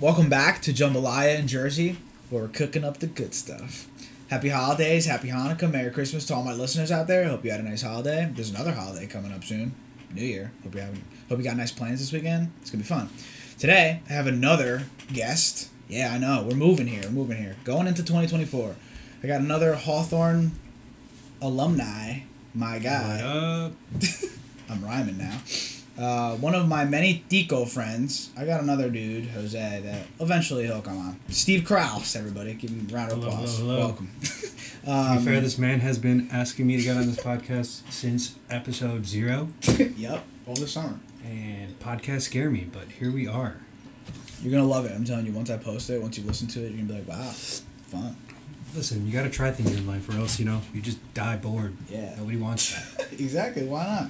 Welcome back to Jambalaya in Jersey, where we're cooking up the good stuff. Happy holidays, happy Hanukkah, Merry Christmas to all my listeners out there. Hope you had a nice holiday. There's another holiday coming up soon, New Year. Hope you have, hope you got nice plans this weekend. It's gonna be fun. Today I have another guest. Yeah, I know we're moving here. We're moving here. Going into 2024. I got another Hawthorne alumni. My guy. What up? I'm rhyming now. Uh, one of my many Tico friends. I got another dude, Jose, that eventually he'll come on. Steve Kraus, everybody. Give him a round of Hello, applause. hello, hello. Welcome. To um, be fair, this man has been asking me to get on this podcast since episode zero, yep, all this summer. and podcasts scare me, but here we are. You're going to love it. I'm telling you, once I post it, once you listen to it, you're going to be like, wow, fun. Listen, you gotta try things in life, or else you know you just die bored. Yeah. Nobody wants that. exactly. Why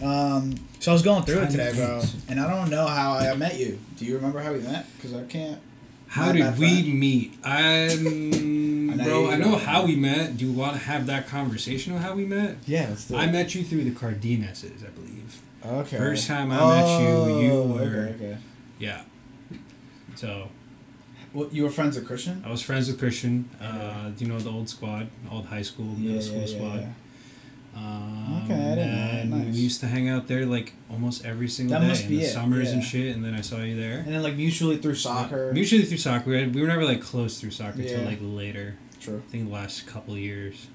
not? Um, so I was going through it today, bro, and I don't know how I met you. Do you remember how we met? Because I can't. How did we friend. meet? I'm I bro. I know how we met. Do you want to have that conversation of how we met? Yeah, let's do I met you through the Cardenases, I believe. Okay. First time I met you, you Oh, were- Okay, okay. Yeah. So Well, you were friends with Christian? I was friends with Christian. Uh, do you know the old squad, old high school, Yeah, middle school yeah, yeah, squad? yeah. Um, Okay, I didn't know Nice. We used to hang out there like almost every single That day in the it, summers and shit. And then I saw you there. And then like mutually through soccer. Mutually through soccer, we, had, we were never like close through soccer till like later. True. I think the last couple years.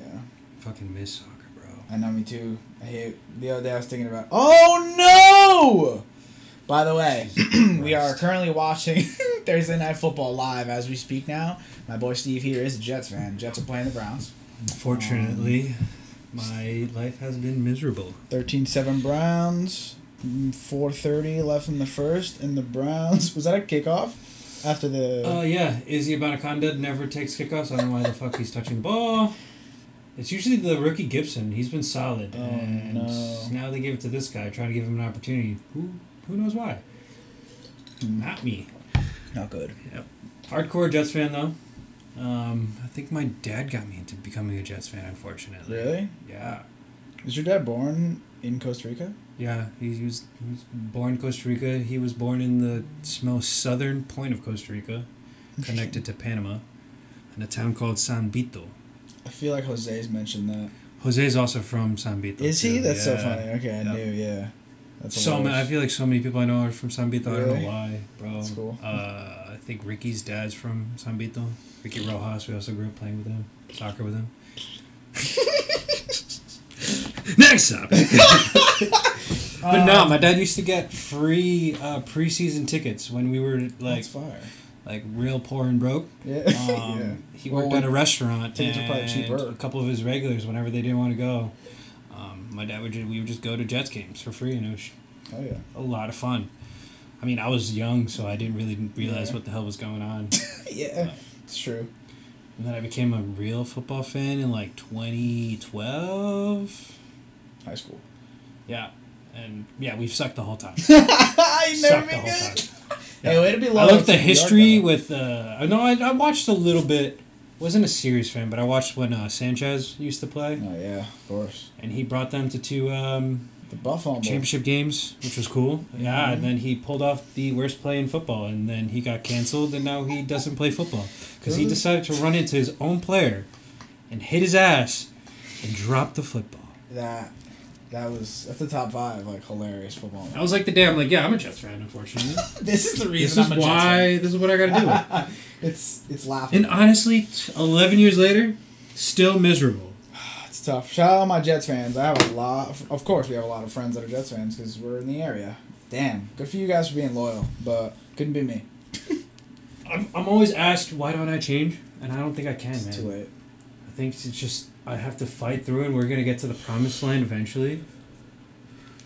Yeah. Fucking miss soccer, bro. I know me too. I hate the other day I was thinking about Oh no! By the way, we are currently watching Thursday Night Football live as we speak now. My boy Steve here is a Jets fan. Jets are playing the Browns. Unfortunately, my life has been miserable. 13-7 Browns. 4.30 left in the first. And the Browns... Was that a kickoff? After the... Uh, yeah, Izzy Abanikanda never takes kickoffs. I don't know why the fuck he's touching the ball. It's usually the rookie Gipson. He's been solid. Oh, and no. now they give it to this guy, trying to give him an opportunity. Who who knows why? Not me. Not good. Hardcore Jets fan though. Um, I think my dad got me into becoming a Jets fan. Unfortunately. Really? Yeah. Is your dad born in Costa Rica? Yeah, he, he was he was born in Costa Rica. He was born in the most southern point of Costa Rica, connected to Panama, in a town called San Vito. I feel like Jose's mentioned that. Jose's also from San Vito. Is he? too, That's so funny. Okay, I Yep. knew. Yeah. That's So many, I feel like so many people I know are from San Vito. I don't know why, bro. That's cool. Uh, I think Ricky's dad's from San Vito. Ricky Rojas. We also grew up playing with him, soccer with him. Next up. but no, Um, my dad used to get free uh, preseason tickets when we were like like real poor and broke. Yeah. Um, yeah. He worked when- at a restaurant, tickets are probably and cheaper. a couple of his regulars, whenever they didn't want to go, my dad would just, we would just go to Jets games for free, and it was Oh yeah. a lot of fun. I mean, I was young, so I didn't really realize Yeah. what the hell was going on. yeah. It's true. And then I became a real football fan in like 2012. High school. Yeah, and yeah, we've sucked the whole time. you never sucked the whole good. time. Hey, way to be low. I looked York, history with. Uh, I know I, I watched a little bit. Wasn't a serious fan, but I watched when uh, Sanchez used to play, Oh yeah, of course. and he brought them to two um, The Buffalo. Championship games, which was cool. Yeah, Mhm. and then he pulled off the worst play in football, and then he got canceled, and now he doesn't play football because he decided to run into his own player and hit his ass and drop the football. That. That was that's the top five like hilarious football. I was like the day I'm like, yeah, I'm a Jets fan, unfortunately. this is the this reason is I'm a why. This is what I got to do. It's it's laughing. and honestly, t- 11 years later, still miserable. It's tough. Shout out all my Jets fans. I have a lot. Of, of course, we have a lot of friends that are Jets fans because we're in the area. Damn, good for you guys for being loyal, but couldn't be me. I'm, I'm always asked why don't I change, and I don't think I can, It's man. too late. I think it's just I have to fight through, and we're gonna get to the promised land eventually.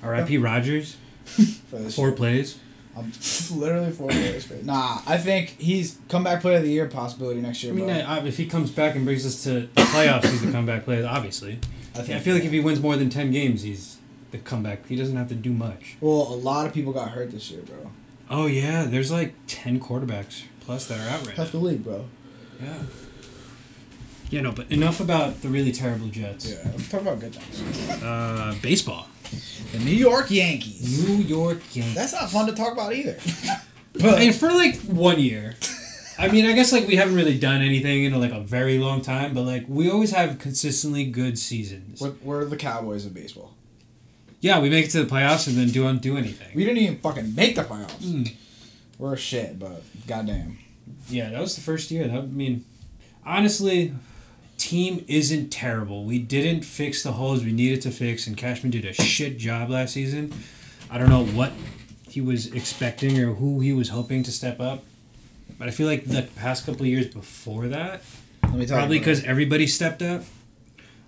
R.I.P. Rogers, four plays. I'm literally four years straight. Nah, I think he's comeback player of the year possibility next year. I mean, but I, if he comes back and brings us to the playoffs, he's the comeback player, obviously. I, think, I feel like if he wins more than ten games, he's the comeback. He doesn't have to do much. well, a lot of people got hurt this year, bro. Oh yeah, there's like ten quarterbacks plus that are out right now. Half the league, bro. Yeah. Yeah, no, but enough about the really terrible Jets. Yeah, let's talk about good things. Uh, baseball. The New York Yankees. New York Yankees. That's not fun to talk about either. I mean, for like one year. I mean, I guess like we haven't really done anything in like a very long time, but like we always have consistently good seasons. We're, we're the Cowboys of baseball. Yeah, we make it to the playoffs and then don't do anything. We didn't even fucking make the playoffs. Mm. We're shit, but goddamn. Yeah, that was the first year. That I mean, honestly, team isn't terrible. We didn't fix the holes we needed to fix, and Cashman did a shit job last season. I don't know what he was expecting or who he was hoping to step up, but I feel like the past couple years before that, Let me probably because everybody stepped up.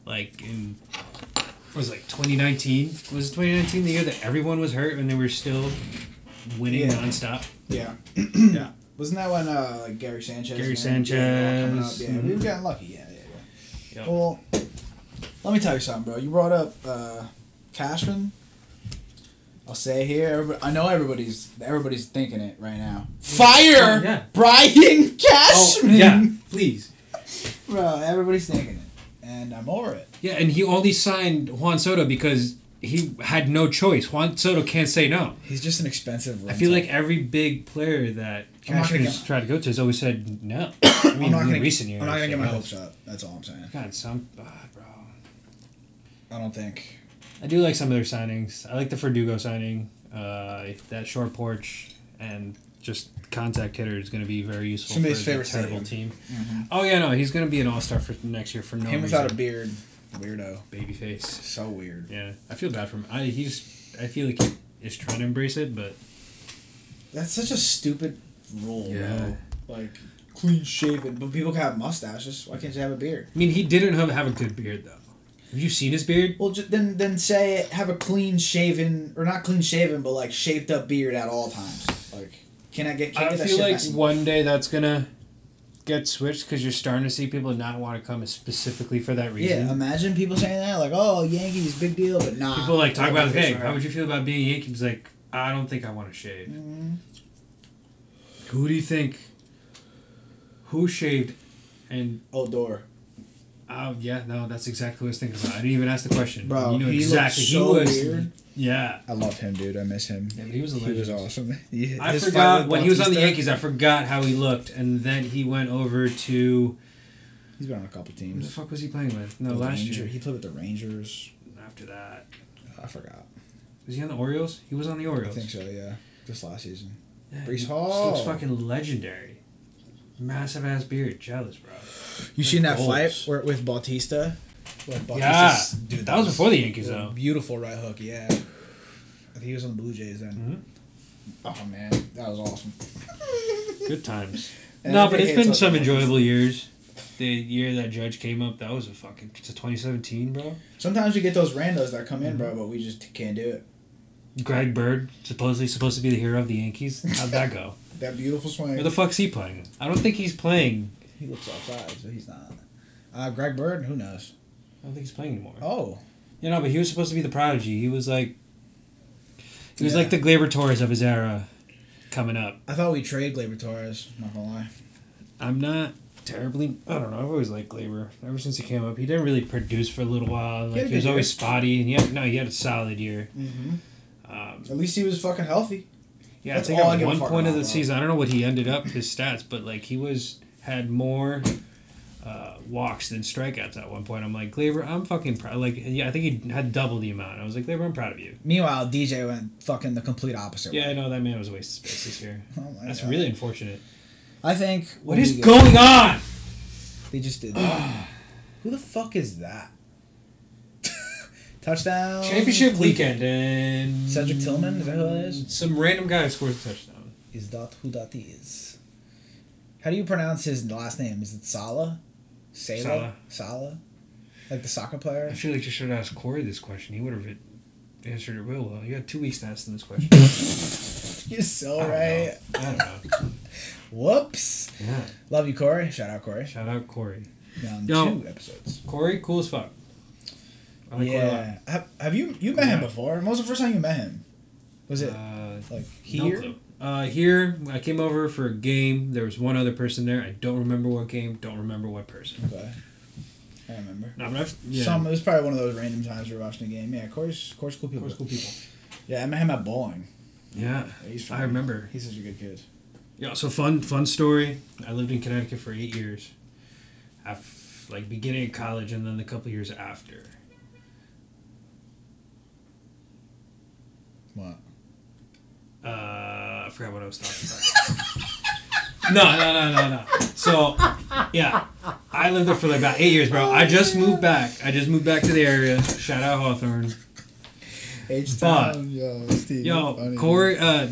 Like in was it like 2019 was 2019 the year that everyone was hurt and they were still winning Yeah. nonstop. Yeah. yeah. Wasn't that when uh, like Gary Sanchez? Gary and- Yeah, all coming? Sanchez. yeah we were getting lucky. Yep. Well, let me tell you something, bro. You brought up uh, Cashman. I'll say here, I know everybody's everybody's thinking it right now. Fire, Oh, yeah. Brian Oh, Cashman. yeah, please. bro. Everybody's thinking it, and I'm over it. Yeah, and he only signed Juan Soto because he had no choice. Juan Soto can't say no. He's just an expensive. I feel like every big player that I'm not Cashman gonna get- tried to go to has always said no. I mean, I'm not gonna recent years. I'm not gonna get my hopes up. That's all I'm saying. God, some, ah, bro. I don't think. I do like some of their signings. I like the Verdugo signing. Uh, that short porch and just contact hitter is going to be very useful Somebody's for favorite the terrible stadium. team. Oh yeah, no, he's going to be an all star for next year for no reason. Him reason. without a beard, weirdo. baby face. So weird. Yeah, I feel bad for him. I he's I feel like he is trying to embrace it, but That's such a stupid rule, Yeah. bro. Like clean shaven, but people can have mustaches. Why can't you have a beard? I mean he didn't have, have a good beard though. Have you seen his beard? Well, ju- then then say have a clean shaven or not clean shaven, but like shaped up beard at all times. Like, can I get? Can I that feel like one day that's gonna get switched because you're starting to see people not want to come specifically for that reason. Yeah, imagine people saying that like, "Oh, Yankees, big deal," but nah. people like talk about hey, how would you feel about being a Yankee? Like, I don't think I want to shave. Mhm. Who do you think? Who shaved? And Odor, oh yeah, no, that's exactly what I was thinking about. I didn't even ask the question. bro, you know he exactly. so he was weird. Yeah. I love him, dude. I miss him. Yeah, but he was a He was awesome. He- I his forgot with when he was on the Yankees. I forgot how he looked, and then he went over to He's been on a couple teams. who the teams. fuck was he playing with? No, The last Ranger- year. he played with the Rangers. After that, I forgot. was he on the Orioles? He was on the Orioles. I think so. Yeah, this last season. Yeah, Brees he Hall. Looks fucking legendary. Massive ass beard, jealous, bro. You Like seen that goals. fight where, with Bautista? Where Yeah, Bautista's- dude, that was before the Yankees, though. Beautiful right hook, yeah. I think he was on the Blue Jays then. Mhm. Oh man, that was awesome. Good times. No, but it's it's been some to Bautista. enjoyable years. The year that Judge came up, that was a fucking. It's a 2017, bro. Sometimes we get those randos that come in, Mm-hmm. bro, but we just can't do it. Greg Bird, supposedly supposed to be the hero of the Yankees. How'd that go? That beautiful swing. Where the fuck's he playing? I don't think he's playing. he looks outside, so he's not. Uh, Greg Bird, who knows? I don't think he's playing anymore. Oh, You know, but he was supposed to be the prodigy. He was like. He was Yeah. like the Gleyber Torres of his era, coming up. I thought we trade Gleyber Torres. Not gonna lie. I'm not terribly. I don't know. I've always liked Gleyber ever since he came up. He didn't really produce for a little while. He Like a he was always spotty, and yeah, no, he had a solid year. Mm-hmm. Um, At least he was fucking healthy. yeah, That's I think at one point of the season, I don't know what he ended up his stats, but like he was had more uh, walks than strikeouts at one point. I'm like Gleyber, I'm fucking proud. Like yeah, I think he had double the amount. I was like Gleyber, I'm proud of you. Meanwhile, DJ went fucking the complete opposite. Yeah, way. I know that man was a waste of space this year. Oh That's God. really unfortunate. I think. What is when is we get- going on? They just did that. Who the fuck is that? Touchdown. Championship weekend and Cedric Tillman, is that who that is? Some random guy scores a touchdown. Is that who that is? How do you pronounce his last name? Is it Sala? Sala? Sala. Sala? Like the soccer player? I feel like you should have asked Corey this question. He would have answered it real well. You had two weeks to ask them this question. You're so I don't right. know. I don't know. Whoops. Yeah. Love you, Corey. Shout out, Corey. Shout out Corey. On Yo. two episodes. Corey, cool as fuck. I like Corey a lot. yeah. Have, have you you met him before? When was the first time you met him? Was it Uh, like no here? clue. Uh, here, I came over for a game. There was one other person there. I don't remember what game. Don't remember what person. okay. I remember. No, but I've yeah. Some it was probably one of those random times we were watching a game. Yeah, Corey's course, cool people. Corey's cool people. Yeah, I met him at bowling. Yeah, Yeah, he's I remember. He's such a good kid. Yeah, so fun fun story. I lived in Connecticut for eight years. Af like beginning of college and then the couple years after. What? Uh, I forgot what I was talking about. no, no, no, no, no. So, yeah, I lived there for like about eight years, bro. I just moved back. I just moved back to the area. Shout out Hawthorne. H Town, yo, Steve. Yo. Corey, uh,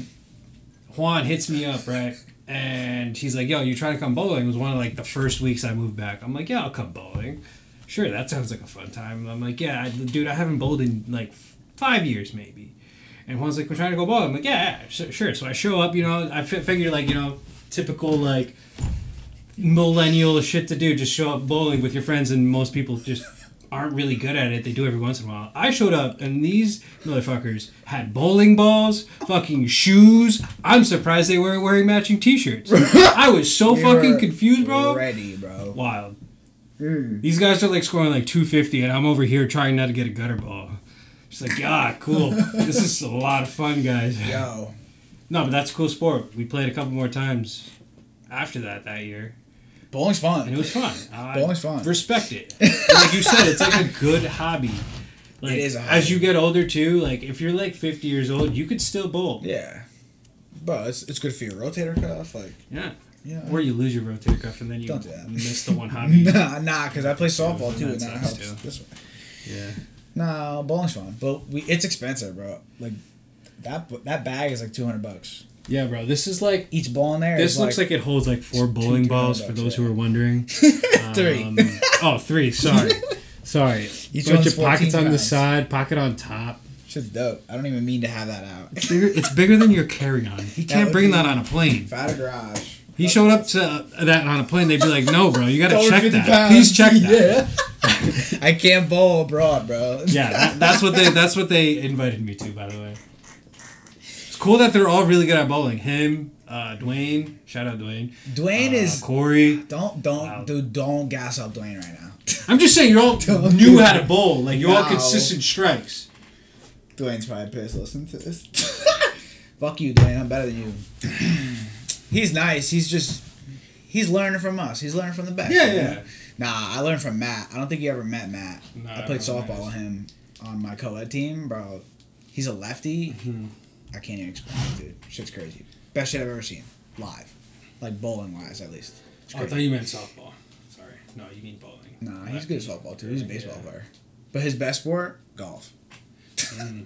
Juan hits me up, right? And he's like, yo, you trying to come bowling? It was one of like the first weeks I moved back. I'm like, yeah, I'll come bowling. Sure, that sounds like a fun time. I'm like, yeah, I, dude, I haven't bowled in like five years maybe. And Juan's like, we're trying to go bowling. I'm like, yeah, yeah sure. So I show up, you know, I fi- figure like, you know, typical like millennial shit to do. Just show up bowling with your friends, and most people just aren't really good at it. They do every once in a while. I showed up, and these motherfuckers had bowling balls, fucking shoes. I'm surprised they weren't wearing matching T-shirts. I was so fucking confused, bro. Ready, bro. Wild. Mm. These guys are like scoring like 250, and I'm over here trying not to get a gutter ball. Just like, yeah, cool. this is a lot of fun, guys. Yo, No, but that's a cool sport. We played a couple more times after that that year, bowling's and it was fun. I Bowling's fun. Respect it. like you said, it's like a good hobby. Like, It is a hobby. As you get older too, like if you're like 50 years old, you could still bowl. Yeah, bro, it's, it's good for your rotator cuff. Like, Yeah. yeah. Or you lose your rotator cuff and then you Don't do that. miss the one hobby. nah, nah, because I play softball too, and that helps. too. This way. yeah. Nah, bowling's fun, but we it's expensive, bro. Like that that bag is like two hundred bucks. Yeah, bro. This is like Each ball in there. this is looks like, it holds like four bowling balls hundred for those yeah. who are wondering. Three. Um, oh, three. Sorry. Sorry. Each Bunch one's of pockets 14 on the side, pocket on top. shit's dope. I don't even mean to have that out. It's bigger, it's bigger than your carry-on. You can't bring be- that on a plane. If I had a garage. He showed up to uh, that on a plane. They'd be like, "No, bro, you got to check that. pounds. Please check that." Yeah. I can't bowl abroad, bro. Yeah, that, that's what they that's what they invited me to. By the way, it's cool that they're all really good at bowling. Him, uh, Dwayne, shout out Dwayne. Dwayne uh, is Corey. don't don't Wow. dude don't gas up Dwayne right now. I'm just saying, you all knew how to bowl. Like you all No. consistent strikes. Dwayne's probably pissed listening to this. Fuck you, Dwayne. I'm better than you. he's nice. He's just he's learning from us. He's learning from the best. Yeah, you know? yeah. Nah, I learned from Matt. I don't think you ever met Matt. No, I I played don't softball with him on my co-ed team, bro. He's a lefty. Mm-hmm. I can't even explain it, dude. Shit's crazy. Best shit I've ever seen live, like bowling wise, at least. Oh, I thought you meant softball. Sorry, no, you mean bowling. Nah, he's good at softball too. He's a baseball Yeah. player, but his best sport golf. Mm.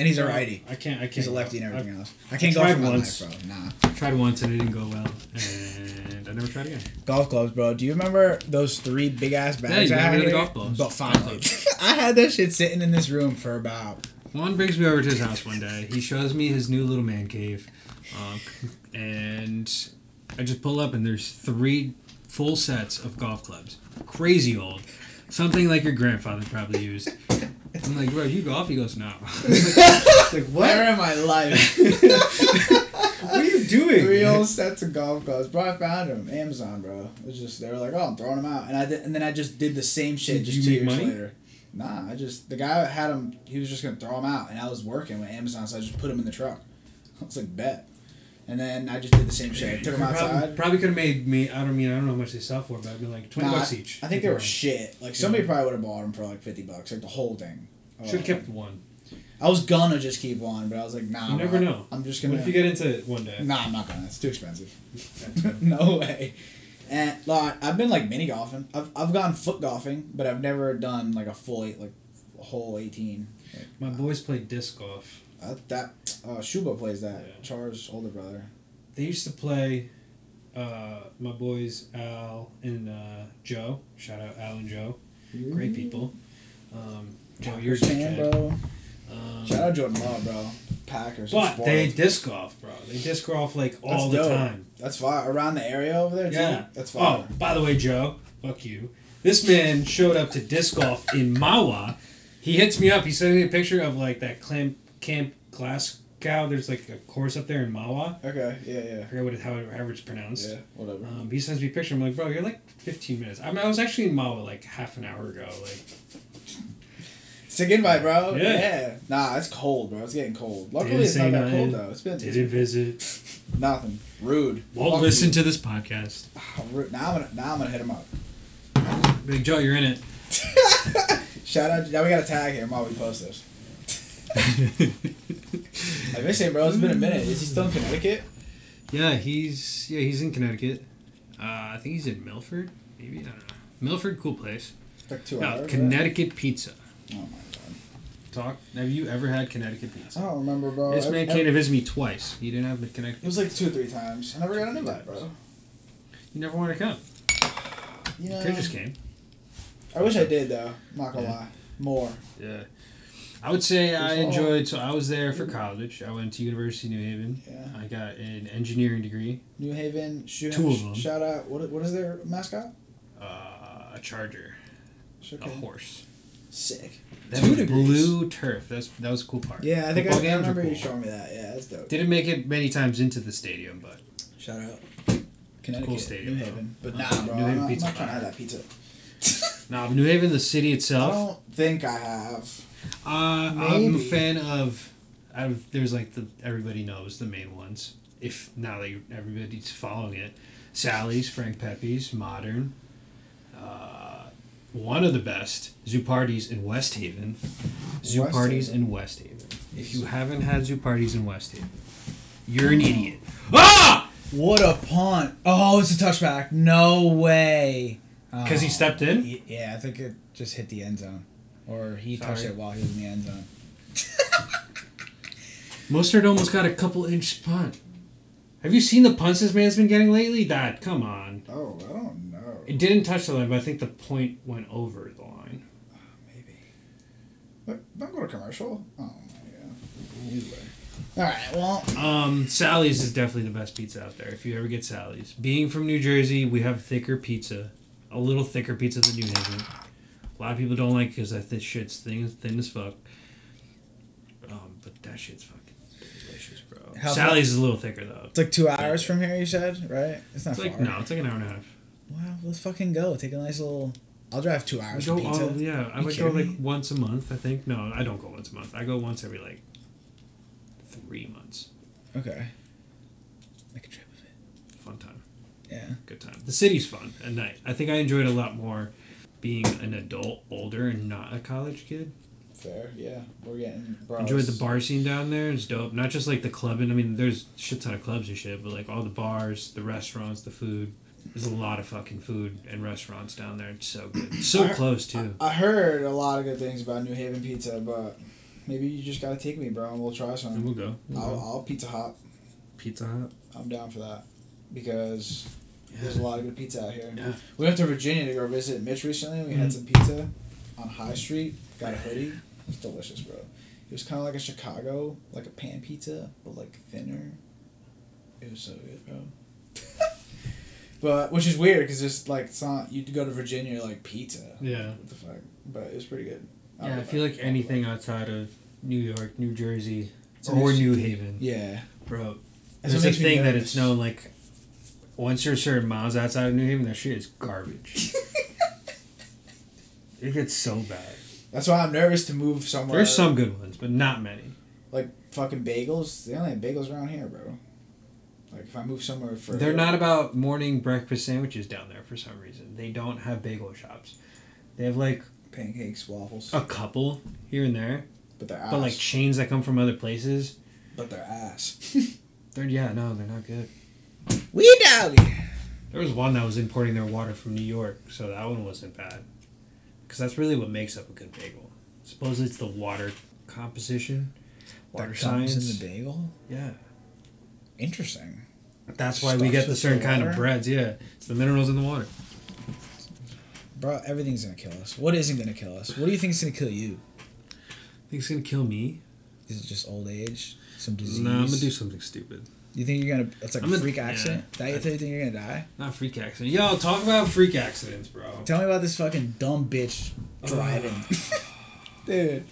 And he's a righty. I can't. I can't. He's a lefty and I've everything else. I can't I golf tried for once. life, bro. Nah. tried once and it didn't go well, and I never tried again. Golf clubs, bro. Do you remember those three big ass bags Yeah, you I had the golf balls. But finally. I had that shit sitting in this room for about. Juan brings me over to his house one day. He shows me his new little man cave, um, and I just pull up and there's three full sets of golf clubs, crazy old, something like your grandfather probably used. I'm like, bro, you golf? He goes, no. like, "What? Where am I life? What are you doing? Three old sets of golf clubs, bro. I found them Amazon, bro. It was just they were like, oh, I'm throwing them out, and I did, and then I just did the same shit Did just two years money? later. Nah, I just the guy had them. He was just gonna throw them out, and I was working with Amazon, so I just put them in the truck. I was like, bet. And then I just did the same shit. I took them Probably, outside. probably could have made me. I don't mean I don't know how much they sell for, but I'd be like twenty Nah, bucks each. I think they were shit. Like somebody probably would have bought them for like fifty bucks, like the whole thing. Oh, Should have kept one. I was gonna just keep one, but I was like, nah. You never know. I'm just gonna. What if you get into it one day? Nah, I'm not gonna. It's too expensive. no way. And like, I've been like mini golfing. I've I've gone foot golfing, but I've never done like a full eight, like a whole eighteen. Like, My boys play disc golf. Uh, that uh, Shuba plays that. Yeah. Char's older brother. They used to play. Uh, my boys Al and uh, Joe. Shout out Al and Joe. Great people. Um, Joe, you're a Packers fan, fan, bro. Um, Shout out Jordan Love, bro. Packers. are but they disc golf, bro. They disc golf like all That's the dope. time. That's far around the area over there. Too? Yeah. that's far. Oh, by the way, Joe, fuck you. This man showed up to disc golf in Mahwah. He hits me up. He sent me a picture of like that Camp Camp Glasgow. There's like a course up there in Mahwah. Okay, yeah, yeah. I forget what it, how, however it's pronounced. yeah. Whatever. Um, he sends me a picture. I'm like, bro, you're like 15 minutes. I mean, I was actually in Mahwah like half an hour ago. Like, Sick invite, bro. Yeah. Yeah. Nah, it's cold, bro. It's getting cold. Luckily, it's not that cold though. It's been Didn't visit. nothing. Rude. Won't listen to this podcast. Oh. Now I'm gonna now I'm gonna hit him up. Big Joe, you're in it. Shout out. Now we gotta tag him while we post this. I miss him, bro. It's been a minute. Is he still in Connecticut? yeah, he's yeah he's in Connecticut. Uh, I think he's in Milford. Maybe I don't know. Milford, cool place. Like two No, hours. right? Connecticut pizza. Oh my god. Talk. Have you ever had Connecticut pizza? I don't remember, bro. This I- man I- came to visit me twice. He didn't have the Connecticut. It was like two or three times. I never got an invite, bro. You never want to come. You know, Could just came. I wish I did though. I'm not gonna Yeah. lie. More. Yeah. I would say I enjoyed. So I was there for college. I went to University of New Haven. Yeah. I got an engineering degree. New Haven. Shoot, Two of them. Shout out. What what is their mascot? Uh, a charger. Shook A horse. Sick. That Two was degrees. blue turf. That's that was a cool part. Yeah, I think I, Football I were remember you cool. showing me that. Yeah, that's dope. Didn't make it many times into the stadium, but Shout out. Connecticut, stadium, New though. Haven. But Uh, nah, bro. New I'm Haven not, I'm pizza not trying to have that pizza. now New Haven, the city itself. I don't think I have. Uh, I'm a fan of. Of there's like the everybody knows the main ones. If now that everybody's following it, Sally's, Frank Pepe's, Modern. Uh, one of the best Zuppardi's in West Haven. Zoo West in West Haven. If you haven't had Zuppardi's in West Haven, you're an idiot. Ah! What a punt! Oh, it's a touchback. No way. Because he Oh. stepped in. Yeah, I think it just hit the end zone, or he touched it while he was in the end zone. Morstead almost got a couple inch punt. Have you seen the punts this man's been getting lately? That come on. Oh, I don't know. It didn't touch the line, but I think the point went over the line. Maybe. What? Don't go to commercial. Oh my god. All right. Well, Um, Sally's is definitely the best pizza out there. If you ever get Sally's, being from New Jersey, we have thicker pizza, a little thicker pizza than New Haven. A lot of people don't like because that this shit's thin, thin as fuck. Um, but that shit's fucking delicious, bro. How Sally's is a little thicker though. it's like two hours from here. You said right? It's not It's like far. no, it's like an hour and a half. Wow. Let's fucking go. Take a nice little. I'll drive two hours go all, yeah, I would go like me? once a month. I think no, I don't go once a month. I go once every like three months. Okay. Make a trip of it. Fun time. Yeah. good time. The city's fun at night. I think I enjoyed it a lot more being an adult, older, and not a college kid. Fair. Yeah. We're getting. Bro, Enjoyed the bar scene down there. It's dope. Not just like the clubbing. I mean, there's a shit ton of clubs and shit, but like all the bars, the restaurants, the food. There's a lot of fucking food and restaurants down there. It's so good. So I- close too. I heard a lot of good things about New Haven pizza, but maybe you just gotta take me, bro, and we'll try And some. we'll go. We'll I'll, go. I'll pizza hop. Pizza hop. I'm down for that because there's a lot of good pizza out here. Yeah. We went to Virginia to go visit Mitch recently. We Mhm. had some pizza on High Street. Got a hoodie. It's delicious, bro. It was kind of like a Chicago, like a pan pizza, but like thinner. It was so good, bro. but which is weird because it's like it's not you go to Virginia like pizza. Yeah. What the fuck? But it was pretty good. Yeah, I feel like anything outside of New York, New Jersey, It's or. New Haven, Yeah. bro. That's There's a makes me thing that it's known like once you're certain miles outside of New Haven, that shit is garbage. it gets so bad. That's why I'm nervous to move somewhere. There's some good ones, but not many. like fucking bagels. They only have bagels around here, bro. Like if I move somewhere for They're not about morning breakfast sandwiches down there for some reason. They don't have bagel shops. They have like pancakes, waffles, a couple here and there, but they're ass. But like chains that come from other places. but they're ass. They're yeah, no, they're not good. We doggy. There was one that was importing their water from New York, so that one wasn't bad. Because that's really what makes up a good bagel. Suppose it's the water composition, water That science. in the bagel. yeah, Interesting. that's why we get the certain the kind of breads. Yeah, it's the minerals in the water. Bro, everything's gonna kill us. What isn't gonna kill us? What do you think is gonna kill you? I Think it's gonna kill me? Is it just old age? Some disease? No, I'm gonna do something stupid. You think you're gonna? It's like I'm a freak yeah. accident. That you think you're gonna die? Not a freak accident. Yo, talk about freak accidents, bro. Tell me about this fucking dumb bitch driving. Dude.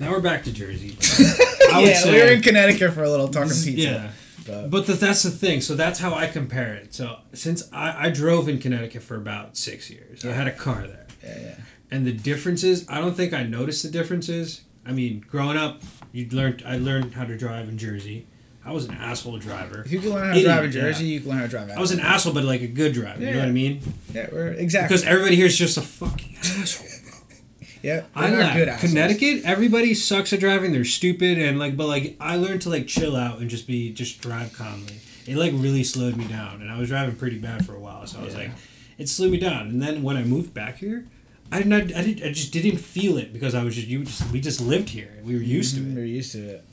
Now we're back to Jersey. I yeah, say we were in Connecticut for a little talking This pizza. Yeah. But, But the, that's the thing. So that's how I compare it. So since I, I drove in Connecticut for about six years, I had a car there. yeah, yeah. and the differences. I don't think I noticed the differences. I mean, growing up, you'd learned. I learned how to drive in Jersey. I was an asshole driver. If you can learn how to Idiot, drive in Jersey, yeah. you can learn how to drive. I was an asshole, but like a good driver. You know Yeah. what I mean? Yeah, we're exactly. Because everybody here is just a fucking asshole. yeah, we're I not good assholes. Connecticut, everybody sucks at driving. They're stupid and like, but like I learned to like chill out and just be just drive calmly. It like really slowed me down, and I was driving pretty bad for a while. So I was Yeah. like, it slowed me down. And then when I moved back here, I did not, I did, I just didn't feel it because I was just you just we just lived here. We were used Mhm, to it. We're used to it.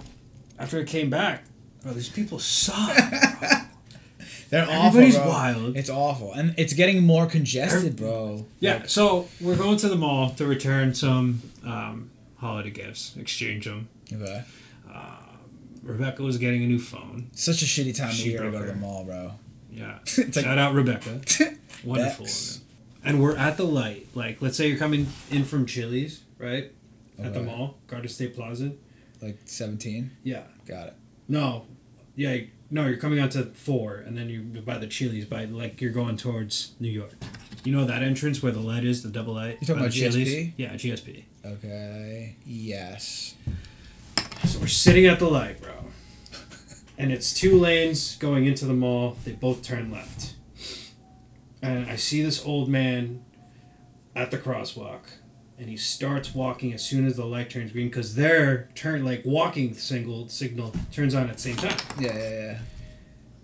After I came back, bro, these people suck. bro. They're awful. Everybody's bro. wild. It's awful, and it's getting more congested, bro. Yeah, Like, so we're going to the mall to return some um, holiday gifts, exchange them. okay. Rebecca was getting a new phone. Such a shitty time of She year to go to the mall, bro. Yeah. It's like- Shout out Rebecca. Wonderful Bex. woman. And we're at the light. Like, let's say you're coming in from Chili's, right? At the mall, Garden State Plaza. Like seventeen. Yeah. Got it. No. Yeah. No, you're coming onto four, and then you by the Chili's, by like you're going towards New York. You know that entrance where the light is, the double light. You talking about the Chili's? Yeah, GSP. Okay. Yes. So we're sitting at the light, bro. And it's two lanes going into the mall. They both turn left. And I see this old man at the crosswalk. And he starts walking as soon as the light turns green because their turn like walking single signal turns on at the same time. Yeah, yeah, yeah.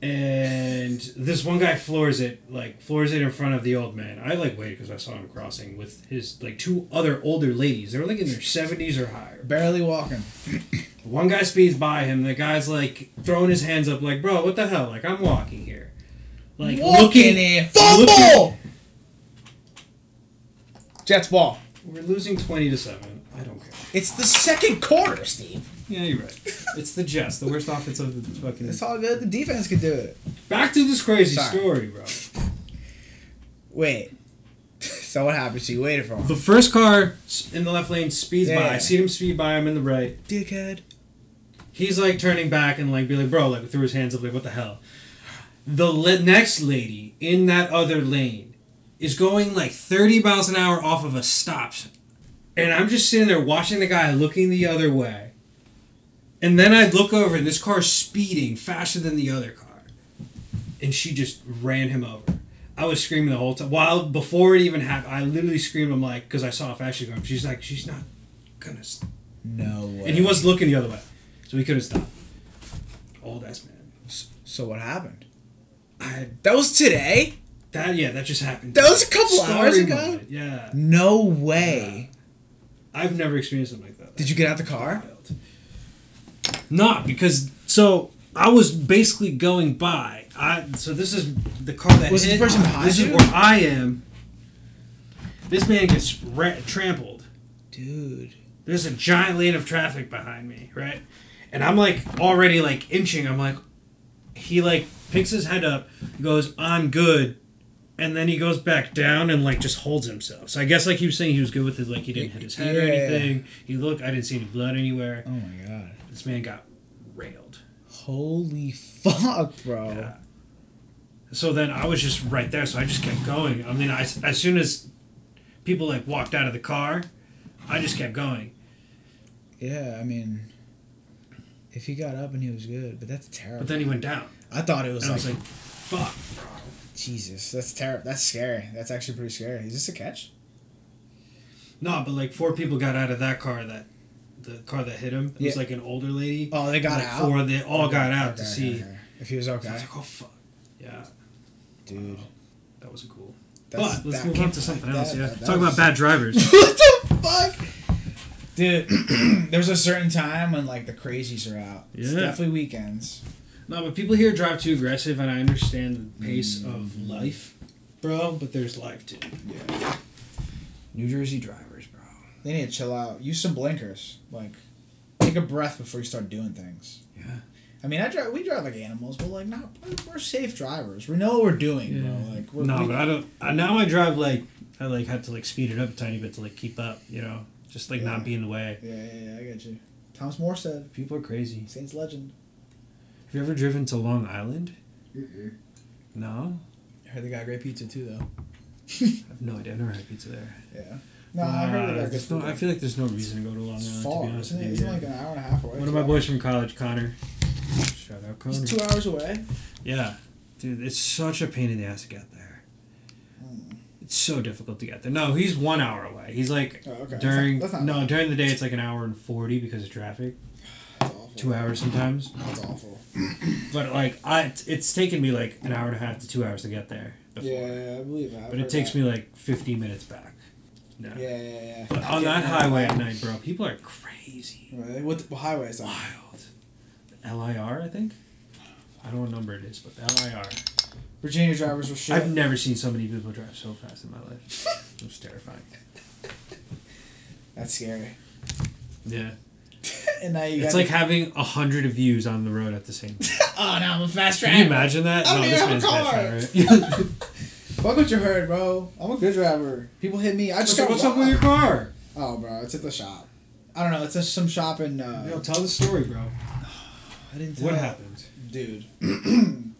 And this one guy floors it, like floors it in front of the old man. I like waited because I saw him crossing with his like two other older ladies. They were like in their seventies or higher. Barely walking. One guy speeds by him. The guy's like throwing his hands up, like, "Bro, what the hell? Like, I'm walking here." Like walking looking, in. Fumble. Jets ball. We're losing twenty to seven. I don't care. It's the second quarter, Steve. Yeah, you're right. It's the Jets, the worst offense of the fucking. It's all good. The defense could do it. Back to this crazy Sorry. story, bro. Wait. So what happened? So you waited for him. The first car in the left lane speeds Yeah, by. yeah. I see him speed by. I'm in the right. Dickhead. He's like turning back and like be like, bro, like threw his hands up, like, what the hell? The le- next lady in that other lane is going like 30 miles an hour off of a stop. And I'm just sitting there watching the guy looking the other way. And then I look over and this car's speeding faster than the other car. And she just ran him over. I was screaming the whole time. While before it even happened, I literally screamed, I'm like, because I saw a was going. She's like, she's not gonna s-" No way. And he was looking the other way. So he couldn't stop. Old ass man. So what happened? I That was today. That yeah, that just happened. That was a couple Scarring hours ago? moment, Yeah. No way. I've never experienced something like that. Did you get out the car? Not because so I was basically going by. I so this is the car that Was it the person behind This you? is where I am. This man gets ra- trampled. Dude. There's a giant lane of traffic behind me, right? And I'm like already like inching. I'm like, he like picks his head up, goes, "I'm good," and then he goes back down and like just holds himself. So I guess like he was saying he was good with his like he didn't hit his head or anything. He looked, I didn't see any blood anywhere. Oh my god. This man got railed. Holy fuck, bro. Yeah. So then I was just right there, so I just kept going. I mean, I, as soon as people like walked out of the car, I just kept going. Yeah, I mean, if he got up and he was good, but that's terrible. But then he went down, I thought it was and I was like, "Fuck, bro." Jesus, that's terrible. That's scary. That's actually pretty scary. Is this a catch? No, but like four people got out of that car that the car that hit him. It was like an older lady. Oh, they got like out. Four, they all got out to Okay, see. okay. if he was So I okay, was like, oh fuck, yeah, dude. that wasn't cool. That's, but let's move on to something that- else. Yeah, that- that talk was- about bad drivers. what the fuck? Dude, there's a certain time when like the crazies are out. It's Yeah. definitely weekends. No, but people here drive too aggressive, and I understand the pace Mm. of life, bro. But there's life too. Yeah. New Jersey drivers, bro. They need to chill out. Use some blinkers. Like, take a breath before you start doing things. Yeah. I mean, I drive. We drive like animals, but like, not we're, we're safe drivers. We know what we're doing, bro. Like, we're, no, we, but I don't. I, now I drive like I like had to like speed it up a tiny bit to like keep up. You know, just like Yeah. not be in the way. yeah, yeah, yeah, I got you. Thomas More said, People are crazy. Saints legend. Have you ever driven to Long Island? No, I heard they got great pizza too, though. I have no idea. I've never had pizza there. Yeah. No, I heard Uh, they got good no- I feel like there's no reason to go to Long It's Island. far, to be honest isn't with it? you. Isn't yeah. like an hour and a half away? One of my boys from college, Connor. Shout out Connor. He's two hours away. Yeah, dude, it's such a pain in the ass to get there. Hmm. It's so difficult to get there. No, he's one hour away. He's like Oh, okay. That's during not- that's not no bad. during the day it's like an hour and forty because of traffic. Awful. Two hours sometimes. That's awful. But like I, it's, it's taken me like an hour and a half to two hours to get there. Before. Yeah, I believe that. But it takes me like fifteen minutes back. No. Yeah, yeah, yeah. But on that highway at night, bro, people are crazy. Really? What, what highway is that? Wild. LIR, I think. I don't know what number it is, but the LIR. Virginia drivers were shit. I've never seen so many people drive so fast in my life. It was terrifying. That's scary. Yeah. and now you It's got like having a hundred views on the road at the same time. oh, now I'm a fast driver. Can you imagine that? I don't no, this have a man's car. fast, right? Fuck what you heard, bro. I'm a good driver. People hit me. I just got What's up with your car? Oh, bro, it's at the shop. I don't know. It's just some shop in. Uh, Yo, tell the story, bro. I didn't. What tell- happened? dude?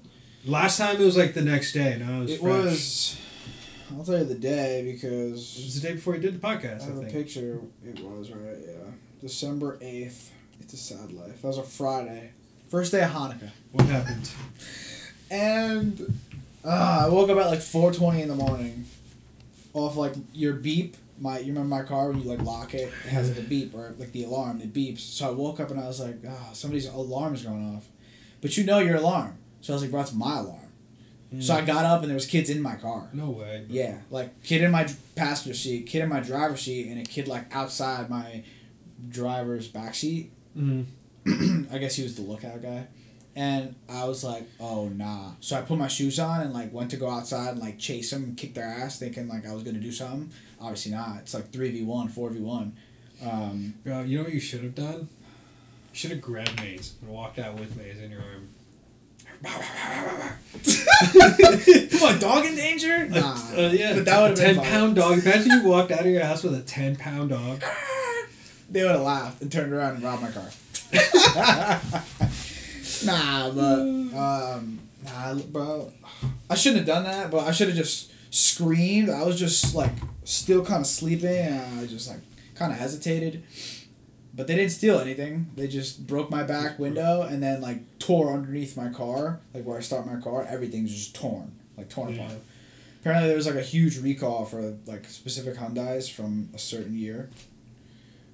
Last time it was like the next day. Now it was It fresh. was. I'll tell you the day because It was the day before you did the podcast. I I have a picture. It was right, yeah. December eighth. It's a sad life. That was a Friday. First day of Hanukkah. What happened? And uh, I woke up at like four twenty in the morning. Off like your beep. My you remember my car when you like lock it? It has like a beep or like the alarm. It beeps. So I woke up and I was like, ah, somebody's alarm is going off. But you know your alarm. So I was like, bro, that's my alarm. So I got up and there was kids in my car. No way. bro. Yeah, like kid in my passenger seat, kid in my driver's seat, and a kid like outside my driver's back seat. Mhm. I guess he was the lookout guy. And I was like, oh nah. So I put my shoes on and like went to go outside and like chase them and kick their ass, thinking like I was gonna do something. Obviously not. It's like three v one, four v one. Um, Bro, you know what you should have done? You should have grabbed Maze and walked out with Maze in your arm. what dog in danger? Nah. Uh, yeah, but that would have ten been fun. pound dog. Imagine you walked out of your house with a ten pound dog. They would have laughed and turned around and robbed my car. nah, but um, nah, bro. I shouldn't have done that, but I should have just screamed. I was just like still kind of sleeping, and I just like kind of hesitated. But they didn't steal anything. They just broke my back window and then like tore underneath my car, like where I start my car. Everything's just torn, like torn Yeah. apart. Apparently, there was like a huge recall for like specific Hyundai's from a certain year.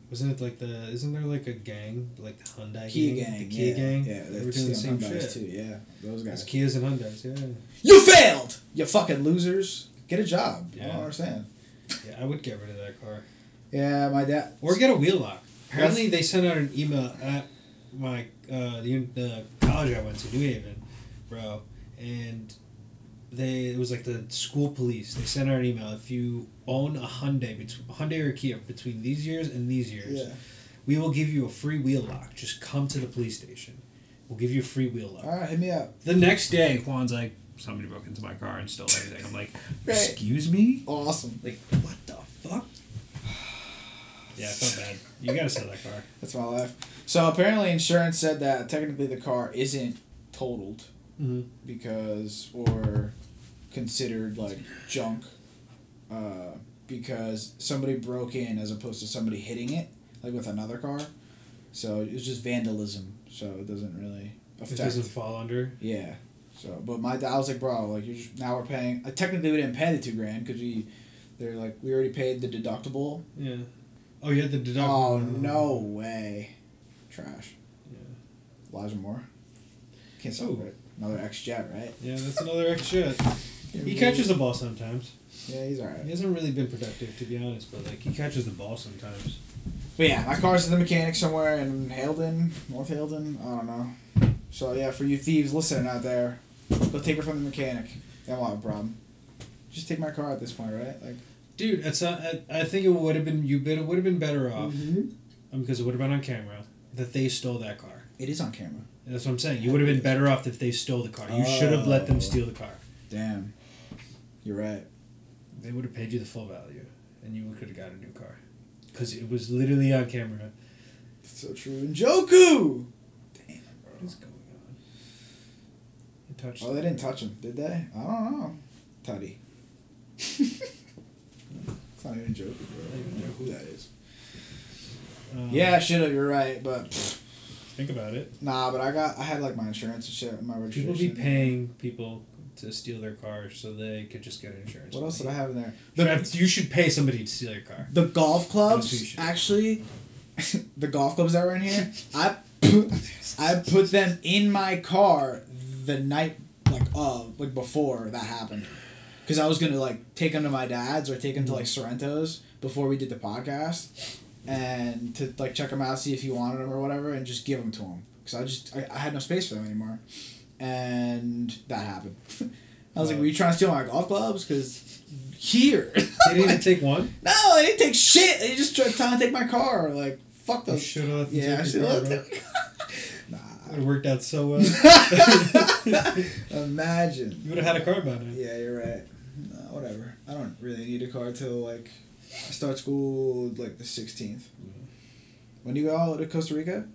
Wasn't it like the? Isn't there like a gang, like the Hyundai Kia gang? gang, The Kia yeah, gang. yeah, they they're were doing the same Hyundais shit. too. Yeah, those It's guys. Kias and Hyundai's. Yeah. You failed, you fucking losers. Get a job. I Yeah. don't understand. Yeah, I would get rid of that car. Yeah, my dad. Or get a wheel lock. Apparently, they sent out an email at my uh, the the college I went to, New Haven, bro, and they it was like the school police. They sent out an email if you own a Hyundai between Hyundai or Kia between these years and these years, Yeah. we will give you a free wheel lock. Just come to the police station. We'll give you a free wheel lock. All right, hit me up. The next day, Juan's like, somebody broke into my car and stole everything. I'm like, Right. excuse me? Awesome. Like, what the fuck? Yeah, I felt bad. You gotta sell that car. That's my life. So apparently, insurance said that technically the car isn't totaled Mm-hmm. because or considered like junk uh, because somebody broke in as opposed to somebody hitting it like with another car. So it was just vandalism. So it doesn't really It doesn't fall under. Yeah. So, but my I was like, bro, like you're just, now we're paying. Uh, technically, we didn't pay the two grand because we, they're like we already paid the deductible. Yeah. Oh, you had the deductible. Oh no way, trash. Yeah. Elijah Moore. Can't Ooh. celebrate. Another ex jet, right? Yeah, that's another X shit. He catches the ball sometimes. Yeah, he's alright. He hasn't really been productive, to be honest, but like he catches the ball sometimes. But yeah, my car's in the mechanic somewhere in Haledon, North Haledon. I don't know. So yeah, for you thieves listening out there, go take it from the mechanic. They won't have a problem. Just take my car at this point, right? Like. Dude, it's not, I, I think it would have been you been would have been better off Mm-hmm. um, because it would have been on camera that they stole that car. It is on camera. That's what I'm saying. You would have been better off if they stole the car. You should have let Oh. them steal the car. Damn. You're right. They would have paid you the full value, and you could have got a new car, because it was literally on camera. So true. And Joku. Damn, bro. What is going on? You touched. Oh, they didn't touch him, did they? I don't know. Tutty. it's not even Joku, bro. I don't even know who that is. Um, Yeah, shit, you're right, but pfft, Think about it. nah. But I got I had like my insurance and shit, and my registration. People be paying people to steal their car so they could just get insurance. What else did I have in there? You should have- you should pay somebody to steal your car. The golf That's what you clubs, actually, the golf clubs that were in here, I put, I put them in my car the night like uh like before that happened, because I was gonna like take them to my dad's or take them to like Sorrento's before we did the podcast, and to like check them out, see if he wanted them or whatever, and just give them to him because I just I, I had no space for them anymore, and that happened. I was like. "Were you trying to steal my golf clubs?" Because here. They didn't even take one. No, they didn't take shit. They just tried trying to take my car. Like, fuck You those. should have Yeah, I should car, have at It worked out so well. Imagine. you would have had a car by now. Yeah, you're right. No, whatever. I don't really need a car till like I start school like the 16th. Mm-hmm. When do you go to Costa Rica?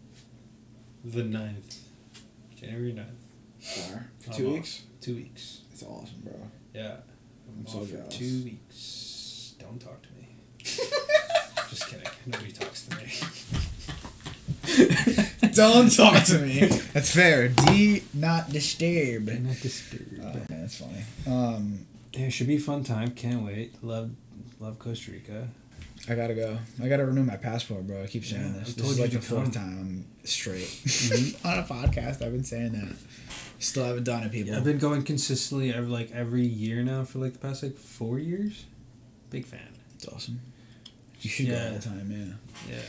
The 9th. January 9th. For I'm two off. weeks? Two weeks. That's awesome, bro. Yeah. I'm off so for jealous. two weeks. Don't talk to me. Just kidding. Nobody talks to me. Don't talk to me. That's fair. D not disturb. not disturbed. Oh, man, that's funny. Um, Yeah, it should be a fun time. Can't wait. Love, love Costa Rica. I gotta go. I gotta renew my passport, bro. I keep saying Yeah, this. This is like the fourth time I'm straight Mhm. on a podcast. I've been saying that. Still haven't done it, people. I've been going consistently every like every year now for like the past like four years. Big fan. It's awesome. You should go Yeah. all the time, yeah. Yeah.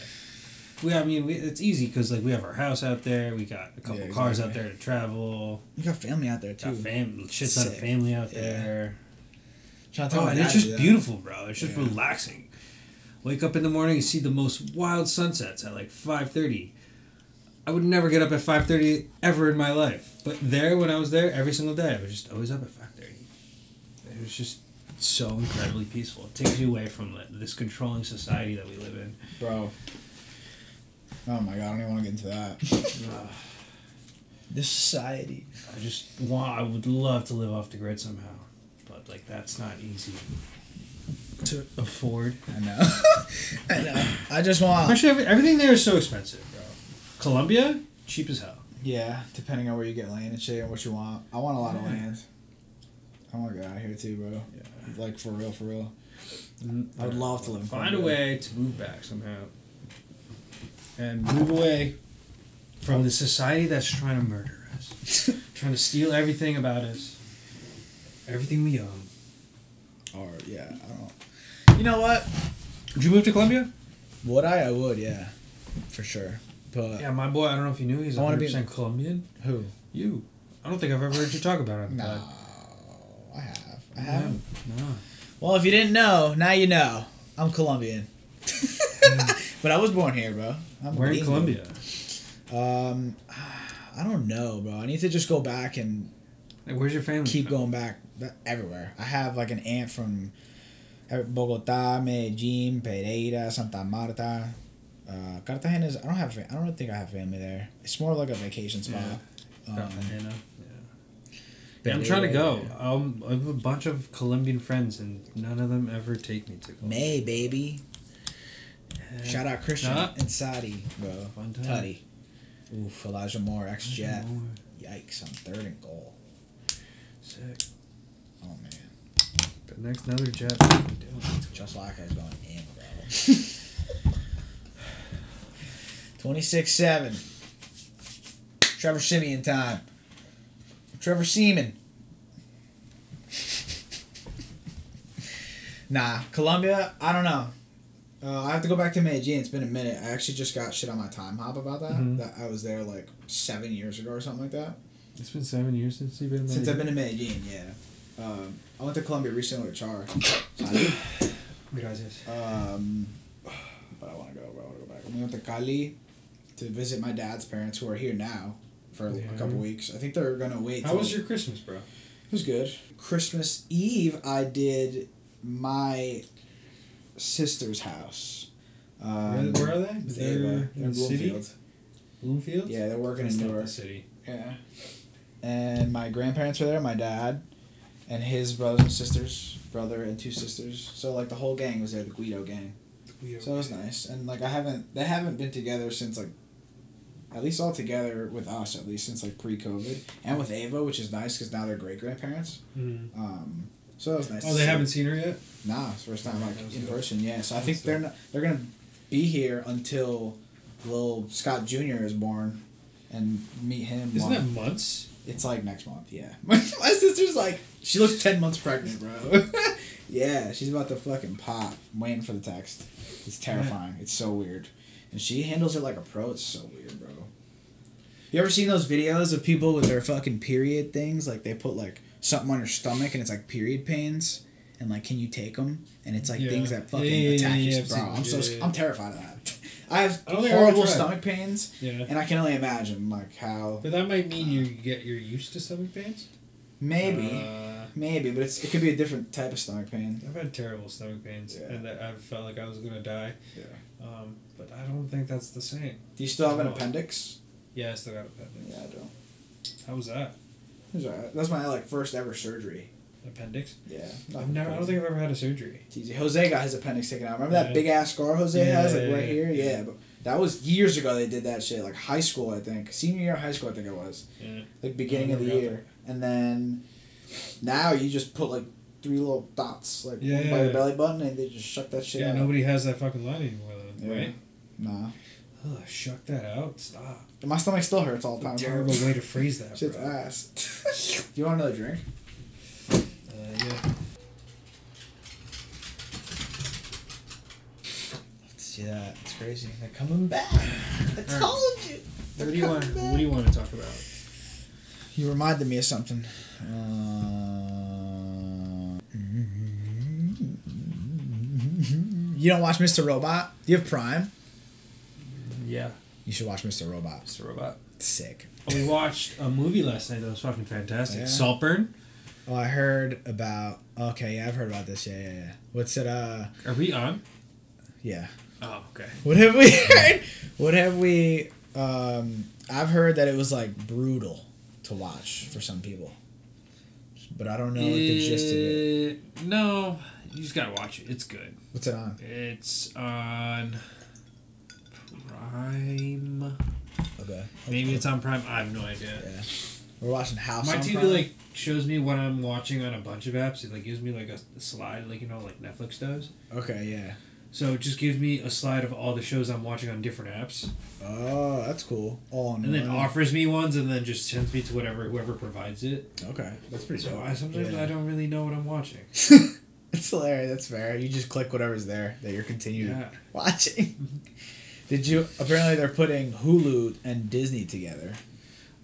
We, I mean, we, it's easy because like we have our house out there. We got a couple Yeah, cars out there to travel. You got family out there too. Got fam, shit ton of family out Yeah. there. Trying to tell Oh, and it's just that. beautiful, bro. It's just Yeah. relaxing. Wake up in the morning, and see the most wild sunsets at like five thirty. I would never get up at five thirty ever in my life, but there when I was there every single day, I was just always up at five thirty. It was just so incredibly peaceful. It takes you away from this controlling society that we live in. Bro. Oh my god, I don't even want to get into that. This society. I just want. I would love to live off the grid somehow, but like that's not easy to afford. I know. I know. I just want. Every, everything there is so expensive, bro. Colombia, cheap as hell. Yeah, depending on where you get land and shit and what you want. I want a lot of land. I want to get out of here too, bro. Yeah. Like for real, for real. Mm-hmm. I would love to live in Find a way to move back somehow, and move away from the society that's trying to murder us, trying to steal everything about us, everything we own. Or yeah, I don't. You know what? Would you move to Colombia? Would I? I would. Yeah, for sure. But Yeah, my boy. I don't know if you knew he's I wanna 100 be- percent Colombian. who? You. I don't think I've ever heard you talk about it. No, pod. I have. I haven't. No. Well, if you didn't know, now you know. I'm Colombian. but I was born here, bro. I'm Where in. Colombia? Um, I don't know, bro. I need to just go back and Like, where's your family? keep from? going back everywhere. I have like an aunt from uh, Bogota, Medellin, Pereira, Santa Marta. Uh, Cartagena is. I don't have. fa- I don't think I have family there. It's more like a vacation spot. Um, Cartagena. Yeah. Yeah, I'm trying to go. Um, I have a bunch of Colombian friends, and none of them ever take me to Colombia. May baby. Yeah. Shout out Christian Ah. and Sadi, bro. Fun time. Tutty. Oof, Elijah Moore, ex Jet. Yikes, I'm third and goal. Sick. Oh man. But next, another jet. Just like I was going in, bro. 26 7. Trevor Siemian time. Trevor Seaman. nah, Columbia, I don't know. Uh, I have to go back to Medellin. It's been a minute. I actually just got shit on my time hop about that. Mhm. That I was there like seven years ago or something like that. It's been seven years since you've been. Since. I've been in Medellin, yeah. Um, I went to Colombia recently with Char. Gracias. Um, but I want to go, bro. I want to go back. We went to Cali to visit my dad's parents, who are here now for Yeah. a couple weeks. I think they're gonna wait. How was your Christmas, bro? It was good. Christmas Eve, I did my sister's house. Um, where, where are they? They're They're in the city. Bloomfield. Bloomfield. Yeah, they're working That's in Newark. the city. Yeah. And my grandparents were there, my dad, and his brothers and sisters, brother and two sisters. So like the whole gang was there, the Guido gang. So it was nice, and like I haven't, they haven't been together since like, at least all together with us at least since like pre-COVID, and with Ava, which is nice because now they're great grandparents. Mhm. Um, so it was nice. Oh, they see. haven't seen her yet. Nah, it's the first time like in dope. person. Yeah, so I think they're not, they're gonna be here until little Scott Junior is born, and meet him. Isn't that months? It's like next month. Yeah, my, my sister's like she looks ten months pregnant, bro. yeah, she's about to fucking pop. I'm waiting for the text. It's terrifying. It's so weird, and she handles it like a pro. It's so weird, bro. You ever seen those videos of people with their fucking period things? Like they put like something on your stomach and it's like period pains, and like can you take them? And it's like Yeah. things that fucking Yeah, attack yeah, you, I've bro. I'm so. I'm terrified of that. I have I I've horrible stomach pains, Yeah. and I can only imagine like how But that might mean you get you're used to stomach pains. maybe. Uh, Maybe, but it's, it could be a different type of stomach pain. I've had terrible stomach pains, Yeah. and that I felt like I was gonna die. Yeah. Um, but I don't think that's the same. Do you still have an appendix? Yeah, I still got appendix. Yeah, I don't. How was that? It's alright. That's my like first ever surgery. Appendix? Yeah. I've never. I don't think I've ever had a surgery. It's easy. Jose got his appendix taken out. Remember that Yeah. big ass scar Jose Yeah, has, like yeah, right yeah. here. Yeah, but that was years ago. They did that shit, like high school, I think, senior year of high school, I think it was, Yeah. like beginning of the remember year. And then now you just put like three little dots, like Yeah, one yeah, by your yeah. belly button, and they just shut that shit Yeah. out. Nobody has that fucking line anymore, though. Yeah. Right? Nah, Ugh, shuck that out. Stop. my stomach still hurts all the time. Terrible way to phrase that. Shit's bro. ass. Do you want another drink? Uh, yeah. Let's see that? It's crazy. They're coming back. I told you. What do you want? What do you want to talk about? You reminded me of something. Uh, you don't watch Mr. Robot? Do you have Prime? Yeah, You should watch Mr. Robot. Mr. Robot. Sick. We watched a movie last night that was fucking fantastic. Yeah. Saltburn. Oh, I heard about. Okay, yeah, I've heard about this. Yeah, yeah, yeah. What's it? Uh, Are we on? yeah. Oh, okay. What have we heard? What have we? Um, I've heard that it was like brutal to watch for some people, but I don't know like, the gist of it. Uh, No, you just gotta watch it. It's good. What's it on? It's on Prime. Okay. Maybe it's on Prime. I have no idea. Yeah. We're watching House. My TV Prime. like shows me what I'm watching on a bunch of apps. It like gives me like a slide, like you know, like Netflix does. Okay, yeah. So it just gives me a slide of all the shows I'm watching on different apps, Oh, that's cool. All and then offers me ones, and then just sends me to whatever whoever provides it. Okay, that's pretty cool. So dope. I sometimes Yeah. I don't really know what I'm watching. It's hilarious. That's fair. You just click whatever's there that you're continuing Yeah. watching. Did you? Apparently, they're putting Hulu and Disney together.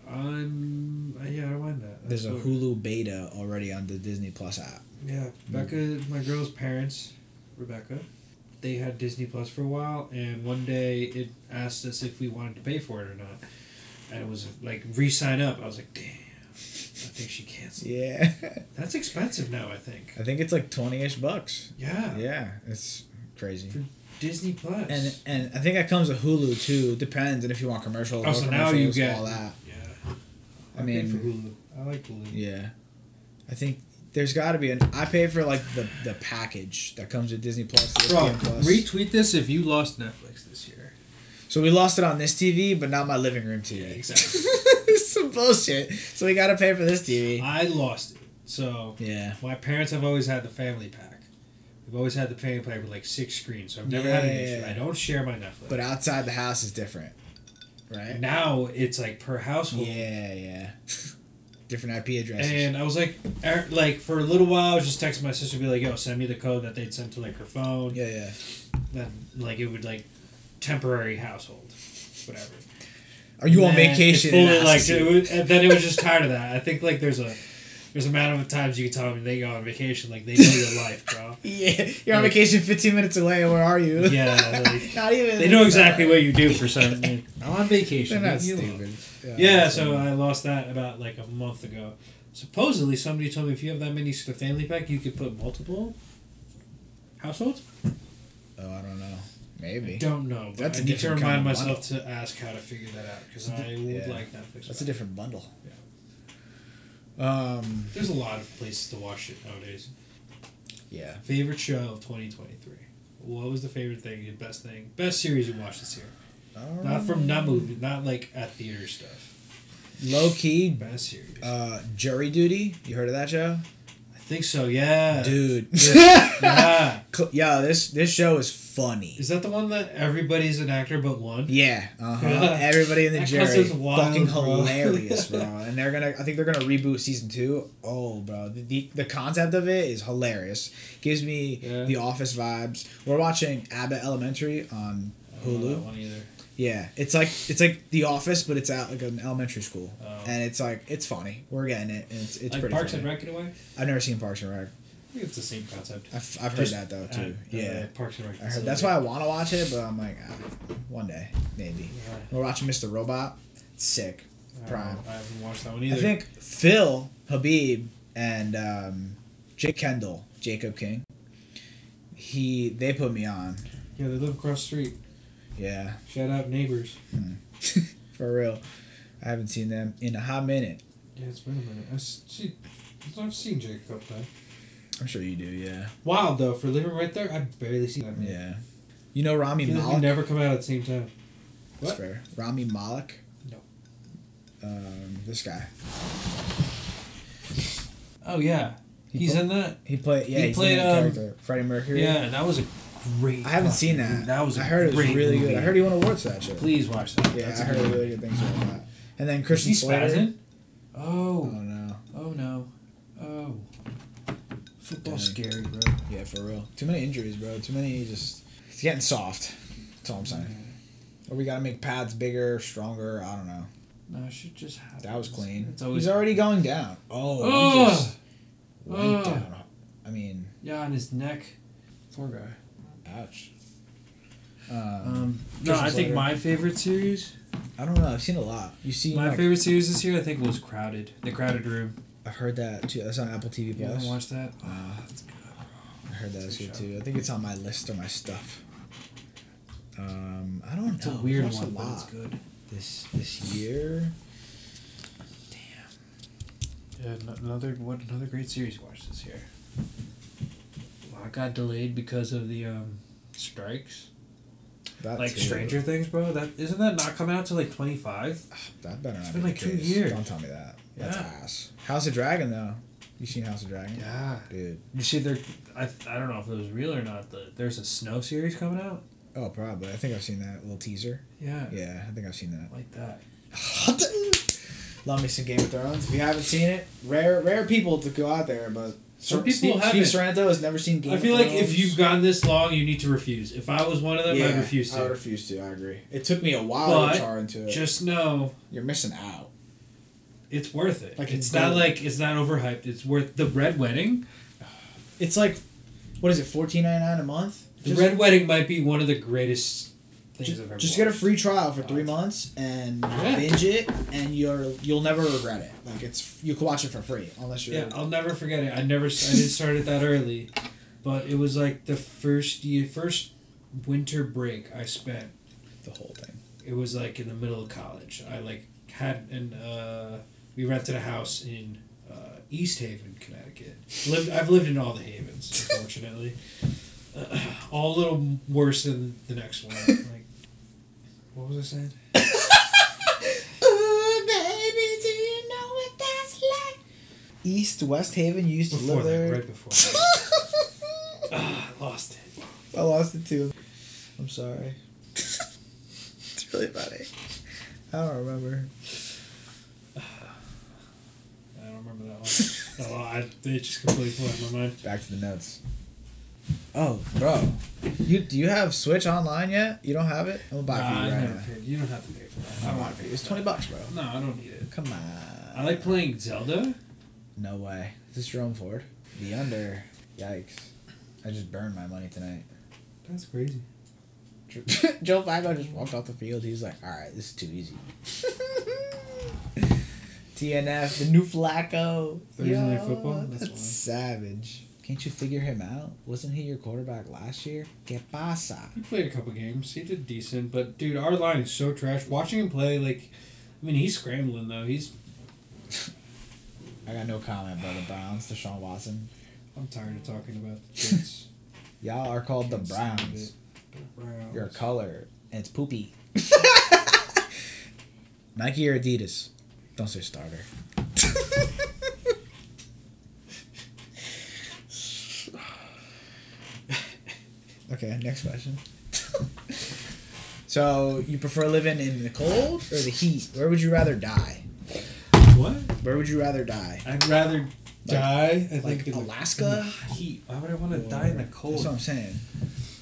Um. Yeah, I mind that. There's a That's Hulu beta already on the Disney Plus app. Yeah, Becca, my girl's parents, Rebecca, they had Disney Plus for a while, and one day it asked us if we wanted to pay for it or not, and it was like re-sign up. I was like, damn, I think she canceled. Yeah, That's expensive now. I think. I think it's like twenty ish bucks. Yeah. Yeah, it's crazy. For Disney Plus. And and I think that comes with Hulu too. Depends, and if you want commercials, Oh, so now you get- all that. yeah. I I, mean, mean- for Hulu. I like Hulu. Yeah, I think there's got to be an. I pay for like the the package that comes with Disney Plus. Bro, Plus. retweet this if you lost Netflix this year. So we lost it on this TV, but not my living room TV. Yeah, exactly. it's some bullshit. So we gotta pay for this TV. I lost it. So Yeah. my parents have always had the family pack. We've always had the family pack with like six screens, so I've never had an issue. Yeah. I don't share my Netflix. But outside the house is different, right? now it's like per household. Yeah, yeah. different IP addresses. And I was like, er, like for a little while, I was just texting my sister, be like, "Yo, send me the code that they'd sent to like her phone." yeah, yeah. Then like it would like temporary household, whatever. Are you on And then vacation? Fully, like it was, and then it was just tired of that. I think like there's a there's a amount of times you can tell them they go on vacation, like they know your life, bro. yeah, you're on like- vacation 15 minutes away. Where are you? Yeah, like, not even. They know exactly what you do for some. like, I'm on vacation. They're not leave me alone. stupid. Yeah, so I lost that about like a month ago. Supposedly, somebody told me if you have that many for family pack, you could put multiple households. Oh, I don't know. I Maybe. don't know, but That's I a need to remind kind of myself to ask how to figure that out because I would yeah. like Netflix. That's a different bundle. Yeah. Um, There's a lot of places to watch it nowadays. yeah. Favorite show of 2023. What was the favorite thing? The best thing? Best series you watched this year? Not from not movie, not like at theater stuff. Low key, Best series. uh, Jury Duty. You heard of that show? Think so. Yeah. Dude. Yeah. Yeah, this this show is funny. Is that the one that everybody's an actor but one? Yeah, uh-huh. Yeah. Everybody in the jury, wild, fucking bro. hilarious, bro. And they're gonna, I think they're gonna reboot season two. Oh, bro, the the, the concept of it is hilarious. Gives me Yeah. the Office vibes. We're watching Abbott Elementary on I don't know that Hulu. Yeah, it's like it's like The Office, but it's at like an elementary school, Oh. and it's like it's funny. We're getting it, and it's it's like pretty. Parks funny. and Rec in a way. I've never seen Parks and Rec. I think it's the same concept. I've, I've heard that though too. uh, yeah, Parks and Rec. I heard. That's why I want to watch it, but I'm like, ah, one day maybe. Yeah. We're watching Mr. Robot. It's sick. Prime. know. I haven't watched that one either. I think Phil Habib and um, Jake Kendall, Jacob King. He they put me on. Yeah, they live across the street. Yeah, Shout out neighbors. for real. I haven't seen them in a hot minute. Yeah, it's been a minute. I see. I've seen Jake a couple times. I'm sure you do. Yeah. Wild though for living right there. I've barely seen that. man. Yeah. You know Rami feel like never come out at the same time. That's What? fair. Rami Malek. No. Um, this guy. Oh yeah, He he's in that. He played. Yeah, He played, um, character. Freddie Mercury. Yeah, and that was a great. I haven't seen that. movie. That was. I I heard it was really movie. good. I heard he won awards for that show. Please watch that. Yeah, That's I a heard good really good things about that. And then Is Christian Slater. Oh Oh, no. oh no, oh. Football's Dang. scary, bro. Yeah, for real. Too many injuries, bro. Too many just. It's getting soft. That's all I'm saying. Mm-hmm. Or we gotta make pads bigger, stronger. I don't know. No, it should just happen. That was clean. It's always He's already going down. Oh, Oh! he just went Oh! down. I mean, yeah on his neck. poor guy. Ouch. Um, Um, no, I think Slater. my favorite series. I don't know. I've seen a lot. You see, My like, favorite series this year, I think, was Crowded. The Crowded Room. I've heard that too. That's on Apple TV You Plus. haven't watched that? Uh, that's good. I heard that was Good good show. too. I think it's on my list or my stuff. Um, I don't It's know. a weird I've one, a but it's good. this this year. Damn. Yeah, another what? Another great series you watched this year. Lot got delayed because of the um, strikes. That like too. Stranger Things, bro. That isn't that not coming out till like twenty five. That better not. It's be been the like two years. Don't tell me that. That's ass. House of Dragon though. You seen House of Dragon? Yeah. Dude. You see, there. I I don't know if it was real or not. The, there's a snow series coming out. Oh, probably. I think I've seen that little teaser. Yeah. Yeah, I think I've seen that. Like that. Love me some Game of Thrones. If you haven't seen it, rare rare people to go out there, but Some Steve, people Steve haven't. Sorrento has never seen Game I feel like if you've gone this long, you need to refuse. If I was one of them, yeah, I'd refuse I to. refuse to. I agree. It took me a while But to char into it. Just know You're missing out. it's worth it. Like, it's it's not like it's not overhyped. It's worth the red wedding. It's like, what is it? Fourteen ninety nine a month. The Just- red wedding might be one of the greatest Just, just get a free trial for three months and Yeah. binge it, and you're you'll never regret it. Like it's you can watch it for free unless you're. Yeah, I'll never forget it. I never. I didn't start it that early, but it was like the first year, first winter break I spent. the whole thing. It was like in the middle of college. I like had an. Uh, we rented a house in uh, East Haven, Connecticut. Lived. I've lived in all the havens, unfortunately. Uh, all a little worse than the next one. Like, what was I saying? Ooh, baby, do you know what that's like? East West Haven you used to Before live that, there. right before. That. Ah, I lost it. I lost it too. I'm sorry. it's really funny. I don't remember. I don't remember that one. oh, I, it just completely flew out of my mind. Back to the notes. Oh, bro, you do you have Switch online yet? You don't have it? I'm gonna buy it for you right now. You don't have to pay for that. I I'm don't want it to for you. pay It's twenty bucks, bro. No, I don't need it. Come on. I like playing Zelda. No way. Is this Jerome Ford? The under. Yikes. I just burned my money tonight. That's crazy. Joe Flacco just walked off the field. He's like, all right, this is too easy. TNF, the new Flacco. Thursday Night Yo, Football? That's, That's savage. Can't you figure him out? Wasn't he your quarterback last year? Que pasa? He played a couple games. He did decent, but dude, our line is so trash. Watching him play, like, I mean, he's scrambling though. He's I got no comment about the Browns, Deshaun Watson. I'm tired of talking about the Jets. Y'all are called the Browns. The Browns. Your color, and it's poopy. Nike or Adidas? Don't say starter. okay, next question. so, you prefer living in the cold or the heat? Where would you rather die? What? Where would you rather die? I'd rather die. I Like think in Alaska? the heat. Why would I want to die in the cold? That's what I'm saying.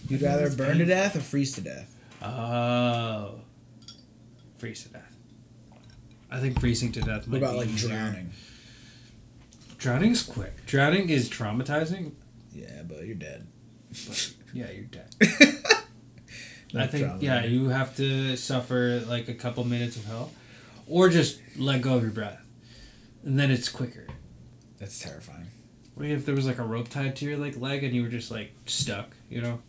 You'd I rather burn to death or freeze to death? Oh, freeze to death. I think freezing to death. What Might about be like easier. drowning? Drowning's quick. Drowning is traumatizing. Yeah, but you're dead. Yeah, you're dead. I think yeah, you have to suffer like a couple minutes of hell, or just let go of your breath, and then it's quicker. That's terrifying. What if there was like a rope tied to your like leg and you were just like stuck? You know,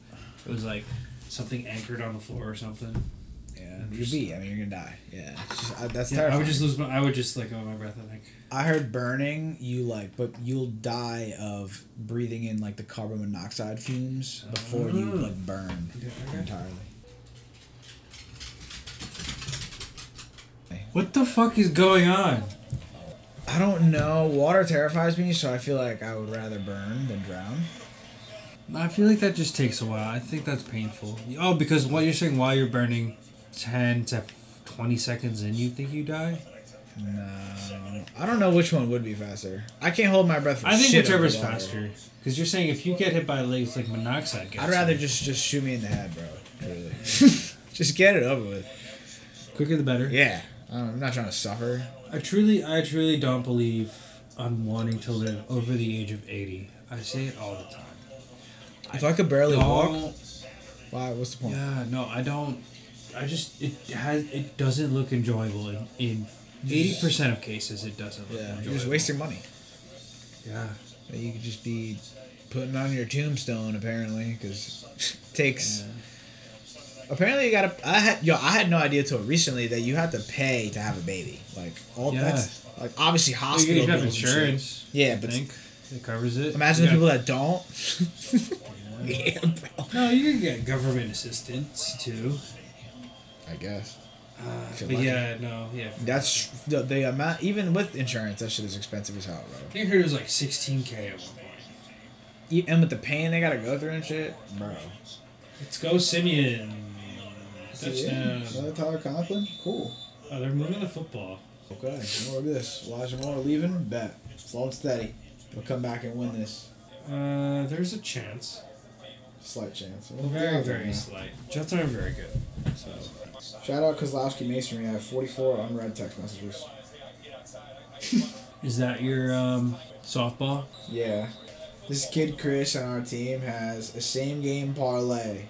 it was like something anchored on the floor or something. You'd be. I mean, you're gonna die. Yeah, just- I- that's Yeah, I would just lose my. I would just let go oh, my breath. I think. I heard burning. You like, but you'll die of breathing in like the carbon monoxide fumes before you Oh. like burn Okay. entirely. What the fuck is going on? I don't know. Water terrifies me, so I feel like I would rather burn than drown. I feel like that just takes a while. I think that's painful. Oh, because what you're saying while you're burning, ten to twenty seconds in, you think you die. No, I don't know which one would be faster. I can't hold my breath. For I think whichever's faster. Because you're saying if you get hit by a leg, it's like monoxide. I'd rather you. just just shoot me in the head, bro. Really, just get it over with. quicker the better. Yeah, I'm not trying to suffer. I truly, I truly don't believe I'm wanting to live over the age of eighty. I say it all the time. If I could barely walk, why? What's the point? Yeah, no, I don't. I just it has it doesn't look enjoyable in in eighty percent of cases. It doesn't look Yeah, enjoyable. you're just wasting money. Yeah, You could just be putting on your tombstone apparently, because takes. Apparently, you gotta. I had yo. I had no idea till recently that you had to pay to have a baby. Like all Yeah. that's like obviously hospital you have bills and shit. insurance. Yeah, I but think it covers it. imagine You the people that don't. yeah, bro. No, you can get government assistance too. I guess Uh, but yeah, no, yeah. that's the, the amount. Even with insurance, that shit is expensive as hell, bro. I heard it was like sixteen k at one point. And with the pain they gotta go through and shit, bro. Let's go, Siemian. Touchdown. Tyler Conklin, cool. Oh, they're moving the football. Okay, more of this. Elijah Moore leaving, bet. Slow and steady. We'll come back and win this. Uh, there's a chance. Slight chance. Very, very slight. Jets aren't very good. So Shout out Kozlowski Masonry. I have 44 unread text messages. is that your um softball? Yeah. This kid Chris on our team has a same game parlay.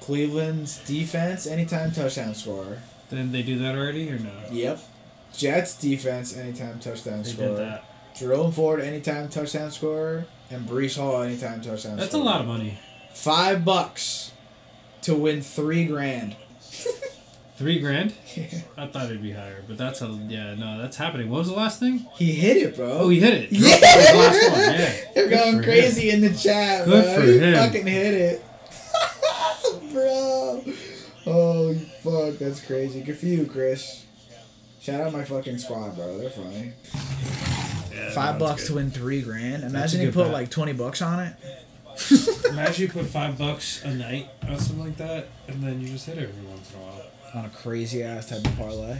Cleveland's defense, anytime touchdown scorer. Did they do that already or no? Yep. Jets defense, anytime touchdown They scorer. did that. Jerome Ford, anytime touchdown scorer. And Breece Hall, anytime touchdown That's a lot of money. Five bucks to win three grand. Three grand? I thought it'd be higher, but that's a yeah. No, that's happening. What was the last thing? he hit it, bro. Oh, he hit it. Yeah. The last one. Yeah. They're Good going crazy in the chat, Good bro. for he him. fucking hit it. bro. Oh, fuck. That's crazy. Good for you, Chris. Shout out my fucking squad, bro. They're funny. Yeah, Five bucks that's to win three grand. Imagine you put bet. like 20 bucks on it. Imagine you put five bucks a night or something like that, and then you just hit it every once in a while. On a crazy ass type of parlay.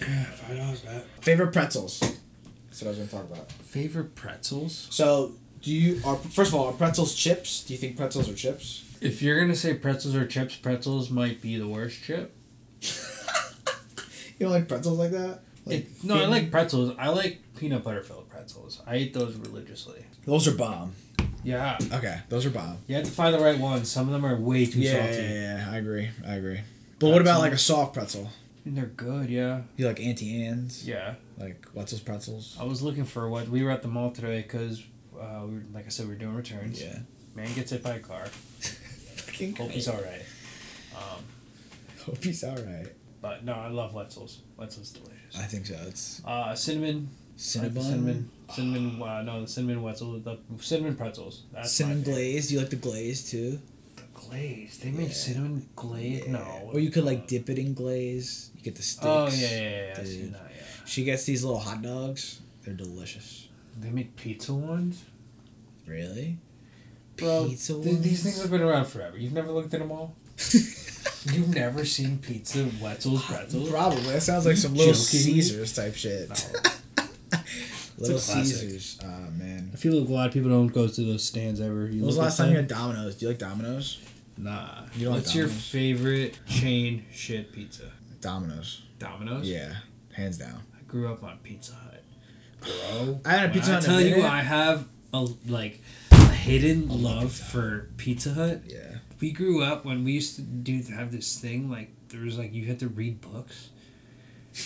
Yeah, five dollars bet. Favorite pretzels. That's what I was going to talk about. Favorite pretzels? So, do you, are first of all, are pretzels chips? Do you think pretzels are chips? If you're gonna say pretzels or chips, pretzels might be the worst chip. You don't like pretzels like that? Like It- no, I like pretzels. I like peanut butter filled pretzels. I eat those religiously. Those are bomb. Yeah, Okay, those are bomb. you have to find the right ones. Some of them are way too Yeah, salty. yeah, yeah, yeah, I agree. I agree. But what about like a soft pretzel? And they're good. Yeah, You like Auntie Anne's? yeah. Like Wetzel's pretzels? I was looking for what we were at the mall today because, uh, we were, like I said, we were doing returns. Yeah. Man gets hit by a car. Fucking Hope he's all right. Um, Hope he's alright. but no, I love Wetzel's. Wetzel's delicious. I think so. It's Uh, cinnamon Cinnabon. the cinnamon, cinnamon. Uh, no, the cinnamon pretzels. The cinnamon pretzels. That's cinnamon glaze. You like the glaze too? The glaze. They make Yeah. cinnamon glaze. Yeah. No. Or you could like dip it in glaze. You get the sticks. Oh yeah, yeah, yeah. dude. seen that. Yeah. She gets these little hot dogs. They're delicious. They make pizza ones. Really? Bro, Pizza th- ones? these things have been around forever. You've never looked at them all. You've never seen pizza Wetzel's pretzels. Probably. That sounds like some Little joking? Caesars type shit. No. Little It's a. Caesars. Oh man. I feel like a lot of people don't go to those stands ever. You When was the look last at time you had Domino's? Do you like Domino's? Nah. You don't like What's your favorite chain shit pizza? Domino's. Domino's. Yeah, hands down. I grew up on Pizza Hut. Bro, I had a when Pizza I Hut in a tell you. I have a like a hidden love love for Pizza Hut. Yeah. We grew up when we used to do have this thing like there was like you had to read books.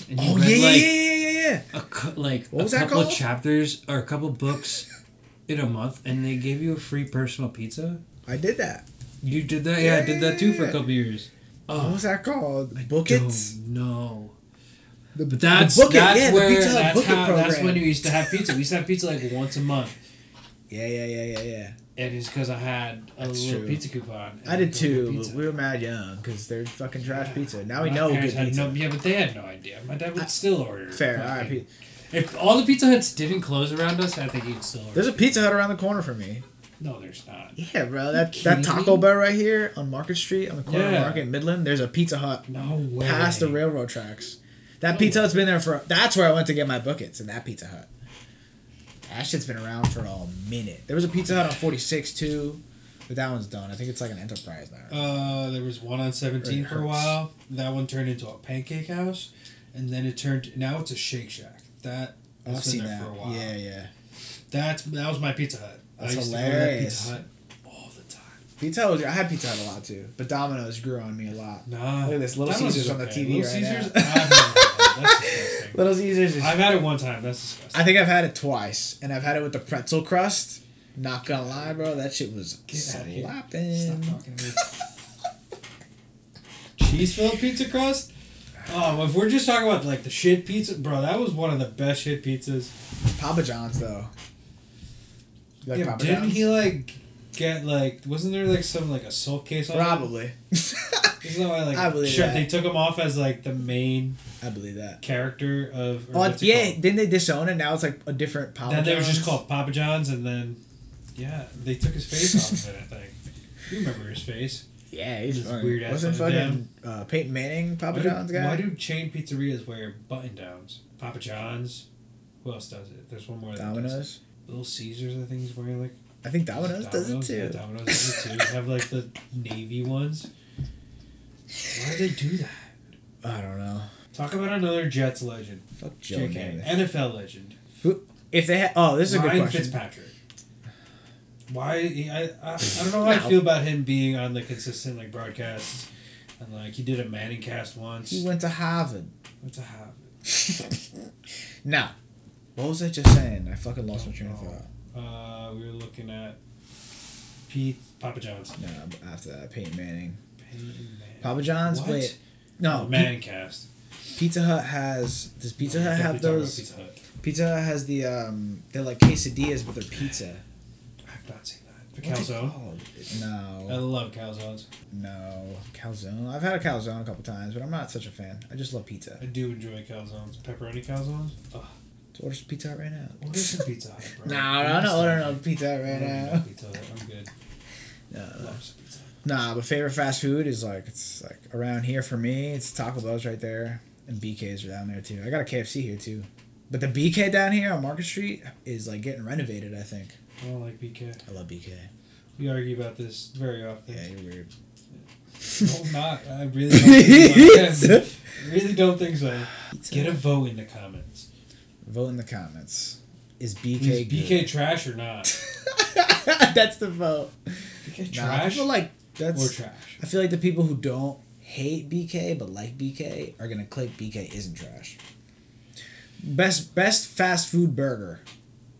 And you Oh read, yeah, yeah, like, yeah, yeah, yeah, yeah. a cou- like What a was that couple of called? chapters or a couple books in a month, and they gave you a free personal pizza. I did that. You did that, yeah, I did that too for a couple years. What Oh, was that called? Book it. no. The, But that's the Book It, that's yeah, the where that's Book It that's when you used to have pizza. We used to have pizza like once a month, Yeah, yeah, yeah, yeah, yeah. And it's because I had a That's little true. pizza coupon. I did too, pizza. but we were mad young because they're fucking trash Yeah. pizza. Now we My know good pizza. no, yeah, but they had no idea. My dad would I- still order. Fair, fucking- alright. P- If all the Pizza Huts didn't close around us, I think he'd still order. There's a Pizza Hut around the corner from me. no, there's not. Yeah, bro. That that Taco? Bell right here on Market Street on the corner Yeah. of Market Midland. There's a Pizza Hut No way. past the railroad tracks. That No Pizza way. Hut's been there for. That's where I went to get my buckets in that Pizza Hut. That shit's been around for a minute. There was a Pizza Hut on 46 too, but that one's done. I think it's like an enterprise now. Uh, there was one on 17 for a while. That one turned into a pancake house, and then it turned. Now it's a Shake Shack. That I've been seen there that. for a while. Yeah, yeah. That's that was my Pizza Hut. That's I used hilarious. to go to that Pizza Hut all the time. Pizza Hut was. I had Pizza Hut a lot too, but Domino's grew on me a lot. Nah, Look at this, Little Domino's Caesars is on the. TV Little right now. Caesars, I've never had that. That's disgusting. Little Caesars is. I've had it one time. That's disgusting. I think I've had it twice, and I've had it with the pretzel crust. Not gonna lie, bro, that shit was Get outta here. slapping. Stop talking to me. Cheese filled pizza crust. Oh, if we're just talking about like the shit pizza, bro, that was one of the best shit pizzas. Papa John's though. You like yeah, Papa didn't John's? he like get like? Wasn't there like some like assault case on? Probably. Isn't that why like I believe sure, that. they took him off as like the main I believe that. character of? Oh yeah, didn't they disown it? Now it's like a different Papa Then they were just John's? called Papa John's, and then yeah, they took his face off of it. I think you remember his face. Yeah, he's This funny. weird ass Wasn't fucking uh, Peyton Manning Papa why do- John's guy? Why do chain pizzerias wear button downs? Papa John's. Who else does it? There's one more. that does it. Domino's. Little Caesars, I think, is wearing like. I think Domino's, does it too. Yeah, Domino's does it too. They have like the navy ones. Why do they do that? I don't know. Talk about another Jets legend. Fuck Joe JK. Namath. NFL legend. If they had, oh, this is a good Ryan question. Fitzpatrick. Why I, I I don't know how I No. feel about him being on the consistent like broadcasts, and like he did a Manning cast once. He went to Harvard. What to have? now, what was I just saying? I fucking lost my train of thought. Uh, we were looking at Pete Papa John's. No, after that, Peyton Manning. Peyton Manning. Papa John's. What? Wait, no. Oh, Manning cast. Pizza Hut has. Does Pizza Hut have definitely talking about those? Pizza Hut. Pizza Hut has the um. They're like quesadillas, but they're pizza. I've not seen that. The What's it calzone. called? I love calzones. no calzone. I've had a calzone a couple times, but I'm not such a fan. I just love pizza. I do enjoy calzones. Pepperoni calzones. Ugh. So order some Pizza Hut right now. Order some Pizza Hut, bro. No, no, I'm not ordering no Pizza Hut right now. Pizza Hut. I'm good. No. Love some Pizza Nah, but favorite fast food is like it's like around here for me. It's Taco Bell's right there, and BK's are down there too. I got a KFC here too, but the BK down here on Market Street is like getting renovated. I think. I don't like BK. I love BK. We argue about this very often. Yeah, you're weird. No, I'm not. I really don't think so. I really don't think so. Get a vote in the comments. Vote in the comments. Is BK Is good? BK trash or not? That's the vote. BK Nah, I trash feel like that's. or trash? I feel like the people who don't hate BK but like BK are gonna click BK isn't trash. Best best fast food burger.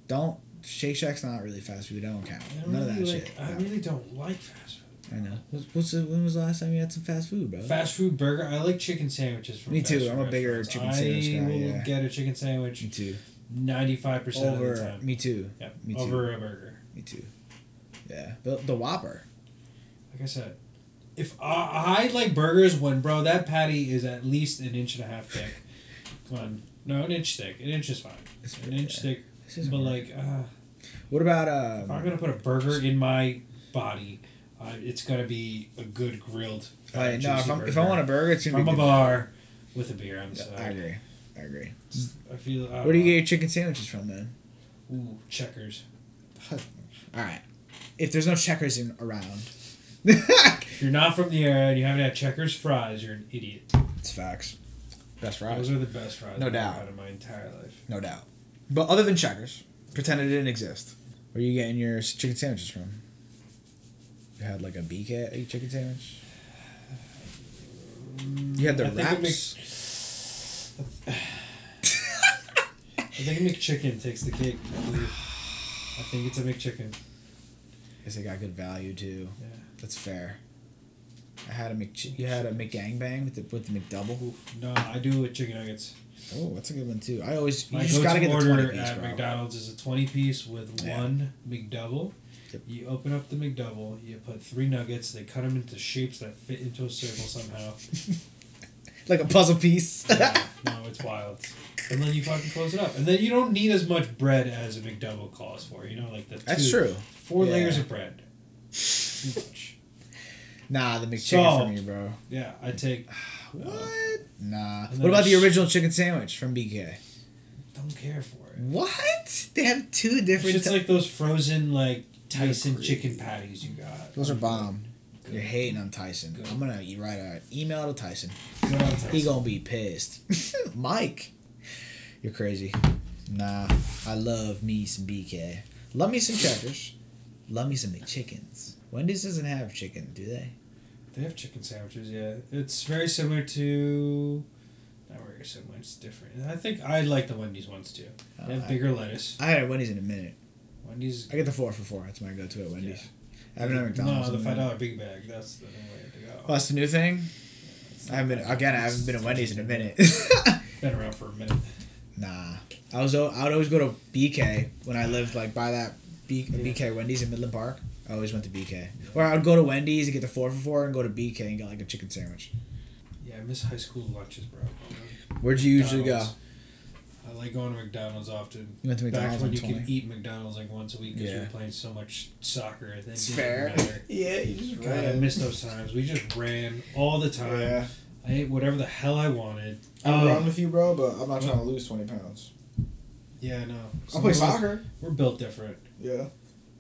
Don't Shake Shack's not really fast food. I don't count. I don't None of that really shit. I No. really don't like fast food. I know. What's, what's the, when was the last time you had some fast food, bro? Fast food burger. I like chicken sandwiches from. Me too, I'm a bigger chicken sandwich guy, I will yeah. get a chicken sandwich. Me too. ninety five percent of the time. me too. Yeah, me too. over a burger. Me too. Yeah, the the Whopper. Like I said, if I, I like burgers when bro that patty is at least an inch and a half thick. Come on, no, an inch thick. An inch is fine. It's- An inch yeah. thick. But working. like, uh, what about uh? if I'm um? gonna put a burger in my body, uh, it's gonna be a good grilled. uh, Like, no, if I'm if I want a burger, it's gonna from be a good. bar with a beer on the side. I agree. I agree. I feel. Where do you get your chicken sandwiches from man? Ooh, checkers. All right. If there's no checkers in around, If you're not from the area and you haven't had checkers fries, you're an idiot. it's facts. Best fries, Those are the best fries No I've doubt. had in my entire life. no doubt. But other than checkers, pretend it didn't exist. Where are you getting your chicken sandwiches from? Had like a BK chicken sandwich. You had the I wraps. I think a McChicken takes the cake. I believe. I think it's a McChicken. Guess they got good value too. Yeah. That's fair. I had a Mc. You had a McGangbang with the with the McDouble. No, I do with chicken nuggets. Oh, that's a good one too. I always you My just gotta get the order twenty piece, at bro. McDonald's is a twenty piece with Yeah. one McDouble. Yep. You open up the McDouble. You put three nuggets. They cut them into shapes that fit into a circle somehow. Like a puzzle piece. Yeah, no, it's wild. And then you fucking close it up, and then you don't need as much bread as a McDouble calls for. You know, like the That's true. Four Yeah. layers of bread. Too much. Nah, the McChicken So- for me, bro. Yeah, I take. Uh, what? Nah. What about the original chicken sandwich from BK? Don't care for it. What? They have two different. It's ty- like those frozen like Tyson chicken patties you got. Those are bomb. Good. You're hating on Tyson. Good. I'm gonna e- write an email to Tyson. Good on Tyson. He gonna be pissed. Mike, you're crazy. Nah, I love me some BK. Love me some checkers. Love me some McChickens. Wendy's doesn't have chicken, do they? They have chicken sandwiches. Yeah, it's very similar to. Not very similar. It's different. I think I like the Wendy's ones too. They Uh, have bigger lettuce. I had Wendy's in a minute. Wendy's. I get the four for four. That's my go-to at Wendy's. Yeah. I haven't had McDonald's. No, the five dollar big bag. That's the only way to go. Oh, that's the new thing. It's I haven't been again. I haven't been at Wendy's in a minute. Been around for a minute. nah, I was. I would always go to BK when I lived like by that B, BK Wendy's in Midland Park. I always went to BK, or I would go to Wendy's and get the four for four, and go to BK and get like a chicken sandwich. Yeah, I miss high school lunches, bro. Where'd you usually go? McDonald's. Like going to McDonald's often. You went to Back when you twenty. could eat McDonald's like once a week because we Yeah. were playing so much soccer. I think It's fair. Yeah, you just God, I miss those times. We just ran all the time. Yeah, I ate whatever the hell I wanted. I'm Oh. around with you, bro, but I'm not trying to lose twenty pounds. Yeah, no. I'll play soccer. We're built different. Yeah,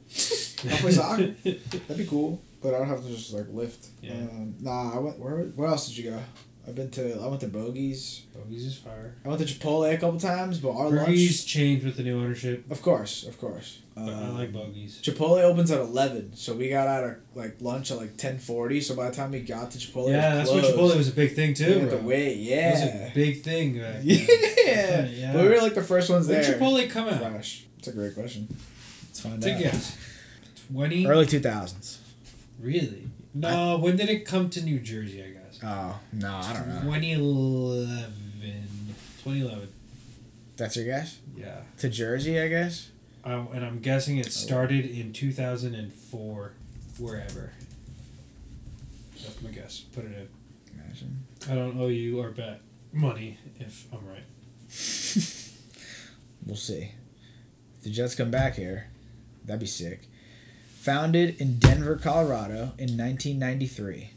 I'll play soccer. That'd be cool, but I don't have to just like lift. Yeah. Um, nah, I went. Where? Where else did you go? I've been to. I went to Bogies. Bogies is fire. I went to Chipotle a couple times, but our Bogies lunch. changed with the new ownership, Of course, of course. but I Um, like Bogies. Chipotle opens at eleven, so we got out of like lunch at like ten forty. So by the time we got to Chipotle, it Yeah, was that's what. Chipotle was a big thing We too. had to bro. wait. Was Yeah, a big thing. Back then. yeah. Yeah. But we were like the first ones When there. did Chipotle come out? Fresh. It's a great question. Let's find Take a out. guess. Twenty. Early two thousands. Really? No. when did it come to New Jersey? Oh no, I don't know. 2011. 2011. That's your guess Yeah. to Jersey, I guess. Um, and I'm guessing it started in 2004, wherever. That's my guess. Put it in. Imagine. I don't owe you or bet money if I'm right. We'll see. If the Jets come back here, that'd be sick. Founded in Denver, Colorado in 1993.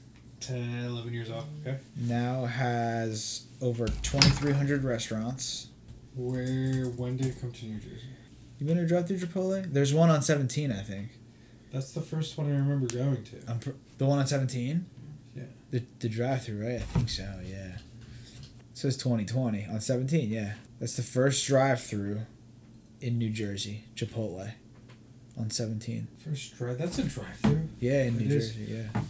10, 11 years off. Okay. Now has over 2,300 restaurants. Where? When did it come to New Jersey? You been to drive through Chipotle? There's one on 17, I think. That's the first one I remember going to. The one on 17? Yeah. The, the drive through, right? I think so, yeah. It says 2020 on 17, yeah. That's the first drive through in New Jersey, Chipotle on 17. First drive. That's a drive-through. Yeah, in It New is. Jersey, yeah.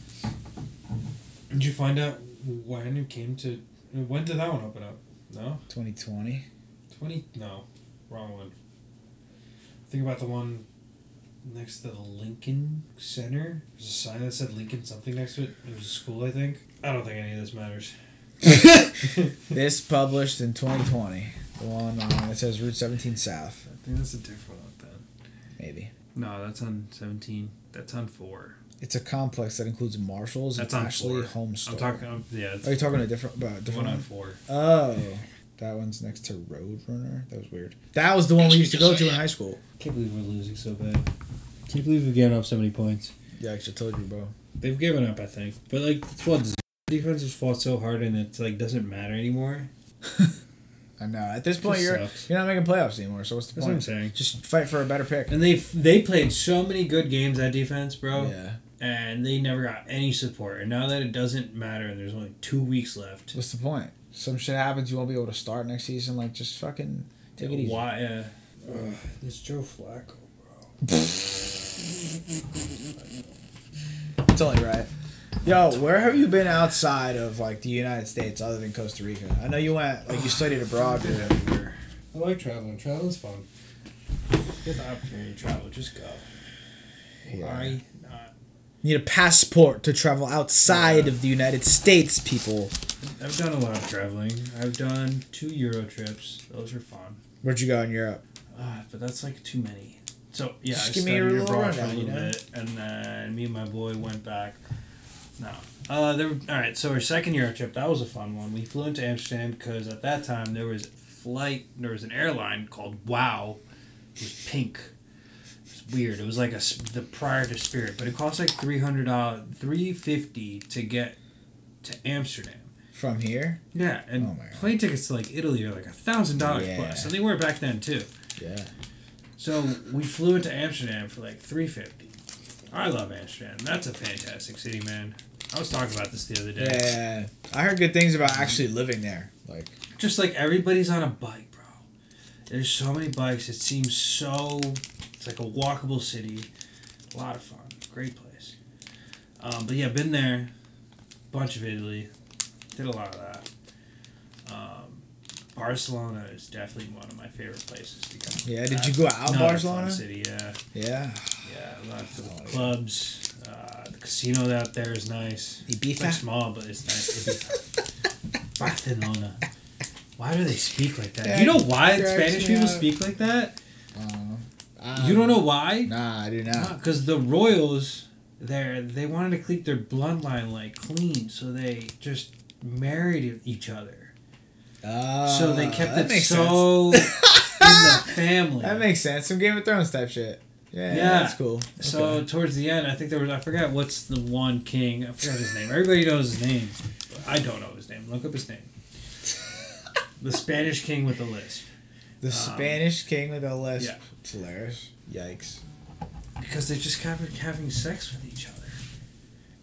Did you find out when it came to? When did that one open up? No. 2020. 20 no wrong one think about the one next to the lincoln center there's a sign that said lincoln something next to it it was a school i think i don't think any of this matters This published in 2020. The one on it says Route 17 South, I think that's a different one then. maybe. No, that's on 17. That's on 4. It's a complex that includes Marshalls That's and on Ashley 4. Home Store. I'm talking, um, yeah. Are you talking a different about a one different on 4. Oh, that one's next to Roadrunner. That was weird. That was the one we used to go to in high school. Can't believe we're losing so bad. Can't believe we've given up so many points. Yeah, I should told you, bro. They've given up, I think. But, like, it's what defense has fought so hard and it's, like, doesn't matter anymore. I know. At this point, you're sucks. you're not making playoffs anymore. So what's the That's what I'm saying. Just fight for a better pick. And they they played so many good games that defense, bro. Yeah. And they never got any support. And now that it doesn't matter, and there's only two weeks left, What's the point? Some shit happens, you won't be able to start next season. Like, just fucking take it easy. why? Uh, ugh, this Joe Flacco, bro. It's only right. Yo, where have you been outside of like the United States other than Costa Rica? I know you went like you studied abroad. bro. Dude. everywhere. I like traveling. Traveling's fun. Get the opportunity to travel, just go. Yeah. Why not? You need a passport to travel outside Yeah. of the United States, people. I've done a lot of traveling. I've done two Euro trips. Those are fun. Where'd you go in Europe? Uh, but that's like too many. So yeah, Just I give me a studied abroad for a little you know? bit, and then me and my boy went back. No, uh, there. Were, all right, so our second Euro trip that was a fun one. We flew into Amsterdam because at that time there was flight. There was an airline called Wow. It was pink. Weird. It was like a the prior to Spirit, but it cost like three hundred dollars, three fifty to get to Amsterdam. From here? Yeah, and Oh plane tickets to like Italy are like a thousand dollars plus, and they were back then too. Yeah. So we flew into Amsterdam for like three fifty. I love Amsterdam. That's a fantastic city, man. I was talking about this the other day. Yeah. I heard good things about actually living there. Like, Just like everybody's on a bike, bro. There's so many bikes. It seems so. It's like a walkable city. A lot of fun. Great place. Um, but yeah, been there. Bunch of Italy. Did a lot of that. Um, Barcelona is definitely one of my favorite places to go. Yeah, did you go out Another Barcelona? City, yeah. yeah. Yeah, lots of I clubs. Uh, the casino out there is nice. It's like small, but it's nice. Ibiza. Barcelona. Why do they speak like that? Yeah, you know why Spanish people out. speak like that? You don't know why? Nah, I do not. Because the royals, they they wanted to keep their bloodline like clean, so they just married each other. Uh, so they kept it so in the family. That makes sense. Some Game of Thrones type shit. Yeah, Yeah. that's cool. So Okay. towards the end, I think there was I forgot what's the one king. I forgot his name. Everybody knows his name. I don't know his name. Look up his name. the Spanish king with the lisp. The um, Spanish king with a lisp. yeah. It's hilarious. Yikes. Because they just kept having sex with each other,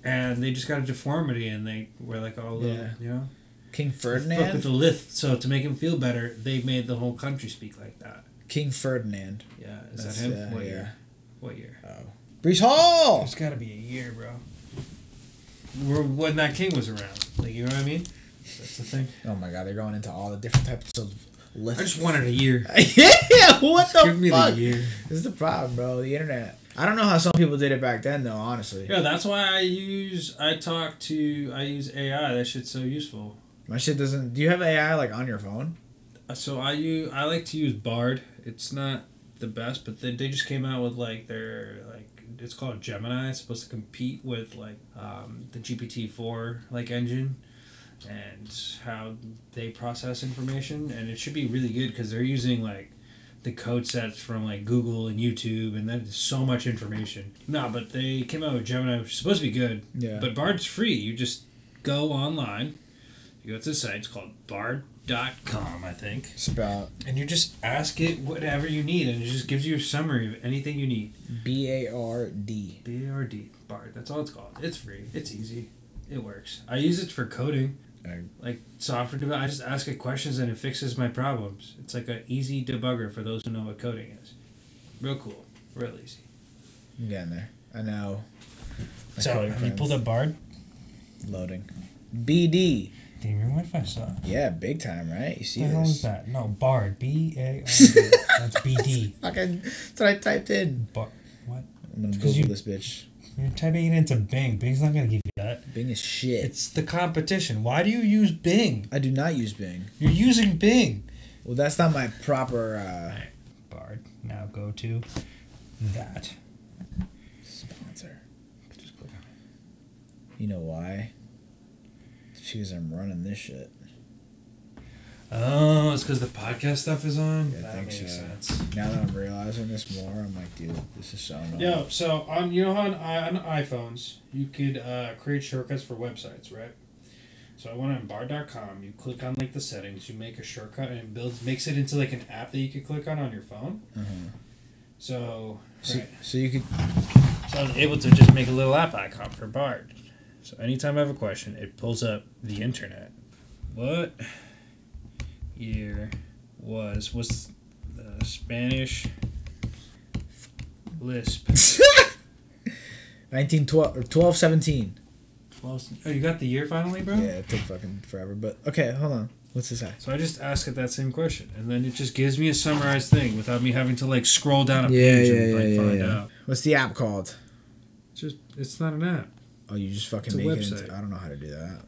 and they just got a deformity, and they were like all little, Yeah. you know. King Fuck with Ferdinand. the lisp. So to make him feel better, they made the whole country speak like that. King Ferdinand. Yeah, is That's- that him? Uh, yeah, what yeah. year? What year? Oh. Breece Hall. It's got to be a year, bro. Where- When that king was around, like you know what I mean? That's the thing. Oh my god, they're going into all the different types of lisp. I just wanted a year. yeah, what the Give me fuck? the year. This is the problem, bro. The internet. I don't know how some people did it back then, though. Honestly, Yeah, that's why I use. I talk to. I use AI. That shit's so useful. my shit doesn't. Do you have AI like on your phone? Uh, So I use. I like to use Bard. It's not the best, but they, they just came out with like their like. It's called Gemini. It's supposed to compete with like um, the GPT four like engine, and how they process information, and it should be really good because they're using like the code sets from like Google and YouTube, and there's so much information. No, but they came out with Gemini, which is supposed to be good. Yeah. But Bard's free. You just go online. You go to the site. It's called Bard.com, I think. Spell And you just ask it whatever you need, and it just gives you a summary of anything you need. B A R D. B A R D Bard. That's all it's called. It's free. It's easy. It works. I use it for coding, Alright. like software development. I just ask it questions and it fixes my problems. It's like an easy debugger for those who know what coding is. Real cool. Real easy. I'm getting there. I know. My So, have you pulled up Bard? Loading. BD. Damn, your Wi-Fi sucks. Yeah, big time, right? You see What the hell is that? No, Bard. B A R D. That's BD. Fucking. That's what I typed in. Bar- what? I'm gonna Google you- this bitch. You're typing it into Bing. Bing's not gonna give you that. Bing is shit. It's the competition. Why do you use Bing? I do not use Bing. You're using Bing. Well, that's not my proper uh, Bard. Now go to that. sponsor. Just click on it. You know why? It's because I'm running this shit. Oh, it's because the podcast stuff is on. Yeah, I that think makes so. sense. Now that I'm realizing this more, I'm like, dude, this is so annoying. Yeah, so on you know how on, on iPhones you could uh, create shortcuts for websites, right? So I went on bar.com, you click on like the settings, you make a shortcut and it builds makes it into like an app that you could click on on your phone. Uh-huh. So So, right. so you could. So I was able to just make a little app icon for Bard. So anytime I have a question, it pulls up the internet. What year was was the Spanish Lisp? 1912 or 12, 17. Oh, you got the year finally, bro. Yeah, it took fucking forever. But okay, hold on. What's this say? So I just ask it that same question, and then it just gives me a summarized thing without me having to like scroll down a Yeah, page yeah, and like yeah, find yeah, out. What's the app called? It's just it's not an app. Oh, you just fucking It's a make it. website. Into, I don't know how to do that.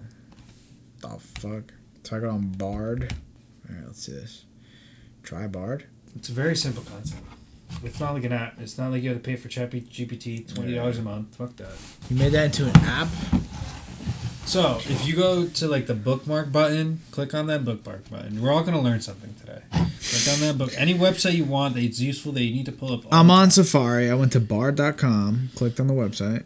The fuck? So I go on Bard. All right, let's see this. Try Bard. It's a very simple concept. It's not like an app. It's not like you have to pay for Chat GPT twenty dollars a month. Fuck that. You made that into an app. So if you go to like the bookmark button, click on that bookmark button. We're all gonna learn something today. click on that book. Any website you want that's useful that you need to pull up. I'm on. Safari. I went to Bard.com. Clicked on the website.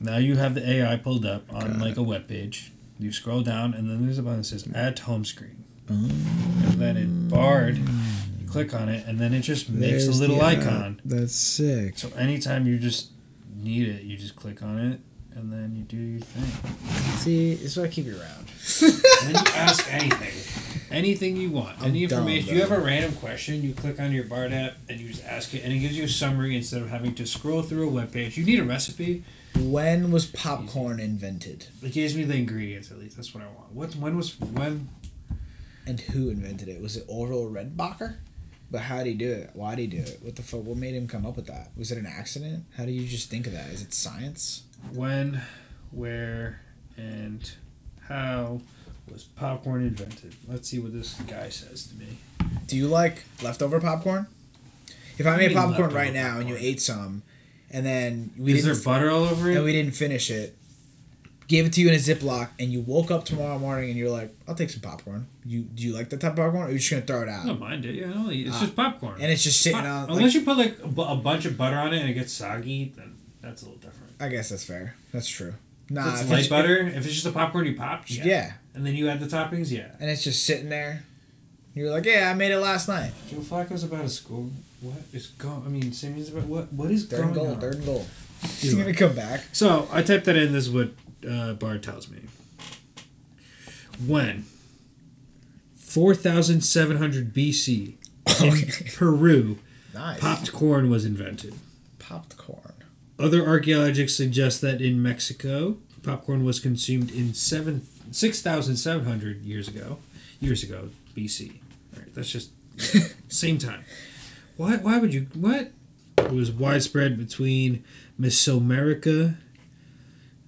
Now you have the AI pulled up on Got like a web page. You scroll down and then there's a button that says Add to Home Screen. And then it Bard, you click on it and then it just makes There's a little the app. icon. That's sick. So anytime you just need it, you just click on it and then you do your thing. See, this is why I keep you around. And then you ask anything. Anything you want. I'm Any dumb, information. you have a random question, you click on your Bard app and you just ask it and it gives you a summary instead of having to scroll through a web page. You need a recipe. When was popcorn invented? It gives me the ingredients at least. That's what I want. What when was when And who invented it? Was it Orville Redenbacher? But how did he do it? Why did he do it? What the fuck? What made him come up with that? Was it an accident? How do you just think of that? Is it science? when, where, and how was popcorn invented? Let's see what this guy says to me. Do you like leftover popcorn? If I made popcorn right now and you ate some, and then we Is there butter all over it? and we didn't finish it, gave it to you in a Ziploc, and you woke up tomorrow morning and you're like, "I'll take some popcorn." You do you like that type of popcorn, or are you just gonna throw it out? I don't mind it. Yeah, no, it's Ah. just popcorn. And it's just sitting Pop- on. Unless Like, you put like a, bunch of butter on it and it gets soggy, then that's a little different. I guess that's fair. That's true. If Nah, it's if light it's, butter, if it's just a popcorn you pop, yeah. yeah, And then you add the toppings, yeah. and it's just sitting there. You're like, "Yeah, I made it last night." Joe Flacco's about a school. What is going? I mean, Siemian's about what? What is Third going and goal. on? Third and goal. He's gonna come back. So I typed that in. This is what uh, Bard tells me. When 4,700 BC in Okay. Peru, Nice. popped corn was invented. Popped corn. Other archaeologists suggest that in Mexico, popcorn was consumed in seven six thousand seven hundred years ago, years ago BC. All right, that's just same time. Why? Why would you? What? It was widespread between Mesoamerica,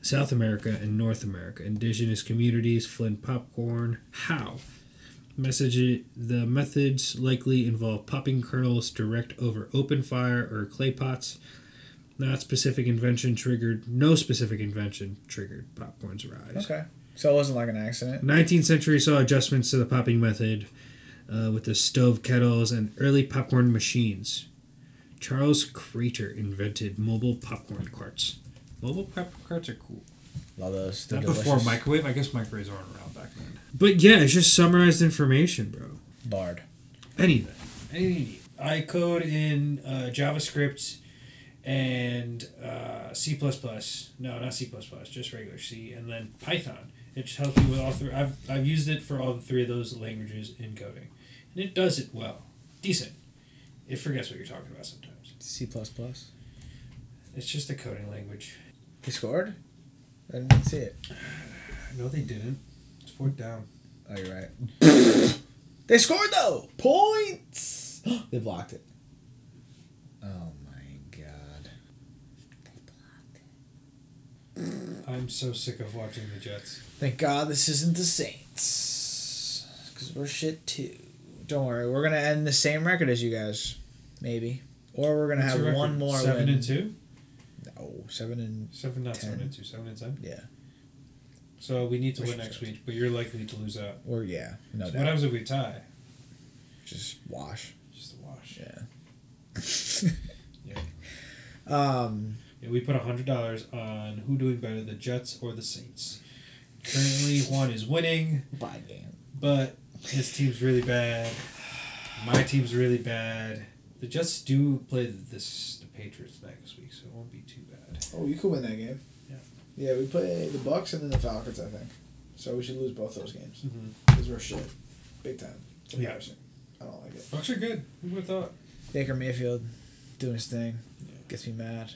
South America, and North America. Indigenous communities flint popcorn. How? Message the methods likely involve popping kernels direct over open fire or clay pots. Not specific invention triggered. No specific invention triggered popcorn's rise. Okay. So it wasn't like an accident. 19th century saw adjustments to the popping method uh, with the stove kettles and early popcorn machines. Charles Cretors invented mobile popcorn carts. Mobile popcorn carts are cool. Love those. Is They're that before delicious. microwave? I guess microwaves aren't around back then. But yeah, it's just summarized information, bro. Bard. Anything. Anything you need. I code in uh, JavaScript and uh, C++. No, not C++, just regular C. And then Python. It just helps me with all three. I've, I've used it for all three of those languages in coding. And it does it well. Decent. It forgets what you're talking about sometimes. C plus plus. It's just a coding language. He scored. I didn't see it. No, they didn't. It's fourth down. Oh, you're right. they scored though. Points. they blocked it. Oh my god. They blocked it. I'm so sick of watching the Jets. Thank God this isn't the Saints. Because we're shit too. Don't worry, we're gonna end the same record as you guys, maybe, or we're gonna have one more. Seven win. and two. Seven and Seven, not Ten. seven and two. Seven and ten. yeah, So we need to win next week, but you're likely to lose out. or yeah, no So doubt. what happens if we tie? Just wash. Just a wash. Yeah. Yeah. Um. Yeah, we put a hundred dollars on who doing better, the Jets or the Saints. Currently, Juan is winning, Bye game. but his team's really bad. My team's really bad. The Jets do play this the Patriots next week, so it won't be too bad. Oh, you could win that game. Yeah. Yeah, we play the Bucks and then the Falcons, I think. So we should lose both those games Mm-hmm. because we're shit, big time. It's Yeah. embarrassing. I don't like it. Bucks are good. Who would have thought? Baker Mayfield doing his thing Yeah. gets me mad.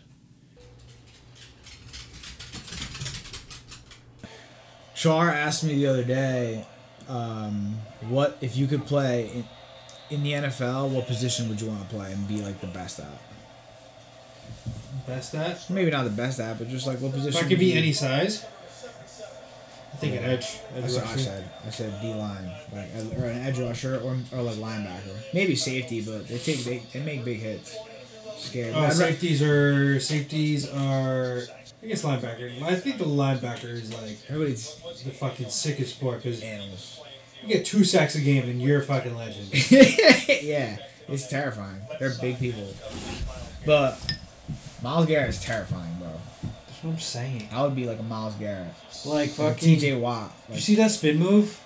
Char asked me the other day, um, what if you could play in, in the NFL? What position would you want to play and be like the best at? Best at? Maybe not the best at, but just like what If position? I could be any size, I think an edge. edge That's what I said. I said D line, like or an edge rusher, or, or like linebacker. Maybe safety, but they take they, they make big hits. Scary. Oh, safeties are safeties are. I guess linebacker. I think the linebacker is like Everybody's the fucking sickest sport because animals. you get two sacks a game and you're a fucking legend. yeah, it's terrifying. They're big people, but Myles Garrett is terrifying, bro. That's what I'm saying. I would be like a Myles Garrett, Like like fucking. T.J. Watt. You see that spin move?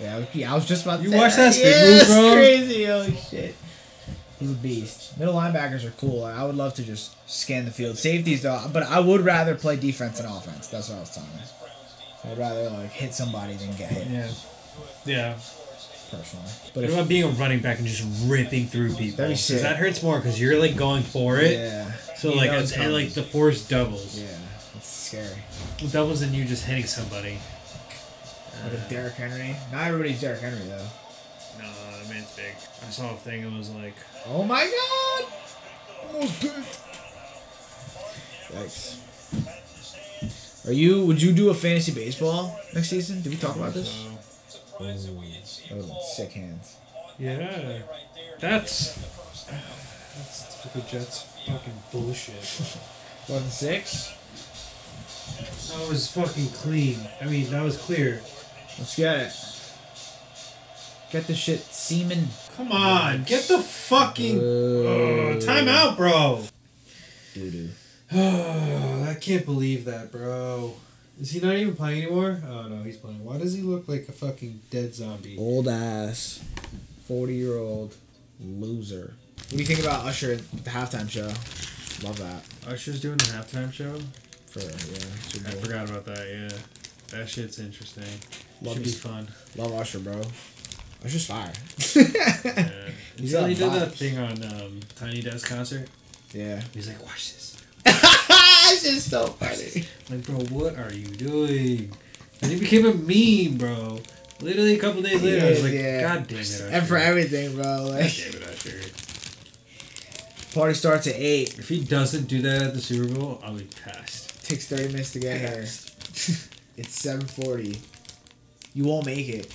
yeah, I was, yeah, I was just about to You say watch that spin yeah, move, that's bro? crazy. Holy shit. He's a beast. Middle linebackers are cool. I would love to just scan the field. Safeties though, but I would rather play defense than offense. That's what I was telling you. I'd rather like hit somebody than get hit Yeah. Yeah. personally. But What if about being a running back and just ripping through people? That'd be 'Cause sick. that hurts more because you're like going for it. yeah, So You like it's, it's and, like the force doubles. yeah, it's scary. Doubles and you just hitting somebody. Like a Derrick Henry. Not everybody's Derrick Henry though. No, that man's big. I saw a thing. It was like Oh my god! Almost picked. Yikes. Are you? Would you do a fantasy baseball next season? Did we talk about this? So, That oh, sick hands. yeah, that's that's typical Jets fucking bullshit. Wasn't six? That was fucking clean. I mean, that was clear. Let's get it. Get the shit, Siemian. Come on, get the fucking oh, time out, bro. Doo doo. Oh, I can't believe that, bro. Is he not even playing anymore? Oh no, he's playing. Why does he look like a fucking dead zombie? Old ass, forty year old loser. What do you think about Usher at the halftime show? Love that. Usher's doing the halftime show. For yeah, I forgot about that. Yeah, that shit's interesting. Love Should be fun. Love Usher, bro. Usher's fire. Yeah. He's he did that thing on um, Tiny Desk concert. yeah. He's like, "Watch this." it's just so funny. Like, bro, what are you doing? And he became a meme, bro. Literally a couple days later, I was like, yeah. God damn it, Usher. And for everything, bro. Like, God damn it, Usher. Party starts at eight. If he doesn't do that at the Super Bowl, I'll be pissed. Takes thirty minutes to get here. it's seven forty. You won't make it.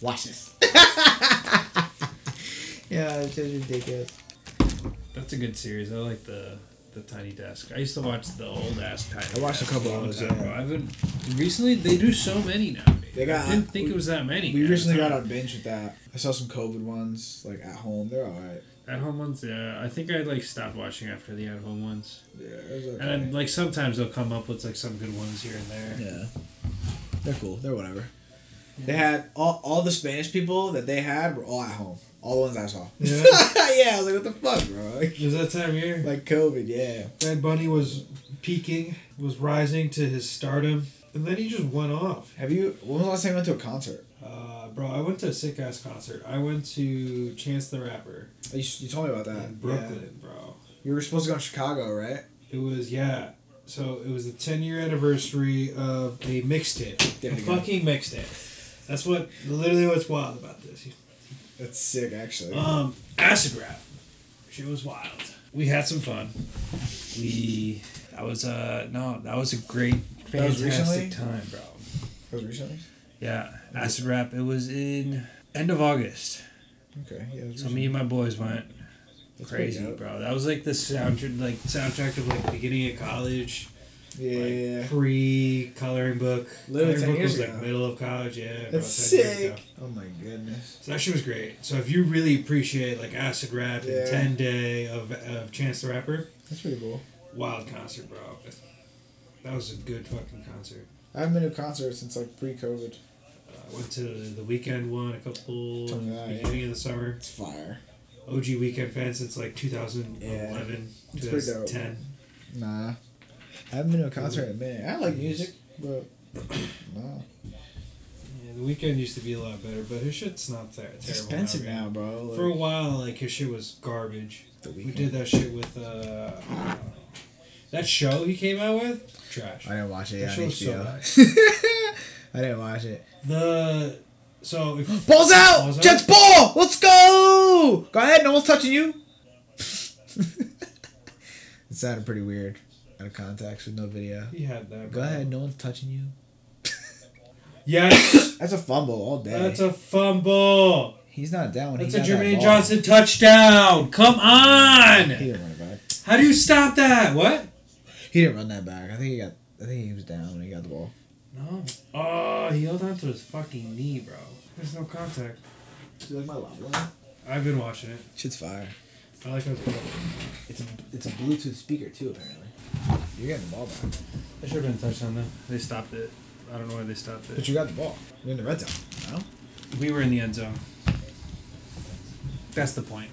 Watch this. yeah, it's just ridiculous. That's a good series. I like the the Tiny Desk. I used to watch the old ass Tiny. I watched a couple of yeah. I've been recently. They do so many now. They got- I didn't think we- it was that many. We recently got on binge with that. I saw some COVID ones like at home. They're alright. At home ones. Yeah, I think I like stopped watching after the at home ones. Yeah, it was okay. And then, like sometimes they'll come up with like some good ones here and there. Yeah. They're cool. They're whatever. They had all, all the Spanish people that they had were all at home. All the ones I saw. Yeah. yeah, I was like, what the fuck, bro? Like, It was that time of year. like COVID, yeah. Bad Bunny was peaking, was rising to his stardom, and then he just went off. Have you? When was the last time you went to a concert? Bro, I went to a sick ass concert. I went to Chance the Rapper You, you told me about that. in Brooklyn, bro. You were supposed to go to Chicago, right? It was yeah. So it was the 10 year anniversary of a mixtape. A fucking mixtape. That's what literally what's wild about this. That's sick, actually. Um, acid rap. Shit was wild. We had some fun. We that was uh no that was a great fantastic time, bro. that was recently. Yeah, acid rap. It was in end of August. Okay, yeah. So me and my boys went That's crazy, bro. That was like the soundtrack, like soundtrack of like beginning of college, Yeah, like, pre coloring book. Literally Coloring book was ago. like middle of college, yeah. That's 10 years ago. sick. Oh my goodness. So that shit was great. So if you really appreciate like acid rap Yeah. and ten day of, of Chance the Rapper, That's pretty cool. wild concert, bro. That was a good fucking concert. I haven't been to a concert since like pre-COVID. I went to the Weeknd one a couple that, yeah. beginning of the summer. It's fire. OG Weeknd fan since like 2011, It's pretty 2010. Nah, I haven't been to a concert in a minute. I like music, but no. Yeah, the Weeknd used to be a lot better, but his shit's not ter- terrible. It's expensive now. now, bro. Like, For a while, like his shit was garbage. the We did that shit with uh, that show he came out with. Trash. I didn't watch it. That Yeah, show was so HBO. I didn't watch it. The so if Balls out! Balls out? Jets ball! Let's go! Go ahead, no one's touching you. it sounded pretty weird out of context with no video. he had that. Go bro. ahead, no one's touching you. Yes, That's a fumble all day. that's a fumble. He's not down. when That's he a got that Jermaine. Johnson touchdown. Come on. He didn't run it back. How do you stop that? What? He didn't run that back. I think he got. I think he was down when he got the ball. No. Oh, he held on to his fucking knee, bro. There's no contact. Do you like my love line? I've been watching it. Shit's fire. I like how it's going. It's a it's a Bluetooth speaker too apparently. You're getting the ball back, That should have been a touchdown though. They stopped it. I don't know why they stopped it. but you got the ball. You're in the red zone. No, We were in the end zone. That's the point.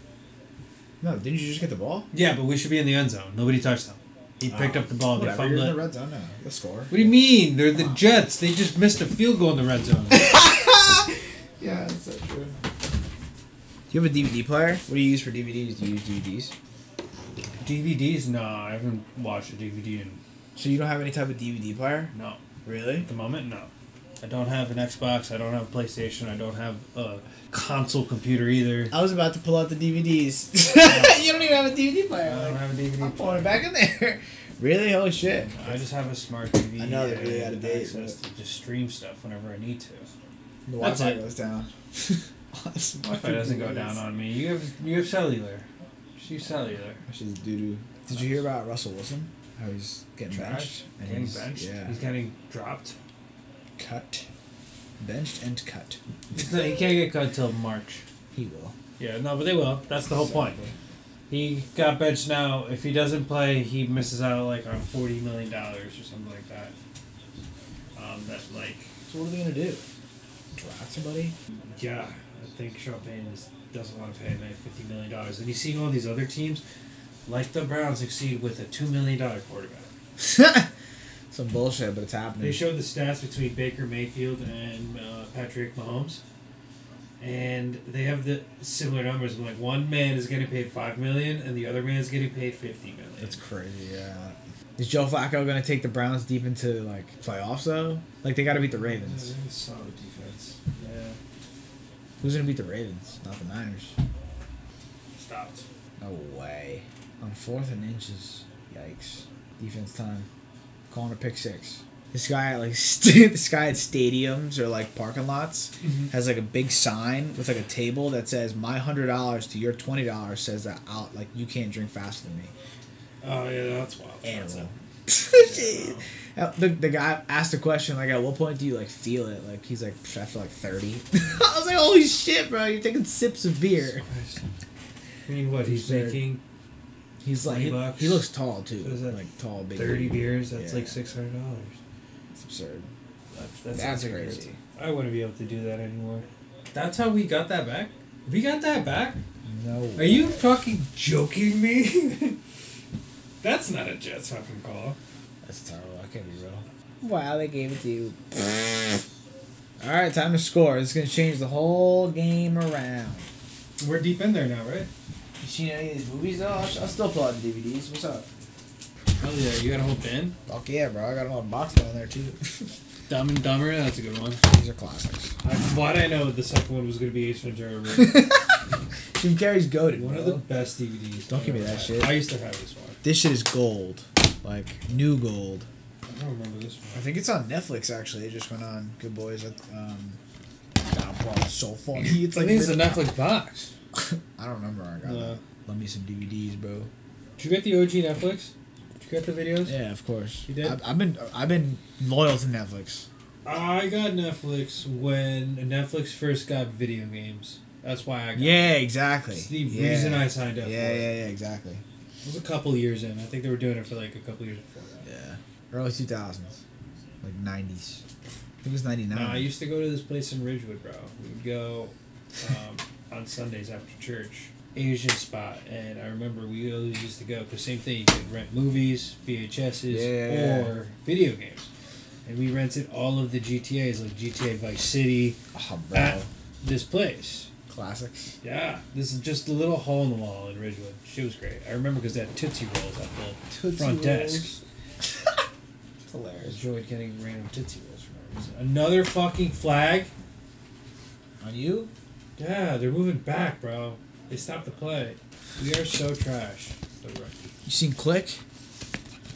no. Didn't you just get the ball? Yeah, but we should be in the end zone. Nobody touched them. He picked up the ball. They Whatever. You're fumbled in the it. red zone now. Let's score. What do you mean? They're the Jets. They just missed a field goal in the red zone. Yeah, that's so true. Do you have a DVD player? What do you use for DVDs? Do you use DVDs? DVDs? No, I haven't watched a DVD in So you don't have any type of DVD player? no. Really? At the moment, no. I don't have an Xbox. I don't have a PlayStation. I don't have a console computer either. I was about to pull out the DVDs. you don't even have a DVD player. I don't have a DVD. Player. I'm pulling it back in there. really? Holy shit. I just have a smart TV. I know they're really out of date, Access to just stream stuff whenever I need to. The That's Wi-Fi it. goes down. Wi-Fi doesn't go down on me. You have you have cellular. She's cellular. She's doo doo. Did you hear about Russell Wilson? How he's getting benched? Trash. And Getting he's- benched. Yeah. He's getting dropped. Cut. Benched and cut. He can't get cut till March. He will. Yeah, no, but they will. That's the whole point. He got benched now. If he doesn't play, he misses out like on forty million dollars or something like that. Um, that like So what are they gonna do? Draft somebody? yeah, I think Champagne is, doesn't want to pay him fifty million dollars. And you see all these other teams, like the Browns, succeed with a two million dollar quarterback. Some bullshit, but it's happening. They showed the stats between Baker Mayfield and uh, Patrick Mahomes, and they have the similar numbers. Like one man is getting paid five million, and the other man is getting paid fifty million. That's crazy. Yeah. Is Joe Flacco gonna take the Browns deep into like playoffs though? Like they got to beat the Ravens. Yeah, solid defense. Yeah, Who's gonna beat the Ravens? Not the Niners. stopped. No way. On fourth and inches. Yikes. Defense time. Calling a pick six. This guy at like st- this guy at stadiums or like parking lots has like a big sign with like a table that says my hundred dollars to your twenty dollars says that out like you can't drink faster than me. Oh yeah, that's wild. Animal. Uh, the, the guy asked a question like at what point do you like feel it like he's like after like 30 i was like holy shit bro you're taking sips of beer I mean, what he's Absurd. making he's like he, bucks. he looks tall too What is that? like tall big thirty dude. beers. That's Yeah. like six hundred dollars. it's absurd That's, that's, That's ridiculous. crazy. I wouldn't be able to do that anymore. That's how we got that back. We got that back. no Are you fucking joking me? That's not a Jets fucking call. that's terrible i can't be real wow they gave it to you all right time to score this is gonna change the whole game around We're deep in there now, right? You seen any of these movies though i'll, I'll still pull out the dvds what's up Hell yeah, you got a whole bin. fuck yeah bro i got a whole box down there too Dumb and Dumber, that's a good one. these are classics I, why'd I know the second one was gonna be Ace Ventura? Jim Carrey's goaded. one bro. of the best DVDs. Don't give me that had. shit. I used to have this one. This shit is gold, like new gold. I don't remember this I think it's on Netflix actually. It just went on Good Boys. Um, down Bro, it's so funny. It's I like think it's a Netflix box. I don't remember. I got that. Love me some DVDs, bro. Did you get the OG Netflix? Did you get the videos? Yeah, of course. You did? I've, I've been I've been loyal to Netflix. I got Netflix when Netflix first got video games. That's why I got Yeah, exactly. It's the yeah. reason I signed up Yeah, for it. yeah, yeah, exactly. It was a couple years in. I think they were doing it for like a couple years before that. Yeah, early two thousands, like nineties. I think it was ninety nine. No, nine. I used to go to this place in Ridgewood, bro. We would go um, on Sundays after church. Asian spot, and I remember we always used to go because same thing. You could rent movies, VHSs, Yeah. or video games, and we rented all of the GTA's like GTA Vice City. oh, bro, At this place, classics. yeah, this is just a little hole in the wall in Ridgewood. She was great. I remember because they had Tootsie Rolls at the front desk. It's I hilarious. enjoyed getting random Tootsie Rolls for no reason. Another fucking flag. On you? Yeah, they're moving back, bro. They stopped the play. We are so trash. So right. You seen Click?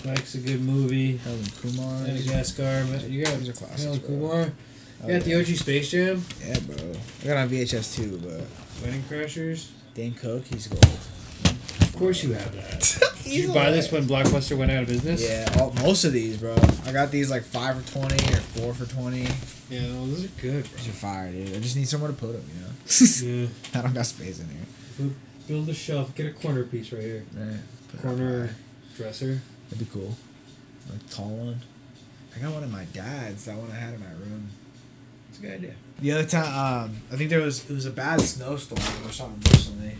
Black's a good movie. Helen Kumar. Madagascar. You got These are classics, Helen bro. Kumar. Oh, You got the oh, yeah. OG Space Jam. Yeah, bro. I got it on VHS too, but Wedding Crashers. Dane Cook, he's gold. Of course you have that. Did you buy this when Blockbuster went out of business? Yeah, all, most of these, bro. I got these like five for twenty or four for twenty. Yeah, no, those are good, Bro. These are fire, dude. I just need somewhere to put them, you know. yeah. I don't got space in here. Build a shelf. Get a corner piece right here. Right. Put it Corner dresser. That'd be cool. Like tall one. I got one of my dad's. That one I had in my room. It's a good idea. The other time, um, I think there was it was a bad snowstorm or something recently,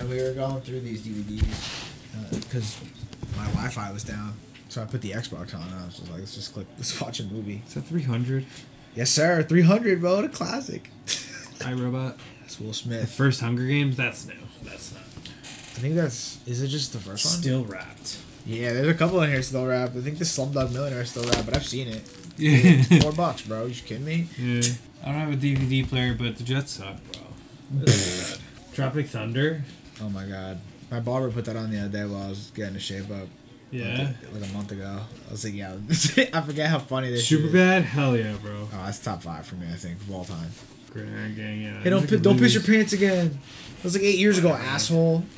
and we were going through these DVDs because uh, my Wi-Fi was down. So I put the Xbox on. And I was just like, let's just click, let's watch a movie. Is that 300? Yes, sir. Three hundred, bro. The classic. I Robot. That's Will Smith. The Smith. first Hunger Games, that's new. That's not. I think that's. Is it just the first one? Still wrapped. Yeah, there's a couple in here still wrapped. I think the Slumdog Millionaire is still wrapped, but I've seen it. Yeah. Four bucks, bro. You kidding me? yeah. I don't have a DVD player, but the Jets suck, bro. Tropic Thunder. Oh my god. My barber put that on the other day while I was getting a shape up. Yeah. Like, like a month ago. I was like, yeah. I forget how funny this Super shit is. bad? Hell yeah, bro. Oh, that's top five for me, I think, of all time. Grand gang, yeah. Hey, don't pi- don't piss your pants again. It was like eight years ago, asshole.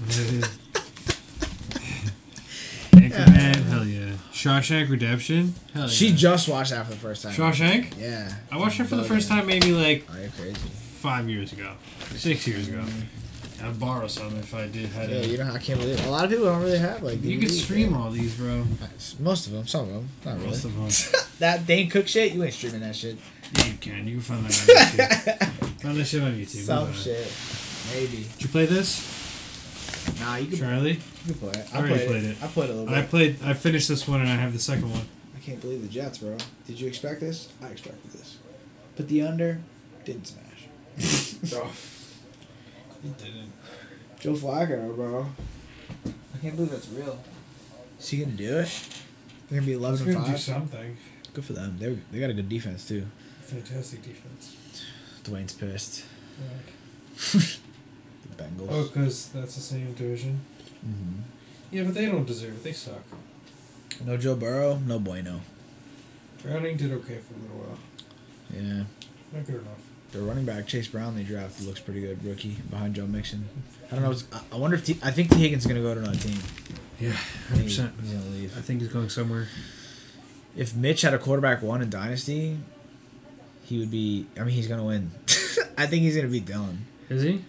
Anchorman, hell yeah. Shawshank Redemption, hell yeah. She just watched that for the first time. Shawshank? Yeah. I watched her for the first time maybe like Oh, crazy. five years ago, six years ago. Mm-hmm. I'd borrow some if I did. Had Yeah, a, you know, I can't believe it. A lot of people don't really have like. you can stream all these, bro. Most of them, some of them, not really. Most of them. that Dane Cook shit, you ain't streaming that shit. Yeah, you can. You can find that on YouTube. find that shit on YouTube. Some on. shit, maybe. Did you play this, Nah, you can, Charlie? you can play it. I I already played, played it. it. I played a little Bit. I played. I finished this one and I have the second one. I can't believe the Jets, bro. Did you expect this? I expected this. But the under didn't smash. It didn't. Joe Flacco, bro. I can't believe that's real. Is he gonna do it? They're gonna be eleven and five. do something. Good for them. They they got a good defense too. Fantastic defense. Dwayne's pissed. The Bengals. Oh, because that's the same division. hmm Yeah, but they don't deserve it. They suck. No Joe Burrow. No bueno. Browning did okay for a little while. Yeah. Not good enough. The running back Chase Brown they drafted looks pretty good. Rookie behind Joe Mixon. I don't know. I- wonder if T, I think Tee Higgins is gonna go to another team. Yeah, I hundred think he's gonna leave. I think he's going somewhere. If Mitch had a quarterback one in Dynasty, he would be. I mean, he's gonna win. I think he's gonna beat Dylan. Is he?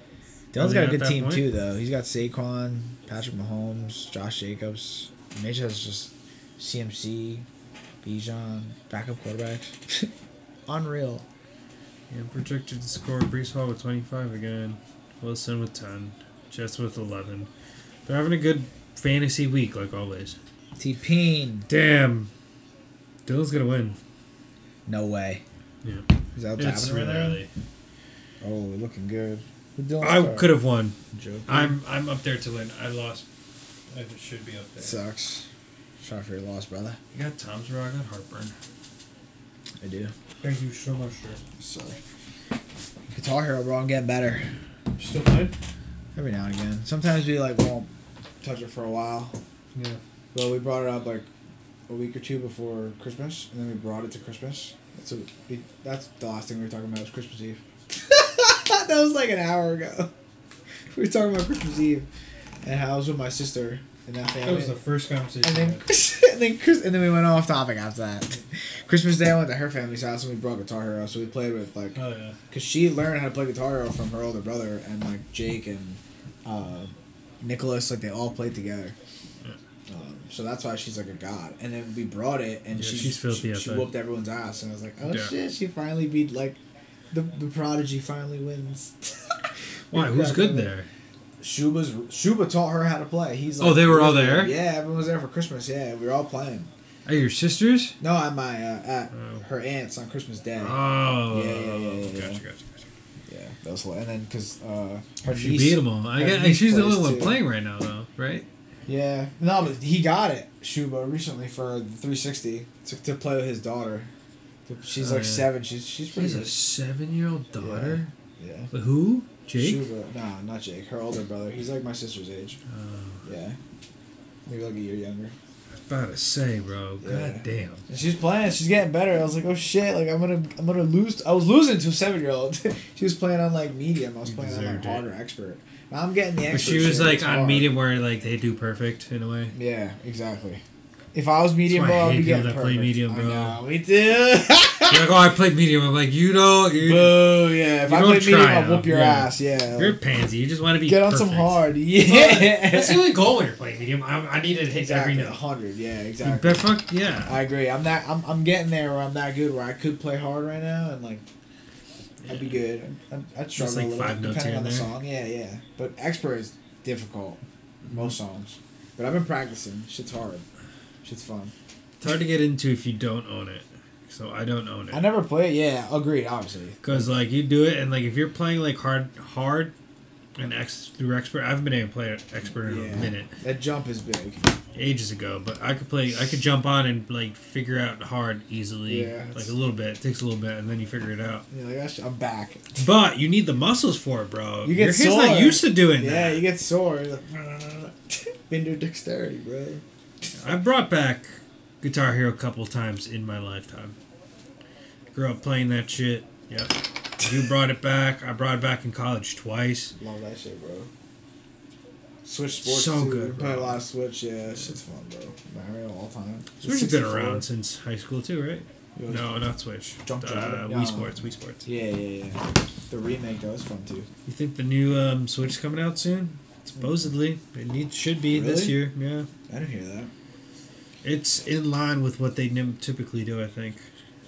Dylan's he got a good team point? too, though. He's got Saquon, Patrick Mahomes, Josh Jacobs. Mitch has just CMC, Bijan, backup quarterbacks. Unreal. Yeah, projected to score Breece Hall with 25 again. Wilson with 10. Jets with 11. They're having a good fantasy week, like always. T Peen. Damn. Dylan's gonna win. No way. Yeah. Is that what's It's really early. Oh, we're looking good. I could have won. Joker. I'm I'm up there to win. I lost. I just should be up there. Sucks. Sorry for your loss, brother. You got Tom's Raw. I got heartburn. I do. Thank you so much, sir. Sorry. Guitar Hero, bro. I'm getting better. Still playing? Every now and again. Sometimes we like won't touch it for a while. Yeah. But we brought it up like a week or two before Christmas, and then we brought it to Christmas. That's a we, that's the last thing we were talking about was Christmas Eve. that was like an hour ago. We were talking about Christmas Eve and how I was with my sister and that family. That was the first conversation. and then, and then Chris, and then we went off topic after that. Christmas Day, I went to her family's house and we brought Guitar Hero, so we played with like, oh yeah. cause she learned how to play Guitar Hero from her older brother and like Jake and uh, Nicholas, like they all played together. Um, so that's why she's like a god. And then we brought it, and Yeah, she, she's filthy she, she whooped everyone's ass, and I was like, oh Yeah. shit, she finally beat like the the prodigy finally wins. Why? Who's good there? Shuba's Shuba taught her how to play. He's Oh, they were all there? Yeah, everyone was there for Christmas. Yeah, we were all playing. Are your sisters? No, at my uh, at Oh. her aunt's on Christmas Day. Oh. Yeah, yeah, yeah, yeah, Gotcha, yeah. gotcha, gotcha. yeah, that was and then because uh, her She niece, beat them all. I guess, she's the only one too. playing right now, though, right? Yeah, no, but he got it Shuba recently for the 360 to, to play with his daughter. She's Oh, like yeah. seven. She's she's She pretty has a seven-year-old daughter. Yeah. But who? Jake. Shuba, no, not Jake. Her older brother. He's like my sister's age. Oh, Yeah, maybe like a year younger. I was about to say, bro. Yeah. God damn. She's playing. She's getting better. I was like, oh shit! Like I'm gonna, I'm gonna lose. I was losing to a seven year old. she was playing on like medium. I was You playing on like harder expert. Now I'm getting the But she was shit. like It's on hard. medium where like they do perfect in a way. Yeah, exactly. If I was medium, bro, I I'd be getting that play medium, I bro. know, me too. You're like, oh, I played medium. I'm like, you know, you're, Boo! Yeah, if You I don't play medium, I'll whoop your yeah. ass. Yeah. you're a pansy. You just want to be Get on perfect. some hard. Yeah. That's the only goal when you're playing medium. I, I need to hit exactly. every note. hundred. Yeah, exactly. bet fuck yeah. I agree. I'm that. I'm, I'm getting there where I'm that good where I could play hard right now and like I'd be good. I'd, I'd struggle like a little five notes depending on the and song. Yeah, yeah. But expert is difficult. Most songs. But I've been practicing. Shit's hard. Shit's fun. It's hard to get into if you don't own it. So I don't own it. I never play it. Yeah, agreed. Obviously. Because like you do it and like if you're playing like hard hard and X through expert, I haven't been able to play expert in Yeah. a minute, That jump is big. ages ago. But I could play. I could jump on and like figure out hard easily, Yeah, like a little bit. It takes a little bit, and then you figure it out. You're like, "Gosh, I'm back. But you need the muscles for it, bro. You get Your not used to doing it. Yeah, that. you get sore. Like, Finger dexterity, bro. I brought back Guitar Hero a couple times in my lifetime. Grew up playing that shit. Yep. You brought it back. I brought it back in college twice. Love that shit, bro. Switch sports So too. good, Play a lot of Switch. Yeah, shit's fun, bro. Mario all time. Switch has been 64. around since high school too, right? No, not Switch. Jump uh? Wii No. Sports. Wii Sports. Yeah, yeah, yeah. The remake though is fun too. You think the new um, Switch is coming out soon? Supposedly, it needs should be this year. Yeah, I didn't hear that. it's in line with what they typically do. I think,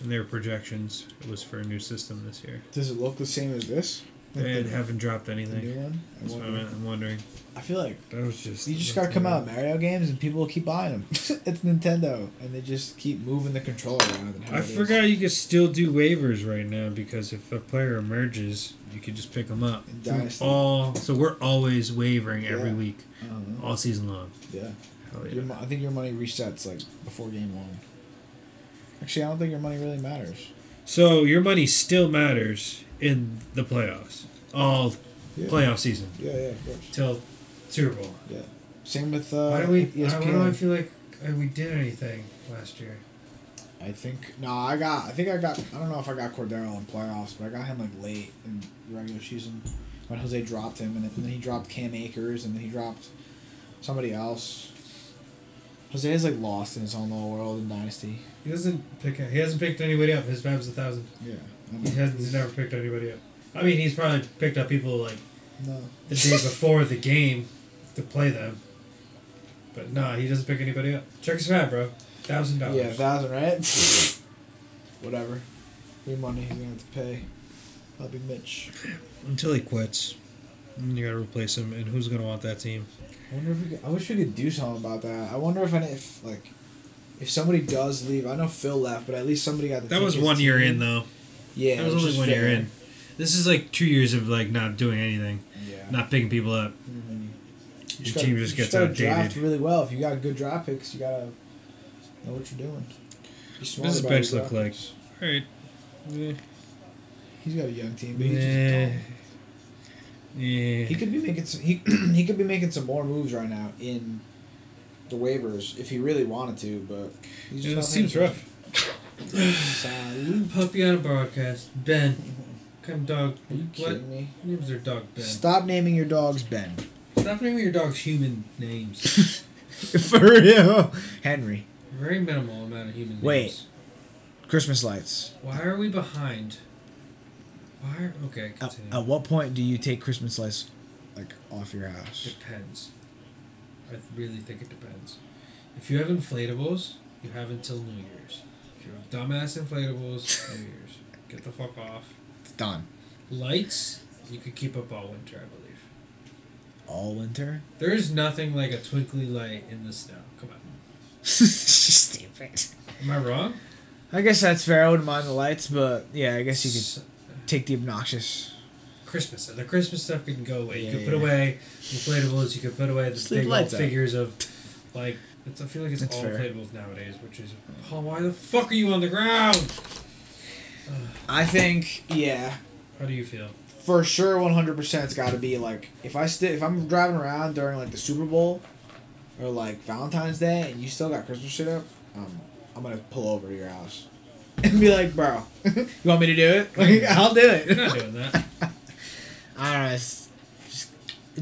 in their projections, it was for a new system this year. Does it look the same as this? They the, haven't dropped the anything. new one. That's what wonder. I'm wondering. I feel like That was just. you just gotta come out Mario games and people will keep buying them. it's Nintendo, and they just keep moving the controller around. I it is. forgot you could still do waivers right now because if a player emerges, you could just pick them up. In Through Dynasty. All so we're always wavering every week, Uh-huh. all season long. Yeah. Hell yeah. mo- I think your money resets like before game one. Actually, I don't think your money really matters. So your money still matters in the playoffs, all Yeah. playoff season Yeah, yeah, of course. till Super Bowl. Yeah. Same with uh, why do we? Why do I feel like uh, we did anything last year? I think no, I got. I think I got. I don't know if I got Cordero in playoffs, but I got him like late in the regular season when Jose dropped him, and then, and then he dropped Cam Akers, and then he dropped somebody else. Jose is like lost in his own little world in Dynasty. He doesn't pick. He hasn't picked anybody up. His Fab's a thousand. Yeah. I He hasn't. He's never picked anybody up. I mean, he's probably picked up people like No. the day before the game to play them. But no, he doesn't pick anybody up. Check his fab, bro. Thousand dollars. Yeah, thousand, right? Whatever. Free money he's gonna have to pay. Probably Mitch. Until he quits, you gotta replace him. And who's gonna want that team? I wonder if we could, I wish we could do something about that. I wonder if any, if like if somebody does leave. I know Phil left, but at least somebody got the. That was tickets one year to- in though. Yeah, that was which only is one year in. This is like two years of like not doing anything, Yeah. not picking people up. Mhm. Your You team gotta- just you gets gotta outdated. Draft really well. If you got good draft picks, you gotta know what you're doing. Be smart What does the about bench look like? picks. All right. Yeah. He's got a young team, but he's Yeah. just Yeah. He could be making some. He he could be making some more moves right now in the waivers if he really wanted to, but he's just Yeah, not it seems paying rough. Attention. Puppy on a broadcast. Ben, Come dog? Are you what kidding me? names their dog Ben? Stop naming your dogs Ben. Stop naming your dogs human names. For real. Henry. Very minimal amount of human names. Wait. names. Christmas lights. Why are we behind? Why? Are, okay, At, at what point do you take Christmas lights like off your house? Depends. I really think it depends. If you have inflatables, you have until New Year's. If you have dumbass inflatables, New Year's. Get the fuck off. It's done. Lights, you could keep up all winter, I believe. All winter. There is nothing like a twinkly light in the snow. Come on. Stupid. Am I wrong? I guess that's fair. I wouldn't mind the lights, but yeah, I guess you could take the obnoxious. Christmas. The Christmas stuff can go away. You Yeah, could yeah, put away inflatables. You could put away the Just big old figures of, like, it's, I feel like it's That's all fair. inflatables nowadays, which is, Paul, why the fuck are you on the ground? I think yeah, How do you feel? for sure, one hundred percent. It's got to be like if I st- if I'm driving around during like the Super Bowl, or like Valentine's Day, and you still got Christmas shit up, um, I'm gonna pull over to your house and be like, bro, you want me to do it? Like, I'll do You're it. not doing that. I don't know. It's just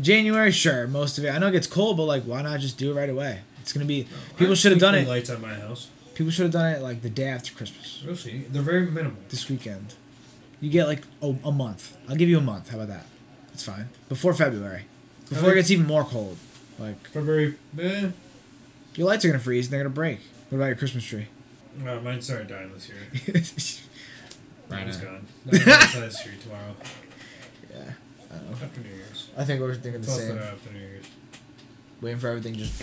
January, sure, most of it. I know it gets cold, but like, why not just do it right away? It's gonna be. People should have done it. Lights on my house. People should have done it like the day after Christmas. We'll see. They're very minimal. This weekend, you get like a, a month. I'll give you a month. How about that? That's fine. Before February, before it gets even more cold. Like February. Eh. your lights are gonna freeze and they're gonna break. What about your Christmas tree? Oh, mine started dying this year. Mine is Right. gone. Not outside the street tomorrow. yeah. I don't know. After New Year's. I think we're thinking the Toss same. out after New Year's. Waiting for everything just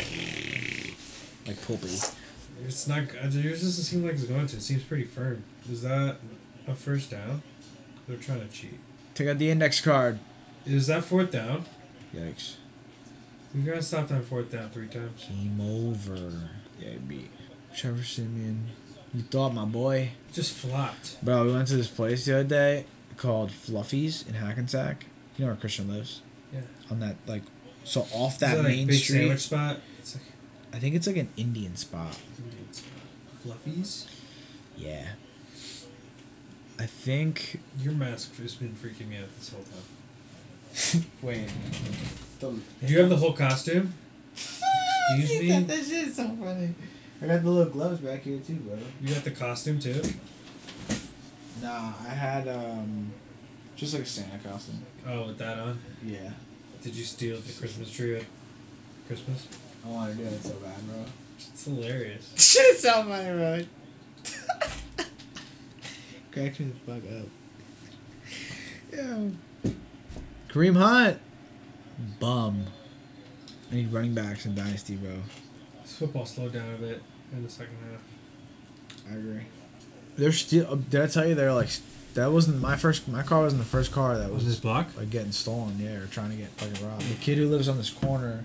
like pulpy. It's not. uh, Yours doesn't seem like it's going to. It seems pretty firm. Is that a first down? They're trying to cheat. Take out the index card. Is that fourth down? Yikes. We gotta stop that fourth down three times. Game over. Yeah, beat Trevor Siemian. You thought, my boy. Just flopped. Bro, we went to this place the other day called Fluffies in Hackensack. You know where Christian lives? Yeah. On that like, so off Is that like main big street. sandwich spot. It's like I think it's like an Indian spot. Indian spot. Fluffies. Yeah. I think. Your mask has been freaking me out this whole time. Wait. Do you have the whole costume? Excuse me? That shit's so funny. I got the little gloves back here too, bro. You got the costume too? Nah, I had um, just like a Santa costume. Oh, with that on. Yeah. Did you steal the Christmas tree at Christmas? I want to do it so bad, bro. It's hilarious. Shit is so funny, bro. Cracks me the fuck up. Yeah. Kareem Hunt. Bum. I need running backs in Dynasty, bro. This football slowed down a bit in the second half. I agree. They're still. Did I tell you they're like? That wasn't my first. My car wasn't the first car that was block? like getting stolen. Yeah, or trying to get fucking robbed. The kid who lives on this corner,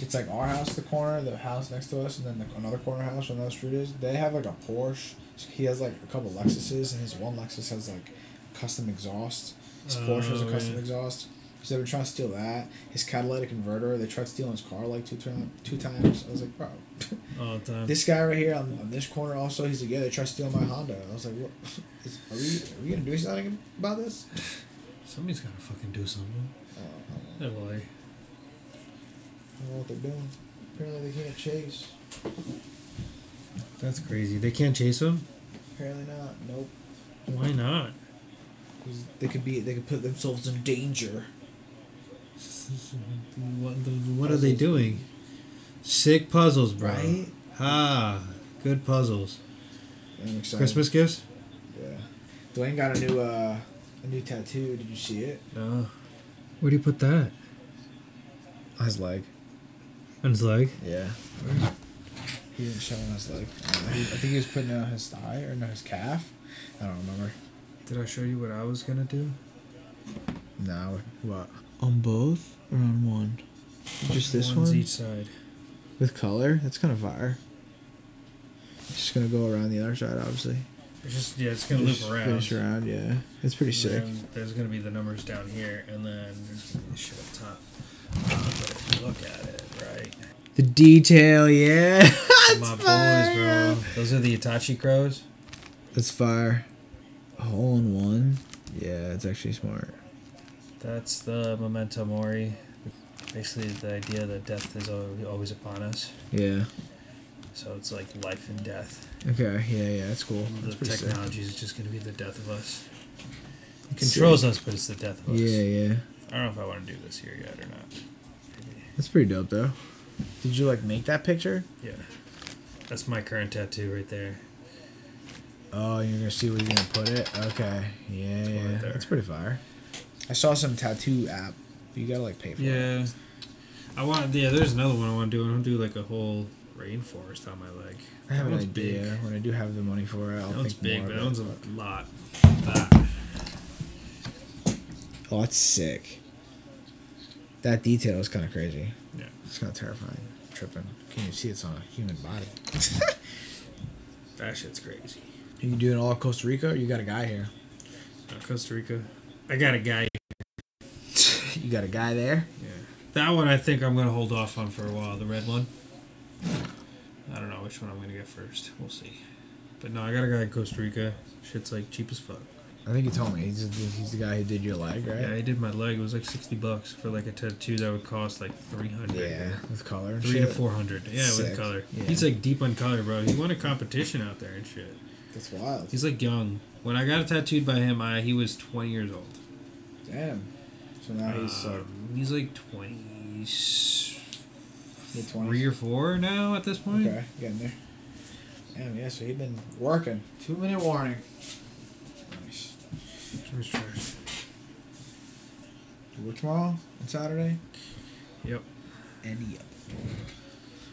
it's like our house, the corner, the house next to us, and then the, another corner house where another street is. They have like a Porsche. He has like a couple Lexuses, and his one Lexus has like custom exhaust. His Porsche has a Oh, custom yeah. exhaust. So they've been trying to steal that. His catalytic converter. They tried stealing his car like two time, two times. I was like, bro. All time. This guy right here on, on this corner also, he's like, yeah, they tried to steal my Honda. I was like, what? Is, are we are we gonna do something about this? Somebody's gotta fucking do something. Uh, I don't know. I don't know what they're doing. Apparently they can't chase. That's crazy. They can't chase him? Apparently not. Nope. Why not? they could be. They could put themselves in danger. What, what are they doing? Sick puzzles, bro. Right? Ah, good puzzles. I'm excited. Christmas gifts? Yeah. Dwayne got a new uh a new tattoo. Did you see it? No. Where do you put that? On his leg. On his leg? Yeah. He didn't show on his leg. Uh, I think he was putting it on his thigh or no his calf. I don't remember. Did I show you what I was gonna do? No. What? On both or on one? Just this One's one each side. with color. That's kind of fire. It's Just gonna go around the other side, obviously. It's just yeah, it's gonna Just loop around. Finish around, yeah. It's pretty sick. there's gonna be the numbers down here, and then there's gonna be the shit up top. Uh, but if you look at it, right? The detail, yeah. My boys, bro. Those are the Itachi crows. That's fire. A hole in one. Yeah, it's actually smart. That's the memento mori. Basically, the idea that death is al- always upon us. Yeah. So it's like life and death. Okay. Yeah, yeah, that's cool. The That's sick. technology is just going to be the death of us. It controls us, but it's the death of us. Yeah, yeah. I don't know if I want to do this here yet or not. Maybe. That's pretty dope, though. Did you like make that picture? Yeah. That's my current tattoo right there. Oh, you're gonna see where you're gonna put it. Okay. Yeah, It's yeah. right. That's pretty fire. I saw some tattoo app. You gotta like pay for it. Yeah. I want. Yeah, there's another one I want to do. I want to do like a whole rainforest on my leg. I have That an idea. big. When I do have the money for it, I'll That one's think big, more but that one's a lot. That. Oh, that's sick. That detail is kind of crazy. Yeah. It's kind of terrifying. tripping. Can you see it's on a human body? That shit's crazy. you doing all Costa Rica? Or you got a guy here. Uh, Costa Rica. I got a guy. You got a guy there. Yeah. That one I think I'm gonna hold off on for a while. The red one. I don't know which one I'm gonna get first. We'll see. But no, I got a guy in Costa Rica. Shit's like cheap as fuck. I think you told me he's he's the guy who did your leg, right? Yeah, he did my leg. It was like sixty bucks for like a tattoo that would cost like three hundred. Yeah, with color and Three shit. to four hundred. Yeah, Sick. with color. Yeah. He's like deep on color, bro. He won a competition out there and shit. That's wild. He's like young. When I got tattooed by him, I he was twenty years old. Damn. So now he's like Um, he's like twenty mid three twenties. or four now at this point. Okay, getting there. Damn, yeah. So he's been working. Two minute warning. Nice. Where's trash? You work tomorrow on Saturday. Yep. And yep.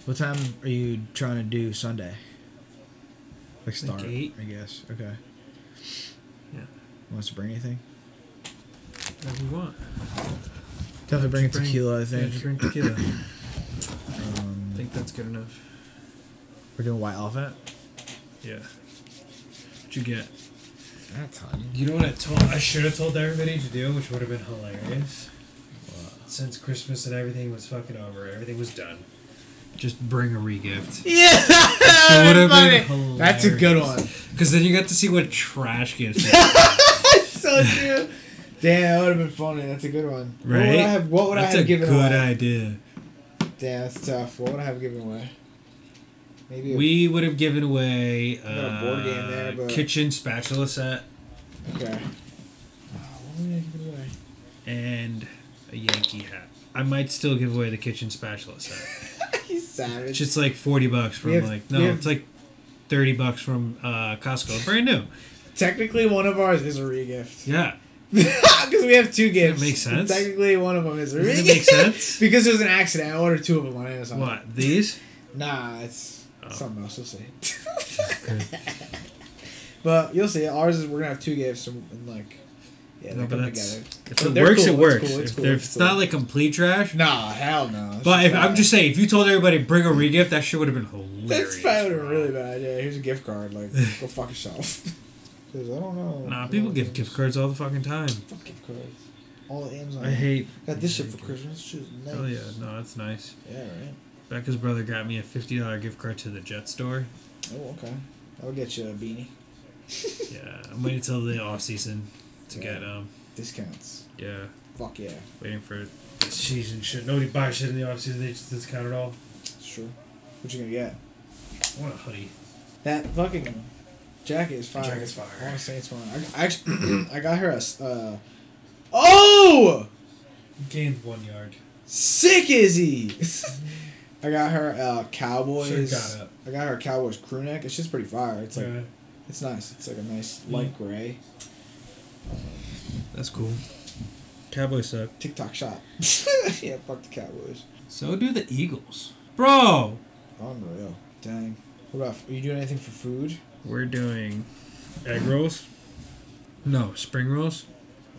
What time are you trying to do Sunday? Like Like start, eight. I guess. Okay. Yeah. Wants to bring anything? Whatever you want. Definitely bring a Just bring- tequila. I Yeah, think. just bring tequila. Um, I think that's good enough. we're doing white elephant. Yeah. What'd you get? That's ton. You know what I told? I should have told everybody to do, which would have been hilarious. Since Christmas and everything was fucking over, everything was done. Just bring a regift. Yeah, It would have been hilarious. That's a good one. Because then you got to see what trash gifts. so true. Damn, that would have been funny. That's a good one. What would I Right? have, what would That's I have a good idea. Damn, that's tough. What would I have given away? Maybe. A, We would have given away got a board game there, uh, but- kitchen spatula set okay. Oh, what would I give away? and a Yankee hat. I might still give away the kitchen spatula set. He's savage. It's just like forty bucks from have- like no, have- it's like thirty bucks from uh, Costco, brand new. Technically, one of ours is a regift. Yeah, Because we have two gifts. make sense? Technically, one of them is a Does it regift. make sense? because it was an accident. I ordered two of them on Amazon. what these? Nah, it's Oh. something else. We'll see. but you'll see. Ours is we're gonna have two gifts and, and like, yeah, No, but that's- together. If it works, cool, it it's works. cool, it's if cool, it's if it's cool. not like complete trash, Nah, hell no. It's but if I'm just saying, if you told everybody bring a regift, that shit would have been hilarious. That's probably a really bad idea. Here's a gift card. Like, go fuck yourself. Because I don't know. Nah, people don't give gift cards all the fucking time. Fuck gift cards. All the Amazon. I hate. Got this shit for Christmas. Shit nice. Oh yeah, no, that's nice. Yeah, right. Becca's brother got me a fifty dollar gift card to the Jet store. Oh, okay. I'll get you a beanie. Yeah, I'm waiting till the off season to Yeah. get um. Discounts. Yeah, Fuck yeah. waiting for the season shit. Nobody buys shit in the off season. They just discount it all. Sure. What you gonna get? I want a hoodie. That fucking jacket is fire. jacket's fire. I want to say it's fire. I, I actually, I got her a. Uh, oh, Gained one yard. sick is he? I got her uh, Cowboys. Should've got up. I got her Cowboys crew neck. It's just pretty fire. It's like yeah, it's nice. It's like a nice Mm. light gray. that's cool. Cowboys suck. TikTok shot. yeah, fuck the Cowboys. So do the Eagles, bro. Unreal. Dang. What about? Are you doing anything for food? We're doing egg rolls. No, spring rolls.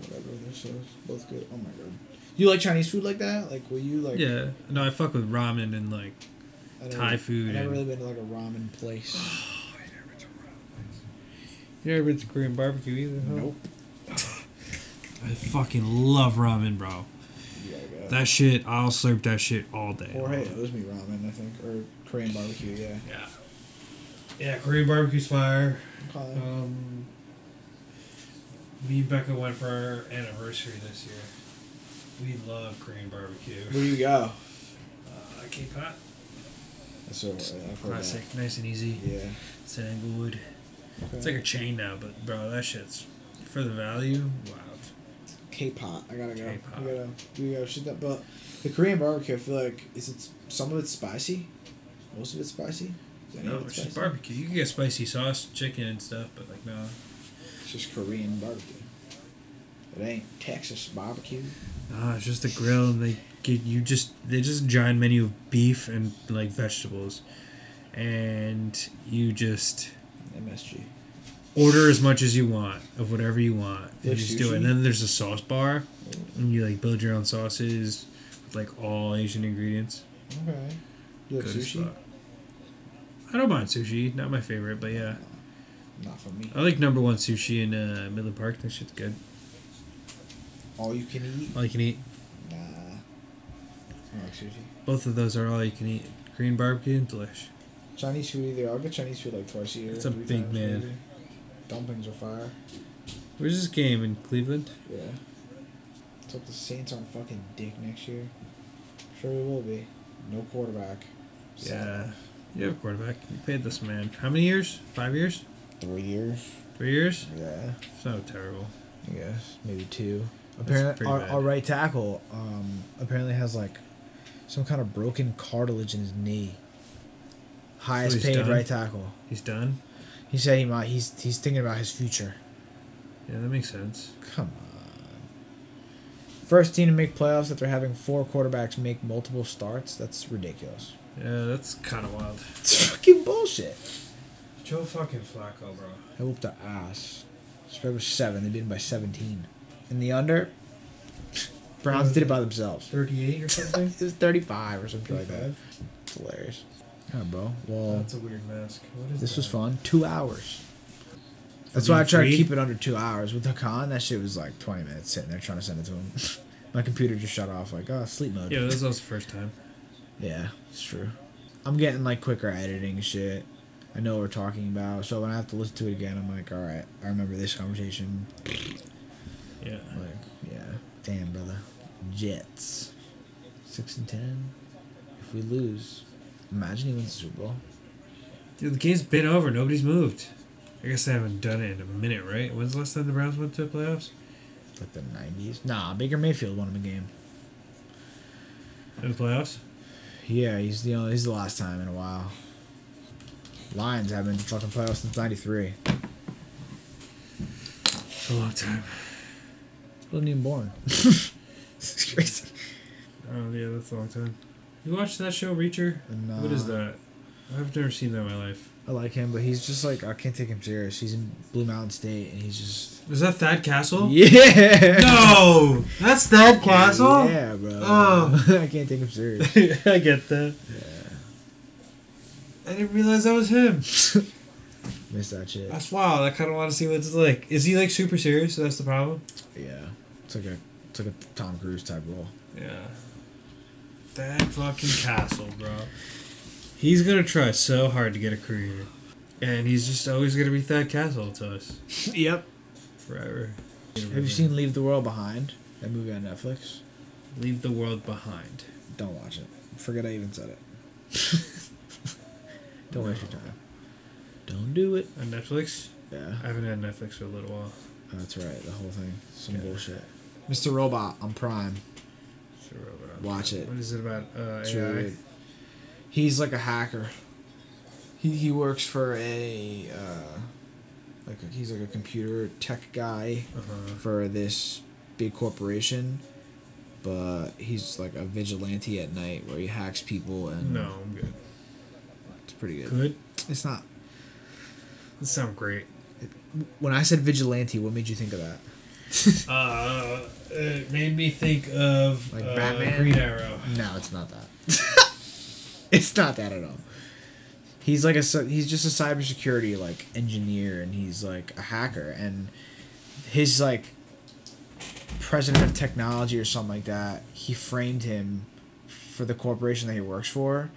Whatever. They're both good. Oh my god. You like Chinese food like that? Like, will you like? Yeah, no, I fuck with ramen and like I never- Thai food I've never and- really been to like a ramen place. You never been to Korean barbecue either? Huh? nope. I fucking love ramen, bro. You. That shit, I'll slurp that shit all day. Or hey, it was me ramen, I think, or Korean barbecue. Yeah. Yeah. Yeah, Korean barbecue's fire. Okay. Um, Me and Becca went for our anniversary this year. We love Korean barbecue. Where do you go? Uh, Cape Cod. That's what I've heard Classic, nice and easy. Yeah. It's in Englewood. Okay. It's like a chain now, but bro, that shit's for the value. Wow. K-pop. I gotta go. K-pop. We gotta. We gotta shoot that. But the Korean barbecue, I feel like is it some of it's spicy, most of it's spicy. Is any No, it's just barbecue. You can get spicy sauce, chicken, and stuff, but like no. It's just Korean barbecue. It ain't Texas barbecue. Ah, it's just a grill, and they get you just they just a giant menu of beef and like vegetables, and you just MSG. order as much as you want of whatever you want. And you just do it. And then there's a sauce bar, and you like build your own sauces with like all Asian ingredients. Okay. You like Good sushi? fuck. I don't mind sushi. Not my favorite, but yeah, Not for me. I like number one sushi in uh, Midland Park. That shit's good. All you can eat. All you can eat. Nah. I like sushi. Both of those are all you can eat. Korean barbecue and delish. Chinese food either. I'll get Chinese food like twice a year. It's a big man. maybe. Dumplings are fire. Where's this game in Cleveland? Yeah. Let's hope the Saints aren't fucking dick next year. Sure we will be. No quarterback. Yeah, you have a quarterback. You paid this man how many years? Five years? Three years. Three years? Yeah. So terrible. I guess maybe two. Apparently, our, our right tackle um, apparently has like some kind of broken cartilage in his knee. Highest he's paid done? right tackle. He's done. He said he might. He's he's thinking about his future. Yeah, that makes sense. Come on. First team to make playoffs after having four quarterbacks make multiple starts. That's ridiculous. Yeah, that's kind of wild. It's fucking bullshit. Joe fucking Flacco, bro. I whooped their ass. Spread was seven. They beat him by seventeen. In the under, Browns did it by themselves. Thirty-eight or something. It was thirty-five or something like that. It's hilarious. Yeah, bro. Well, That's a weird mask. What is this was fun. Two hours. That's why I try to keep it under two hours. With Hakan, that shit was like twenty minutes sitting there trying to send it to him. My computer just shut off. Like, oh, sleep mode. Yeah, this was the first time. Yeah, it's true. I'm getting like quicker editing shit. I know what we're talking about, so when I have to listen to it again, I'm like, all right, I remember this conversation. Yeah. Like, yeah, damn, brother. Jets, six and ten. If we lose, imagine he wins the Super Bowl. Dude, the game's been over. Nobody's moved. I guess they haven't done it in a minute, right? When's the last time the Browns went to the playoffs? Like the '90s. Nah, Baker Mayfield won him a game. In the playoffs? Yeah, he's the only. He's the last time in a while. Lions haven't been to fucking playoffs since '93. It's a long time. Wasn't even born. it's crazy. Oh yeah, that's a long time. You watched that show, Reacher? And, what is that? I've never seen that in my life. I like him, but he's just like I can't take him serious. He's in Blue Mountain State, and he's just Is that Thad Castle? yeah. No, that's Thad Castle. Yeah, bro. Oh. I can't take him serious. I get that. I didn't realize that was him. Miss that shit. That's wild. I kind of want to see what it's like. Is he like super serious? That's the problem. Yeah, it's like a it's like a Tom Cruise type role. Yeah. That fucking castle, bro. He's gonna try so hard to get a career, and he's just always gonna be Thad Castle to us Yep. forever. Have you seen Leave the World Behind? That movie on Netflix. Leave the World Behind? Don't watch it. Forget I even said it. Don't waste your time. Don't do it. On Netflix? Yeah, I haven't had Netflix for a little while. that's right. The whole thing. Some Yeah. bullshit. Mr. Robot on Prime. So, uh, Watch it. What is it about? Uh, It's AI? really good. He's like a hacker. He he works for a uh, like a, he's like a computer tech guy Uh-huh. for this big corporation, but he's like a vigilante at night where he hacks people and No, I'm good. it's pretty good. Good. It's not. That sounds great. When I said vigilante, what made you think of that? Uh, it made me think of Like uh, Batman? Green Arrow. No, it's not that. it's not that at all. He's like a he's just a cybersecurity like engineer and he's like a hacker and his like president of technology or something like that. He framed him for the corporation that he works for,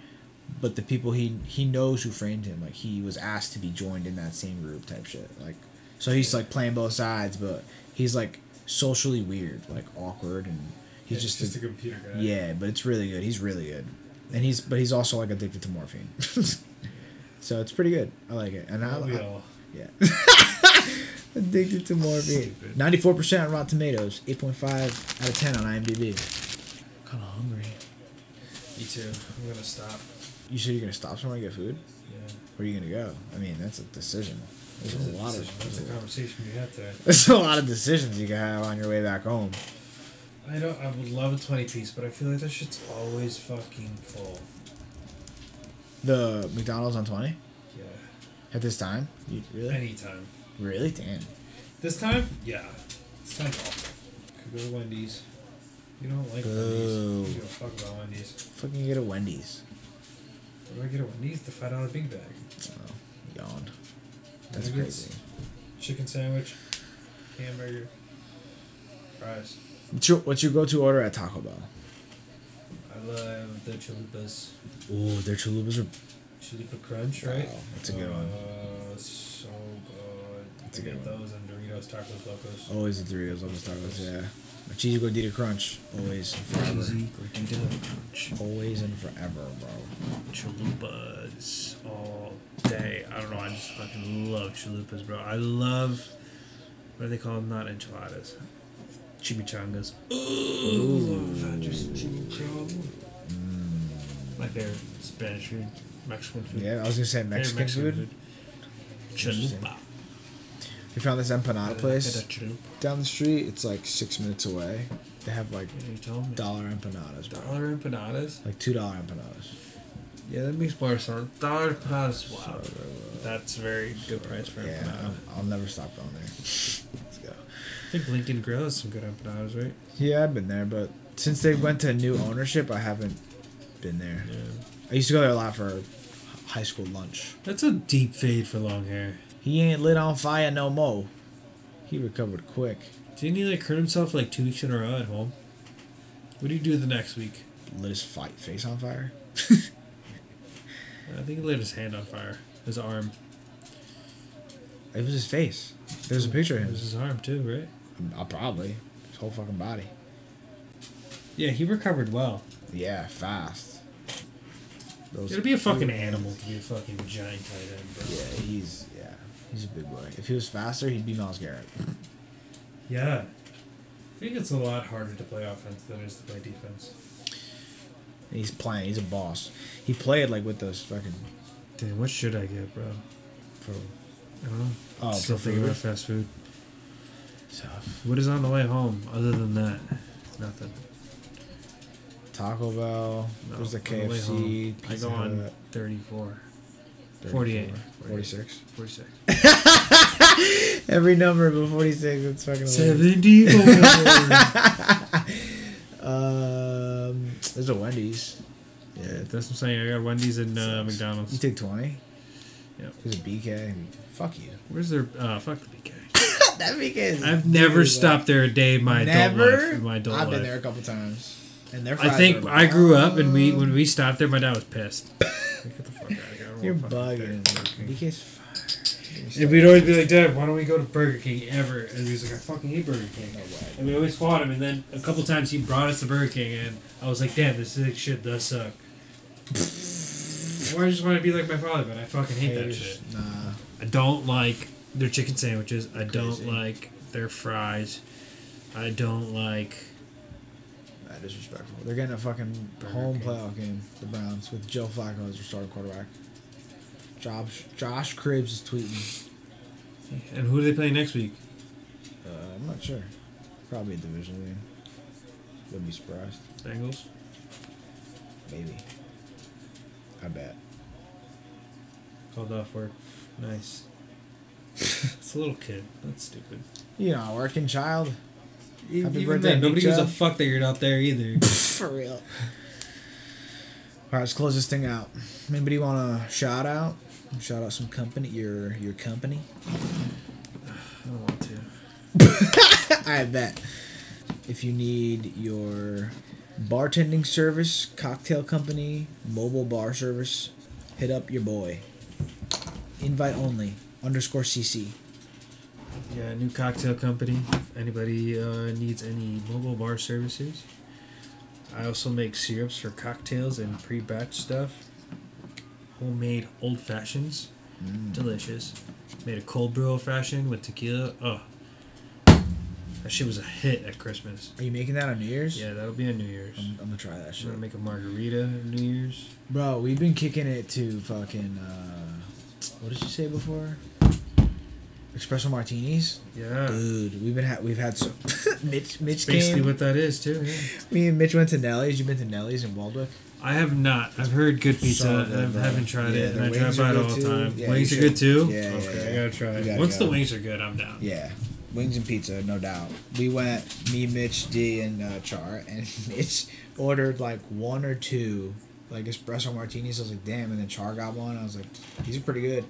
but the people he he knows who framed him like he was asked to be joined in that same group type shit like so he's like playing both sides but He's like socially weird, like awkward, and he's He's just, just a, a computer guy. yeah. But it's really good. He's really good, and he's but he's also like addicted to morphine. so it's pretty good. I like it, and I, We I all. yeah. addicted to morphine. Ninety four percent on Rotten Tomatoes. Eight point five out of ten on IMDb. Kind of hungry. Me too. I'm gonna stop. You said you're gonna stop somewhere and get food. Yeah. Where are you gonna go? I mean, that's a decision. There's a lot of That's a conversation we had today. there's a lot of decisions you can have on your way back home. I don't. I would love a twenty piece, but I feel like that shit's always fucking full. The McDonald's on twenty Yeah. at this time. You, really? Anytime. Really? Damn. This time? Yeah. This time's awful. Could go to Wendy's. You don't like Boo. Wendy's. You don't fuck about Wendy's. Fucking get a Wendy's. What do I get at Wendy's? The five dollar big bag. Oh, yawned. That's Nuggets, crazy. Chicken sandwich, hamburger, fries. What's your What's your go to order at Taco Bell? I love the chalupas. Oh, their chalupas are. Chalupa crunch, right? Wow, that's a good one. Uh, so good. That's a I good get one. those and Doritos Tacos Locos. Always the Doritos, almost tacos. Yeah. My cheesy gordita crunch. Always and forever. gordita crunch. Always and forever, bro. chalupas all day. I don't know. I just fucking love chalupas, bro. I love what do they call them? Not enchiladas. Chimichangas. Ooh, My favorite mm. Spanish food, Mexican food. Yeah, I was gonna say Favorite Mexican, food. Chalupa. We found this empanada place down the street. It's like six minutes away. They have like Yeah, you told me. dollar empanadas, bro. Dollar empanadas. Like two dollar empanadas. Yeah, that makes more sense. Dollar empanadas. Wow, uh, that's a very good price for Yeah, empanada. I'll, I'll never stop going there. I think Lincoln Grill has some good empanadas, right? Yeah, I've been there, but since they went to new ownership, I haven't been there. Yeah. I used to go there a lot for high school lunch. That's a deep fade for long hair. He ain't lit on fire no more. He recovered quick. Didn't he like hurt himself like two weeks in a row at home? What do you do the next week? Lit his fight face on fire. I think he lit his hand on fire. His arm. It was his face. There's a picture of him. It was his arm too, right? I'll probably his whole fucking body. Yeah, he recovered well. Yeah, fast. Those- gotta be a fucking animal to be a fucking giant tight end, bro. Yeah, he's yeah, he's a big boy. If he was faster, he'd be Myles Garrett. Yeah. I think it's a lot harder to play offense than it is to play defense. He's playing. He's a boss. He played like with those fucking. Damn, what should I get, bro? For, I don't know. oh, Still thinking about fast food. What is on the way home other than that? Nothing. Taco Bell. No, There's the the way KFC. home, I Pizza go on Hut, 34. 34, 48. 46. 46. Every number but 46. It's fucking hilarious. 74! Um, there's a Wendy's. yeah, that's what I'm saying. I got Wendy's and uh, McDonald's. You take 20? Yep. There's a BK. Fuck you. Where's their. Uh, fuck the BK. That BK is. I've never stopped there a day in my Never. adult life. In my adult I've life. been there a couple times. And their I think are I grew up and we when we stopped there, my dad was pissed. Like, Get the fuck out of here! I You're bugging. Burger BK's fire. And we'd always be like, Dad, why don't we go to Burger King ever? And he was like, I fucking hate Burger King. No way. And we always fought him. And then a couple times he brought us to Burger King, and I was like, Damn, this shit does suck. or I just want to be like my father, but I fucking hate that shit. Nah. I don't like their chicken sandwiches. I don't Crazy. like their fries. I don't like. That is disrespectful. They're getting a fucking Burger home King. playoff game, the Browns, with Joe Flacco as their starting quarterback. Josh, Josh Cribbs is tweeting. And who do they play next week? Uh, I'm not sure. Probably a division game. Wouldn't be surprised. Bengals. Maybe. I bet. Called off work. Nice. it's a little kid. That's stupid. You know, working child. Happy Even birthday, then, nobody gives a fuck that you're not there either. For real. All right, let's close this thing out. Anybody want to shout out? Shout out some company. Your your company. I don't want to. I bet. If you need your bartending service, cocktail company, mobile bar service, hit up your boy. Invite only underscore CC. Yeah, new cocktail company. If anybody uh, needs any mobile bar services. I also make syrups for cocktails and pre-batch stuff. Homemade old fashions, Mm. delicious. Made a cold brew old fashioned with tequila. Oh, that shit was a hit at Christmas. Are you making that on New Year's? Yeah, that'll be on New Year's. I'm, I'm gonna try that I'm shit. gonna make a margarita at New Year's. Bro, we've been kicking it to fucking. Uh, what did you say before? Espresso martinis, Yeah, dude. We've been ha- we've had so. Mitch Mitch basically came. what that is too. Yeah. Me and Mitch went to Nellie's. You've been to Nellie's in Waldwick. I have not. I've heard good pizza. So good, I haven't tried Yeah, it, and I drive by it all the time. Yeah, wings are good too. Yeah, okay, yeah. I gotta try it. gotta Once go. the wings are good, I'm down. Yeah, wings and pizza, no doubt. We went, me, Mitch, D, and uh, Char, and Mitch ordered like one or two like espresso martinis. I was like, damn, and then Char got one. I was like, these are pretty good.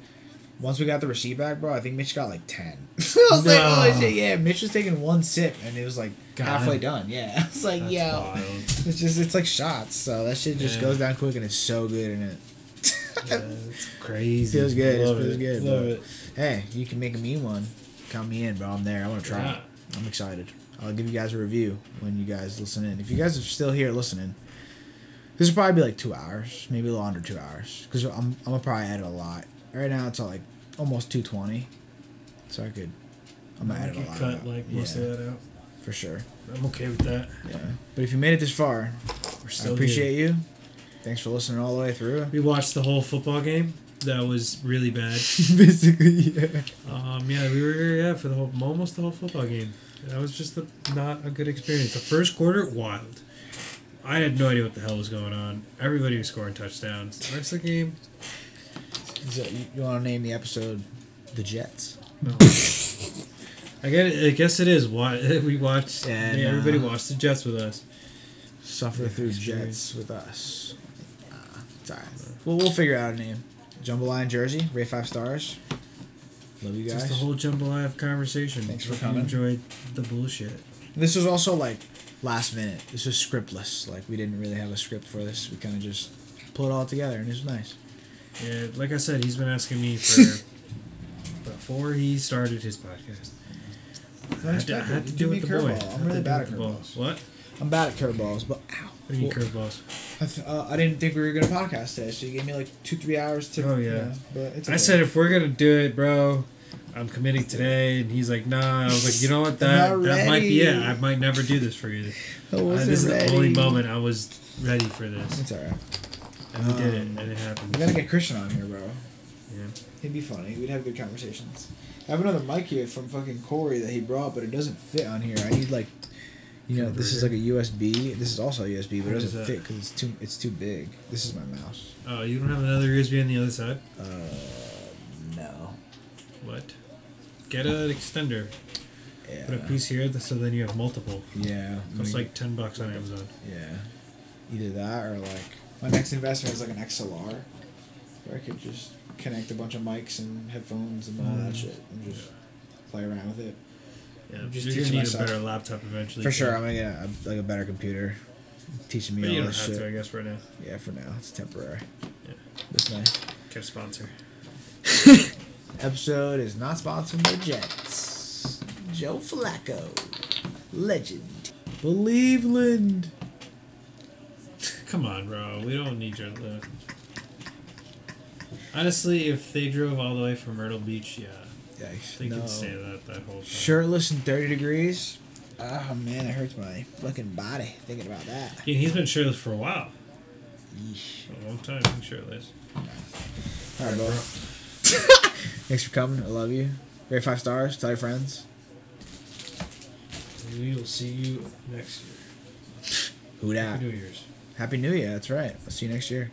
Once we got the receipt back, bro, I think Mitch got like ten. I was like, oh shit, yeah. Mitch was taking one sip, and it was like halfway done. Yeah, I was like, That's yo, wild. it's just it's like shots. So that shit just Yeah. goes down quick, and it's so good in it. Yeah, it's crazy. Feels good, it Love feels good, Love it. Hey, you can make me one. Count me in, bro. I'm there. I want to try Yeah. it. I'm excited. I'll give you guys a review when you guys listen in. If you guys are still here listening, this will probably be like two hours, maybe a little under two hours, because I'm I'm gonna probably edit a lot. Right now it's like almost two twenty, so I could I'm gonna edit a lot. cut out. like most yeah, of that out. for sure. I'm okay with that. Yeah, but if you made it this far, We're I appreciate you. Thanks for listening all the way through. We watched the whole football game. That was really bad. Basically, yeah. Um, yeah, we were yeah for the whole almost the whole football game. That was just a, not a good experience. The first quarter, wild. I had no idea what the hell was going on. Everybody was scoring touchdowns. The rest of the game, So you, you want to name the episode "The Jets"? no. I get it, I guess it is. We watched? And, yeah, everybody uh, watched the Jets with us. Suffer Yeah, through experience. Jets with us. Uh, it's alright. We'll, we'll figure out a name. Jambalaya jersey, Ray five stars. Love you guys. Just the whole Jumbo jambalaya conversation. Thanks for Hope you coming. Enjoyed the bullshit. this was also like last minute. This was scriptless. Like we didn't really have a script for this. We kind of just pulled it all together, and it was nice. Yeah, like I said, he's been asking me for before he started his podcast. I had to, I had to do with the boy. curveball. I I'm really bad at curveballs. What? I'm bad at curveballs, but ow. What do you mean Well, curveballs? I, th- uh, I didn't think we were gonna podcast today, so you gave me like two, three hours to. Oh, you yeah. know, but it's I said if we're gonna do it, bro, I'm committing today, and he's like, Nah. I was like, you know what? That that might be it. I might never do this for you. I Uh, this is the only moment I was ready for this, It's alright. and we did it, Um, and it happened. We gotta get Christian on here, bro. Yeah. He'd be funny. We'd have good conversations. I have another mic here from fucking Corey that he brought, but it doesn't fit on here. I need like, you know, this is like a USB. This is also a USB, but it doesn't fit because it's too it's too big. This is my mouse. Oh, you don't have another USB on the other side? Uh, no. What? Get an extender. Yeah. Put a piece here, so then you have multiple. Yeah. So it's like ten bucks on Amazon. Yeah. Either that or like my next investment is like an XLR, where I could just connect a bunch of mics and headphones and all that Mm. shit and just play around with it. Yeah, I'm just you're gonna need myself. a better laptop eventually. For sure, I'm gonna get a, like a better computer, teaching me But you all don't this have shit. to, I guess, right now. Yeah, for now it's temporary. Yeah. Nice. Get a sponsor. Episode is not sponsored by Jets. Joe Flacco, legend. Believeland. Come on, bro. We don't need your look. Honestly, if they drove all the way from Myrtle Beach, yeah, Yikes. they no. could say that that whole time. Shirtless and 30 degrees. Oh man, it hurts my fucking body thinking about that. Yeah, he's been shirtless for a while. Yeesh. A long time, he's shirtless. Alright, bro. Thanks for coming. I love you. Rate five stars. Tell your friends. We will see you next year. Who dat? Happy New Year's. Happy New Year. That's right. I'll see you next year.